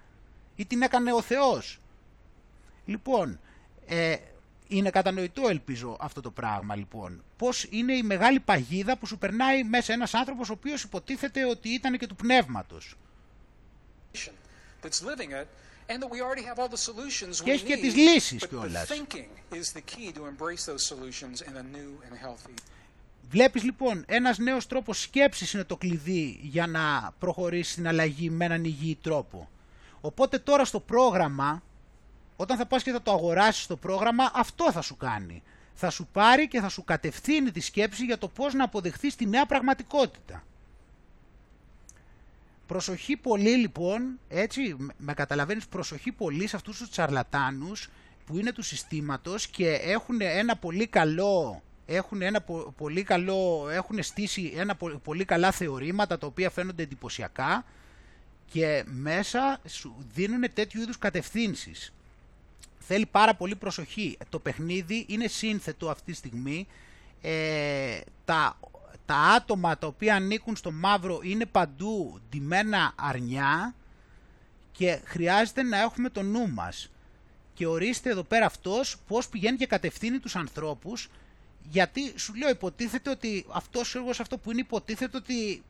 ή την έκανε ο Θεός. Λοιπόν, ε, είναι κατανοητό ελπίζω αυτό το πράγμα λοιπόν. Πώς είναι η μεγάλη παγίδα που σου περνάει μέσα ένας άνθρωπος ο οποίος υποτίθεται ότι ήταν και του πνεύματος. Και έχει και τις λύσεις κιόλας. Βλέπεις λοιπόν ένας νέος τρόπος σκέψης είναι το κλειδί για να προχωρήσεις στην αλλαγή με έναν υγιή τρόπο. Οπότε τώρα στο πρόγραμμα, όταν θα πας και θα το αγοράσεις το πρόγραμμα, αυτό θα σου κάνει. Θα σου πάρει και θα σου κατευθύνει τη σκέψη για το πώς να αποδεχθείς τη νέα πραγματικότητα. Προσοχή πολύ λοιπόν, έτσι, με καταλαβαίνεις προσοχή πολύ σε αυτούς τους τσαρλατάνους που είναι του συστήματος και έχουν ένα πολύ καλό έχουν, ένα πολύ καλό, έχουν στήσει ένα πολύ καλά θεωρήματα τα οποία φαίνονται εντυπωσιακά και μέσα σου δίνουν τέτοιου είδους κατευθύνσεις. Θέλει πάρα πολύ προσοχή. Το παιχνίδι είναι σύνθετο αυτή τη στιγμή. Ε, τα, τα άτομα τα οποία ανήκουν στο μαύρο είναι παντού ντυμένα αρνιά και χρειάζεται να έχουμε το νου μας. Και ορίστε εδώ πέρα αυτός πώς πηγαίνει και κατευθύνει τους ανθρώπους γιατί σου λέω υποτίθεται ότι αυτός αυτό που είναι υποτίθεται ότι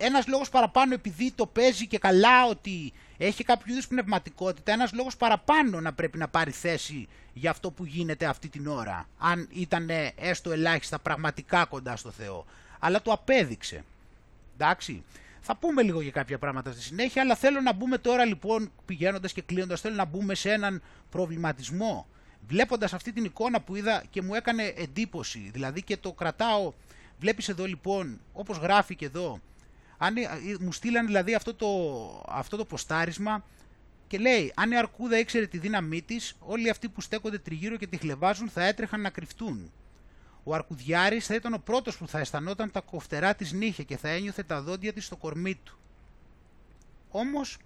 ένας λόγος παραπάνω επειδή το παίζει και καλά ότι έχει κάποιο είδους πνευματικότητα, ένας λόγος παραπάνω να πρέπει να πάρει θέση για αυτό που γίνεται αυτή την ώρα, αν ήταν έστω ελάχιστα πραγματικά κοντά στο Θεό. Αλλά το απέδειξε. Εντάξει. Θα πούμε λίγο για κάποια πράγματα στη συνέχεια, αλλά θέλω να μπούμε τώρα λοιπόν πηγαίνοντας και κλείνοντας, θέλω να μπούμε σε έναν προβληματισμό βλέποντας αυτή την εικόνα που είδα και μου έκανε εντύπωση, δηλαδή και το κρατάω, βλέπεις εδώ λοιπόν, όπως γράφει και εδώ, αν, ε, μου στείλαν δηλαδή αυτό το, αυτό το ποστάρισμα και λέει, αν η αρκούδα ήξερε τη δύναμή της, όλοι αυτοί που στέκονται τριγύρω και τη χλεβάζουν θα έτρεχαν να κρυφτούν. Ο Αρκουδιάρης θα ήταν ο πρώτος που θα αισθανόταν τα κοφτερά της νύχια και θα ένιωθε τα δόντια της στο κορμί του. Όμως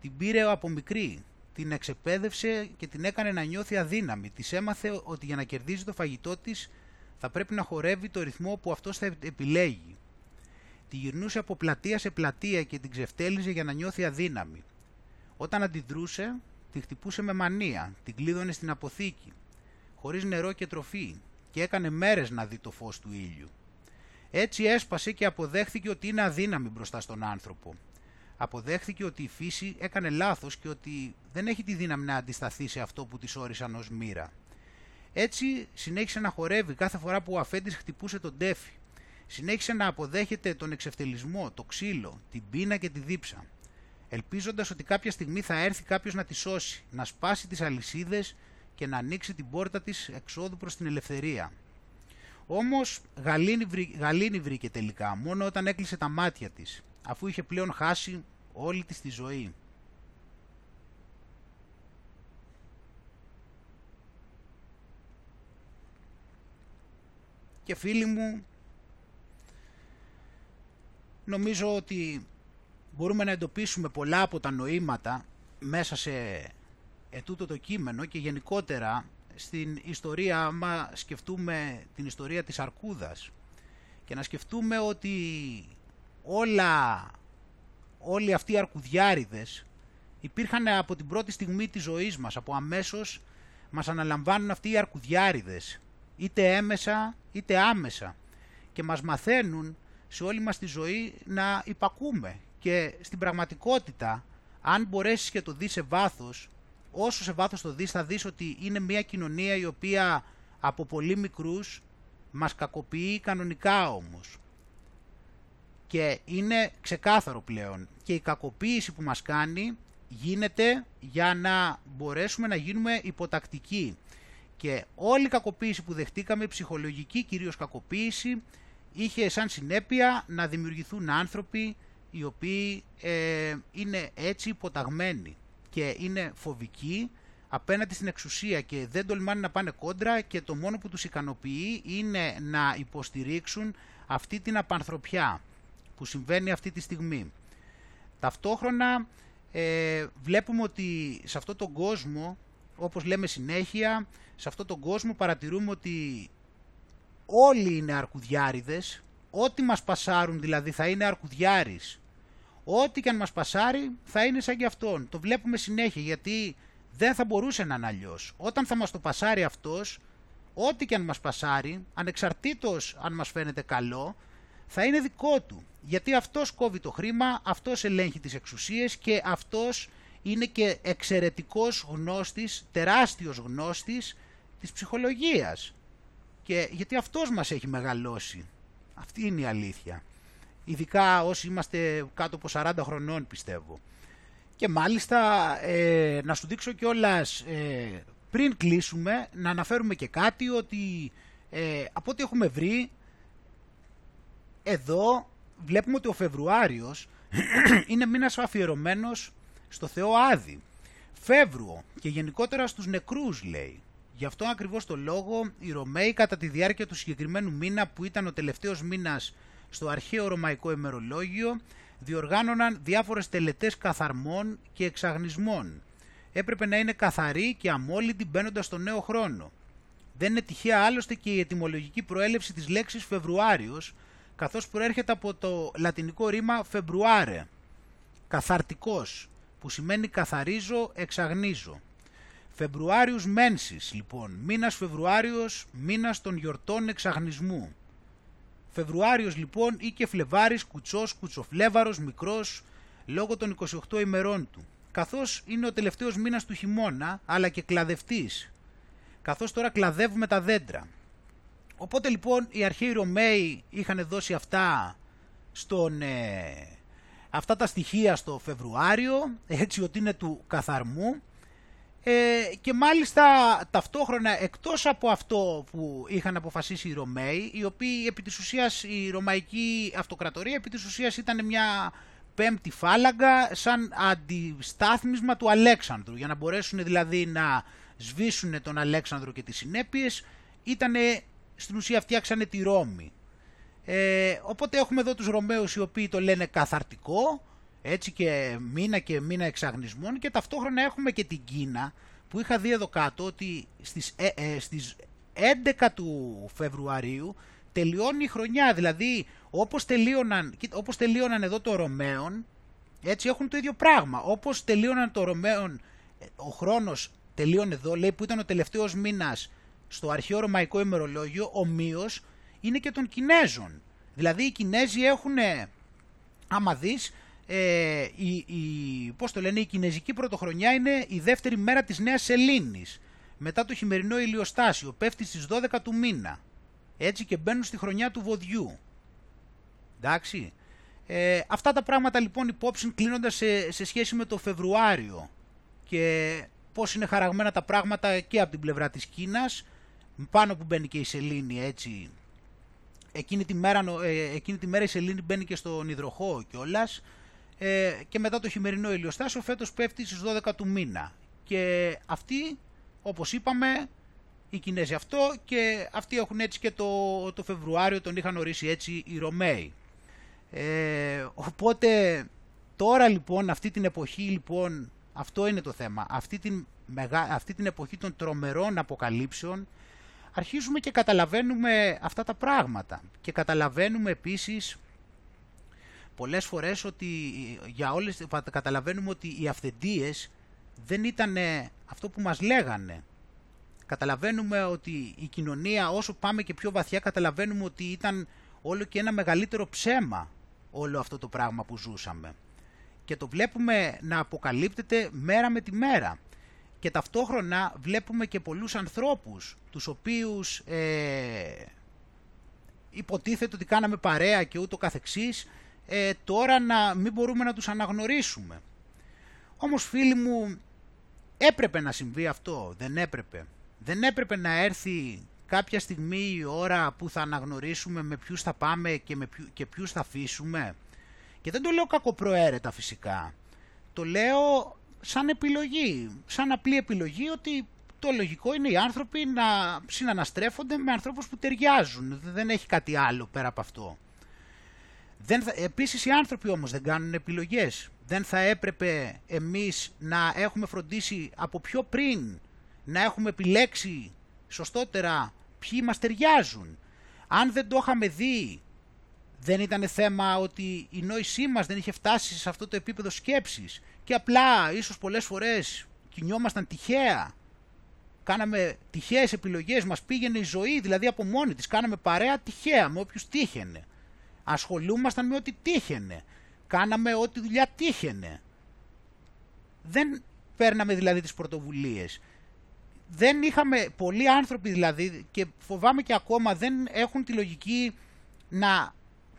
την πήρε από μικρή την εξεπαίδευσε και την έκανε να νιώθει αδύναμη. Της έμαθε ότι για να κερδίζει το φαγητό της θα πρέπει να χορεύει το ρυθμό που αυτός θα επιλέγει. Τη γυρνούσε από πλατεία σε πλατεία και την ξεφτέλιζε για να νιώθει αδύναμη. Όταν αντιδρούσε, τη χτυπούσε με μανία, την κλείδωνε στην αποθήκη, χωρίς νερό και τροφή και έκανε μέρες να δει το φως του ήλιου. Έτσι έσπασε και αποδέχθηκε ότι είναι αδύναμη μπροστά στον άνθρωπο αποδέχθηκε ότι η φύση έκανε λάθος και ότι δεν έχει τη δύναμη να αντισταθεί σε αυτό που της όρισαν ως μοίρα. Έτσι συνέχισε να χορεύει κάθε φορά που ο αφέντης χτυπούσε τον τέφι. Συνέχισε να αποδέχεται τον εξευτελισμό, το ξύλο, την πείνα και τη δίψα. Ελπίζοντας ότι κάποια στιγμή θα έρθει κάποιος να τη σώσει, να σπάσει τις αλυσίδες και να ανοίξει την πόρτα της εξόδου προς την ελευθερία. Όμως γαλήνη, βρήκε τελικά, μόνο όταν έκλεισε τα μάτια της αφού είχε πλέον χάσει όλη της τη ζωή. Και φίλοι μου, νομίζω ότι μπορούμε να εντοπίσουμε πολλά από τα νοήματα μέσα σε ετούτο το κείμενο και γενικότερα στην ιστορία, άμα σκεφτούμε την ιστορία της Αρκούδας και να σκεφτούμε ότι όλα, όλοι αυτοί οι αρκουδιάριδες υπήρχαν από την πρώτη στιγμή της ζωής μας, από αμέσως μας αναλαμβάνουν αυτοί οι αρκουδιάριδες, είτε έμεσα είτε άμεσα. Και μας μαθαίνουν σε όλη μας τη ζωή να υπακούμε. Και στην πραγματικότητα αν μπορέσεις και το δεις σε βάθος, όσο σε βάθος το δεις θα δεις ότι είναι μια κοινωνία η οποία από πολύ μικρούς μας κακοποιεί κανονικά όμως. Και είναι ξεκάθαρο πλέον. Και η κακοποίηση που μας κάνει γίνεται για να μπορέσουμε να γίνουμε υποτακτικοί. Και όλη η κακοποίηση που δεχτήκαμε, η ψυχολογική κυρίως κακοποίηση, είχε σαν συνέπεια να δημιουργηθούν άνθρωποι οι οποίοι ε, είναι έτσι υποταγμένοι και είναι φοβικοί απέναντι στην εξουσία και δεν τολμάνε να πάνε κόντρα και το μόνο που τους ικανοποιεί είναι να υποστηρίξουν αυτή την απανθρωπιά που συμβαίνει αυτή τη στιγμή. Ταυτόχρονα ε, βλέπουμε ότι σε αυτόν τον κόσμο, όπως λέμε συνέχεια, σε αυτόν τον κόσμο παρατηρούμε ότι όλοι είναι αρκουδιάριδες, ό,τι μας πασάρουν δηλαδή θα είναι αρκουδιάρης. Ό,τι και αν μας πασάρει θα είναι σαν και αυτόν. Το βλέπουμε συνέχεια γιατί δεν θα μπορούσε να είναι αλλιώς. Όταν θα μας το πασάρει αυτός, ό,τι και αν μας πασάρει, ανεξαρτήτως αν μας φαίνεται καλό, θα είναι δικό του. Γιατί αυτός κόβει το χρήμα, αυτός ελέγχει τις εξουσίες και αυτός είναι και εξαιρετικός γνώστης, τεράστιος γνώστης της ψυχολογίας. Και γιατί αυτός μας έχει μεγαλώσει. Αυτή είναι η αλήθεια. Ειδικά όσοι είμαστε κάτω από 40 χρονών πιστεύω. Και μάλιστα ε, να σου δείξω κιόλας ε, πριν κλείσουμε να αναφέρουμε και κάτι ότι ε, από ό,τι έχουμε βρει εδώ βλέπουμε ότι ο Φεβρουάριος είναι μήνας αφιερωμένος στο Θεό Άδη. Φεύρουο και γενικότερα στους νεκρούς λέει. Γι' αυτό ακριβώς το λόγο οι Ρωμαίοι κατά τη διάρκεια του συγκεκριμένου μήνα που ήταν ο τελευταίος μήνας στο αρχαίο ρωμαϊκό ημερολόγιο διοργάνωναν διάφορες τελετές καθαρμών και εξαγνισμών. Έπρεπε να είναι καθαροί και αμόλυντοι μπαίνοντας στο νέο χρόνο. Δεν είναι τυχαία άλλωστε και η ετυμολογική προέλευση της λέξης Φεβρουάριος, καθώς προέρχεται από το λατινικό ρήμα Φεβρουάρε, καθαρτικός, που σημαίνει καθαρίζω, εξαγνίζω. Φεβρουάριους Μένσης, λοιπόν, μήνας Φεβρουάριος, μήνας των γιορτών εξαγνισμού. Φεβρουάριος λοιπόν ή και Φλεβάρης, κουτσός, κουτσοφλέβαρος, μικρός, λόγω των 28 ημερών του. Καθώς είναι ο τελευταίος μήνας του χειμώνα, αλλά και κλαδευτής. Καθώς τώρα κλαδεύουμε τα δέντρα. Οπότε λοιπόν οι αρχαίοι Ρωμαίοι είχαν δώσει αυτά στον... Ε, αυτά τα στοιχεία στο Φεβρουάριο, έτσι ότι είναι του καθαρμού ε, και μάλιστα ταυτόχρονα εκτός από αυτό που είχαν αποφασίσει οι Ρωμαίοι, οι οποίοι επί της ουσίας η Ρωμαϊκή Αυτοκρατορία επί της ουσίας ήταν μια πέμπτη φάλαγγα σαν αντιστάθμισμα του Αλέξανδρου για να μπορέσουν δηλαδή να σβήσουν τον Αλέξανδρο και τις συνέπειες ήταν στην ουσία φτιάξανε τη Ρώμη. Ε, οπότε έχουμε εδώ τους Ρωμαίους οι οποίοι το λένε καθαρτικό έτσι και μήνα και μήνα εξαγνισμών και ταυτόχρονα έχουμε και την Κίνα που είχα δει εδώ κάτω ότι στις, ε, ε στις 11 του Φεβρουαρίου τελειώνει η χρονιά, δηλαδή όπως τελείωναν, όπως τελείωναν εδώ το Ρωμαίον, έτσι έχουν το ίδιο πράγμα. Όπως τελείωναν το Ρωμαίον, ο χρόνος τελείωνε εδώ, λέει που ήταν ο τελευταίος μήνας στο αρχαίο ρωμαϊκό ημερολόγιο, ομοίως είναι και των Κινέζων. Δηλαδή οι Κινέζοι έχουν, άμα δεις, ε, η, η, πώς το λένε, η κινέζικη πρωτοχρονιά είναι η δεύτερη μέρα της Νέας Σελήνης. Μετά το χειμερινό ηλιοστάσιο, πέφτει στις 12 του μήνα. Έτσι και μπαίνουν στη χρονιά του βοδιού. Εντάξει. Ε, αυτά τα πράγματα λοιπόν υπόψη κλείνοντας σε, σε σχέση με το Φεβρουάριο και πώς είναι χαραγμένα τα πράγματα και από την πλευρά της Κίνας πάνω που μπαίνει και η σελήνη έτσι εκείνη τη μέρα, ε, εκείνη τη μέρα η σελήνη μπαίνει και στον υδροχό κιόλας ε, και μετά το χειμερινό ηλιοστάσιο φέτος πέφτει στις 12 του μήνα. Και αυτοί, όπως είπαμε, οι Κινέζοι αυτό και αυτοί έχουν έτσι και το, το Φεβρουάριο τον είχαν ορίσει έτσι οι Ρωμαίοι. Ε, οπότε τώρα λοιπόν αυτή την εποχή λοιπόν αυτό είναι το θέμα. Αυτή την, μεγα, αυτή την εποχή των τρομερών αποκαλύψεων αρχίζουμε και καταλαβαίνουμε αυτά τα πράγματα και καταλαβαίνουμε επίσης πολλές φορές ότι για όλες καταλαβαίνουμε ότι οι αυθεντίες δεν ήταν αυτό που μας λέγανε. Καταλαβαίνουμε ότι η κοινωνία όσο πάμε και πιο βαθιά καταλαβαίνουμε ότι ήταν όλο και ένα μεγαλύτερο ψέμα όλο αυτό το πράγμα που ζούσαμε. Και το βλέπουμε να αποκαλύπτεται μέρα με τη μέρα. Και ταυτόχρονα βλέπουμε και πολλούς ανθρώπους τους οποίους ε, υποτίθεται ότι κάναμε παρέα και ούτω καθεξής ε, τώρα να μην μπορούμε να τους αναγνωρίσουμε. Όμως φίλοι μου έπρεπε να συμβεί αυτό, δεν έπρεπε. Δεν έπρεπε να έρθει κάποια στιγμή η ώρα που θα αναγνωρίσουμε με ποιους θα πάμε και, με ποιου, και ποιους θα αφήσουμε. Και δεν το λέω κακοπροαίρετα φυσικά. Το λέω σαν επιλογή, σαν απλή επιλογή ότι το λογικό είναι οι άνθρωποι να συναναστρέφονται με ανθρώπους που ταιριάζουν. Δεν έχει κάτι άλλο πέρα από αυτό. Δεν θα, επίσης οι άνθρωποι όμως δεν κάνουν επιλογές. Δεν θα έπρεπε εμείς να έχουμε φροντίσει από πιο πριν, να έχουμε επιλέξει σωστότερα ποιοι μας ταιριάζουν. Αν δεν το είχαμε δει, δεν ήταν θέμα ότι η νόησή μας δεν είχε φτάσει σε αυτό το επίπεδο σκέψης και απλά ίσως πολλές φορές κινιόμασταν τυχαία. Κάναμε τυχαίες επιλογές, μας πήγαινε η ζωή, δηλαδή από μόνη της. Κάναμε παρέα τυχαία με όποιους τύχαινε. Ασχολούμασταν με ό,τι τύχαινε. Κάναμε ό,τι δουλειά τύχαινε. Δεν παίρναμε δηλαδή τις πρωτοβουλίες. Δεν είχαμε, πολλοί άνθρωποι δηλαδή, και φοβάμαι και ακόμα δεν έχουν τη λογική να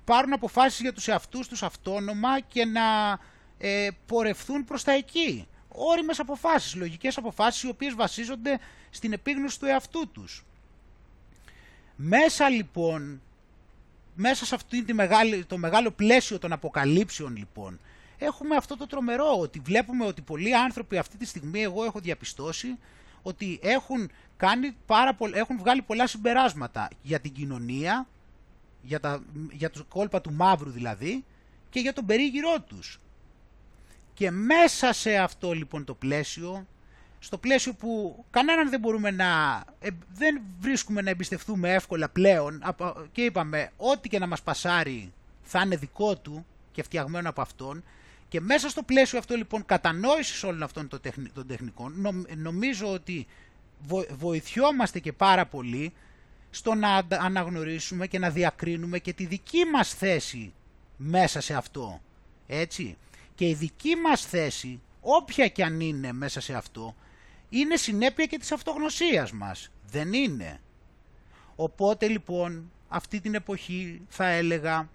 πάρουν αποφάσεις για τους εαυτούς τους αυτόνομα και να ε, πορευθούν προς τα εκεί. Όριμες αποφάσεις, λογικές αποφάσεις οι οποίες βασίζονται στην επίγνωση του εαυτού τους. Μέσα λοιπόν, μέσα σε αυτό το μεγάλο πλαίσιο των αποκαλύψεων λοιπόν, έχουμε αυτό το τρομερό ότι βλέπουμε ότι πολλοί άνθρωποι αυτή τη στιγμή εγώ έχω διαπιστώσει ότι έχουν, κάνει πάρα έχουν βγάλει πολλά συμπεράσματα για την κοινωνία, για, τα, για τους κόλπα του μαύρου δηλαδή και για τον περίγυρό τους. Και μέσα σε αυτό λοιπόν το πλαίσιο, στο πλαίσιο που κανέναν δεν μπορούμε να, ε, δεν βρίσκουμε να εμπιστευτούμε εύκολα πλέον και είπαμε ό,τι και να μας πασάρει θα είναι δικό του και φτιαγμένο από αυτόν και μέσα στο πλαίσιο αυτό λοιπόν κατανόησης όλων αυτών των τεχνικών νομίζω ότι βοηθιόμαστε και πάρα πολύ στο να αναγνωρίσουμε και να διακρίνουμε και τη δική μας θέση μέσα σε αυτό. Έτσι. Και η δική μας θέση, όποια και αν είναι μέσα σε αυτό, είναι συνέπεια και της αυτογνωσίας μας. Δεν είναι. Οπότε λοιπόν αυτή την εποχή θα έλεγα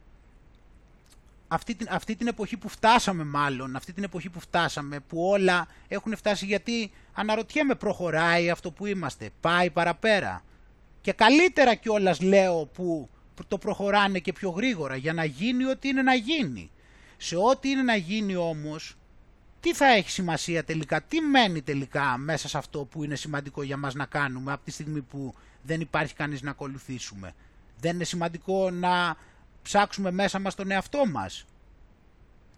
αυτή την, αυτή την εποχή που φτάσαμε μάλλον, αυτή την εποχή που φτάσαμε, που όλα έχουν φτάσει γιατί αναρωτιέμαι προχωράει αυτό που είμαστε, πάει παραπέρα. Και καλύτερα κιόλας λέω που το προχωράνε και πιο γρήγορα για να γίνει ό,τι είναι να γίνει. Σε ό,τι είναι να γίνει όμως, τι θα έχει σημασία τελικά, τι μένει τελικά μέσα σε αυτό που είναι σημαντικό για μας να κάνουμε από τη στιγμή που δεν υπάρχει κανείς να ακολουθήσουμε; Δεν είναι σημαντικό να ψάξουμε μέσα μας τον εαυτό μας;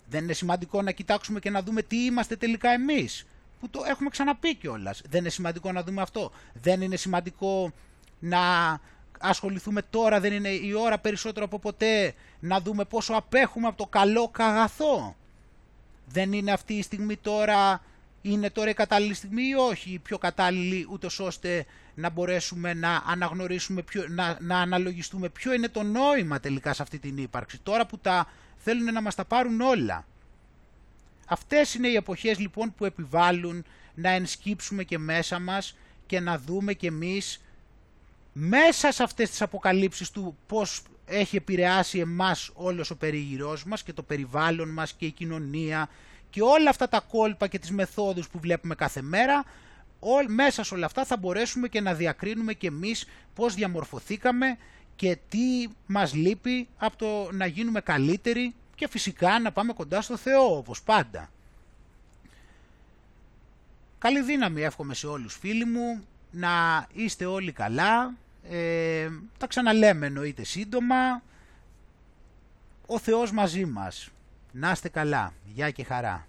Δεν είναι σημαντικό να κοιτάξουμε και να δούμε τι είμαστε τελικά εμείς. Που το έχουμε ξαναπεί κιόλας. Δεν είναι σημαντικό να δούμε αυτό. Δεν είναι σημαντικό να ασχοληθούμε τώρα, δεν είναι η ώρα περισσότερο από ποτέ να δούμε πόσο απέχουμε από το καλό καγαθό. Δεν είναι αυτή η στιγμή τώρα, είναι τώρα η κατάλληλη στιγμή ή όχι; Η πιο κατάλληλη ούτως ώστε να μπορέσουμε να αναγνωρίσουμε, ποιο, να, να αναλογιστούμε ποιο είναι το νόημα τελικά σε αυτή την ύπαρξη. Τώρα που τα θέλουν να μας τα πάρουν όλα. Αυτές είναι οι εποχές λοιπόν που επιβάλλουν να ενσκύψουμε και μέσα μας και να δούμε και εμείς μέσα σε αυτές τις αποκαλύψεις του πώς έχει επηρεάσει εμάς όλος ο περίγυρός μας και το περιβάλλον μας και η κοινωνία και όλα αυτά τα κόλπα και τις μεθόδους που βλέπουμε κάθε μέρα μέσα σε όλα αυτά θα μπορέσουμε και να διακρίνουμε και εμείς πώς διαμορφωθήκαμε και τι μας λείπει από το να γίνουμε καλύτεροι και φυσικά να πάμε κοντά στο Θεό όπως πάντα. Καλή δύναμη εύχομαι σε όλους φίλοι μου, να είστε όλοι καλά, ε, τα ξαναλέμε εννοείται σύντομα, ο Θεός μαζί μας. Να είστε καλά, γεια και χαρά.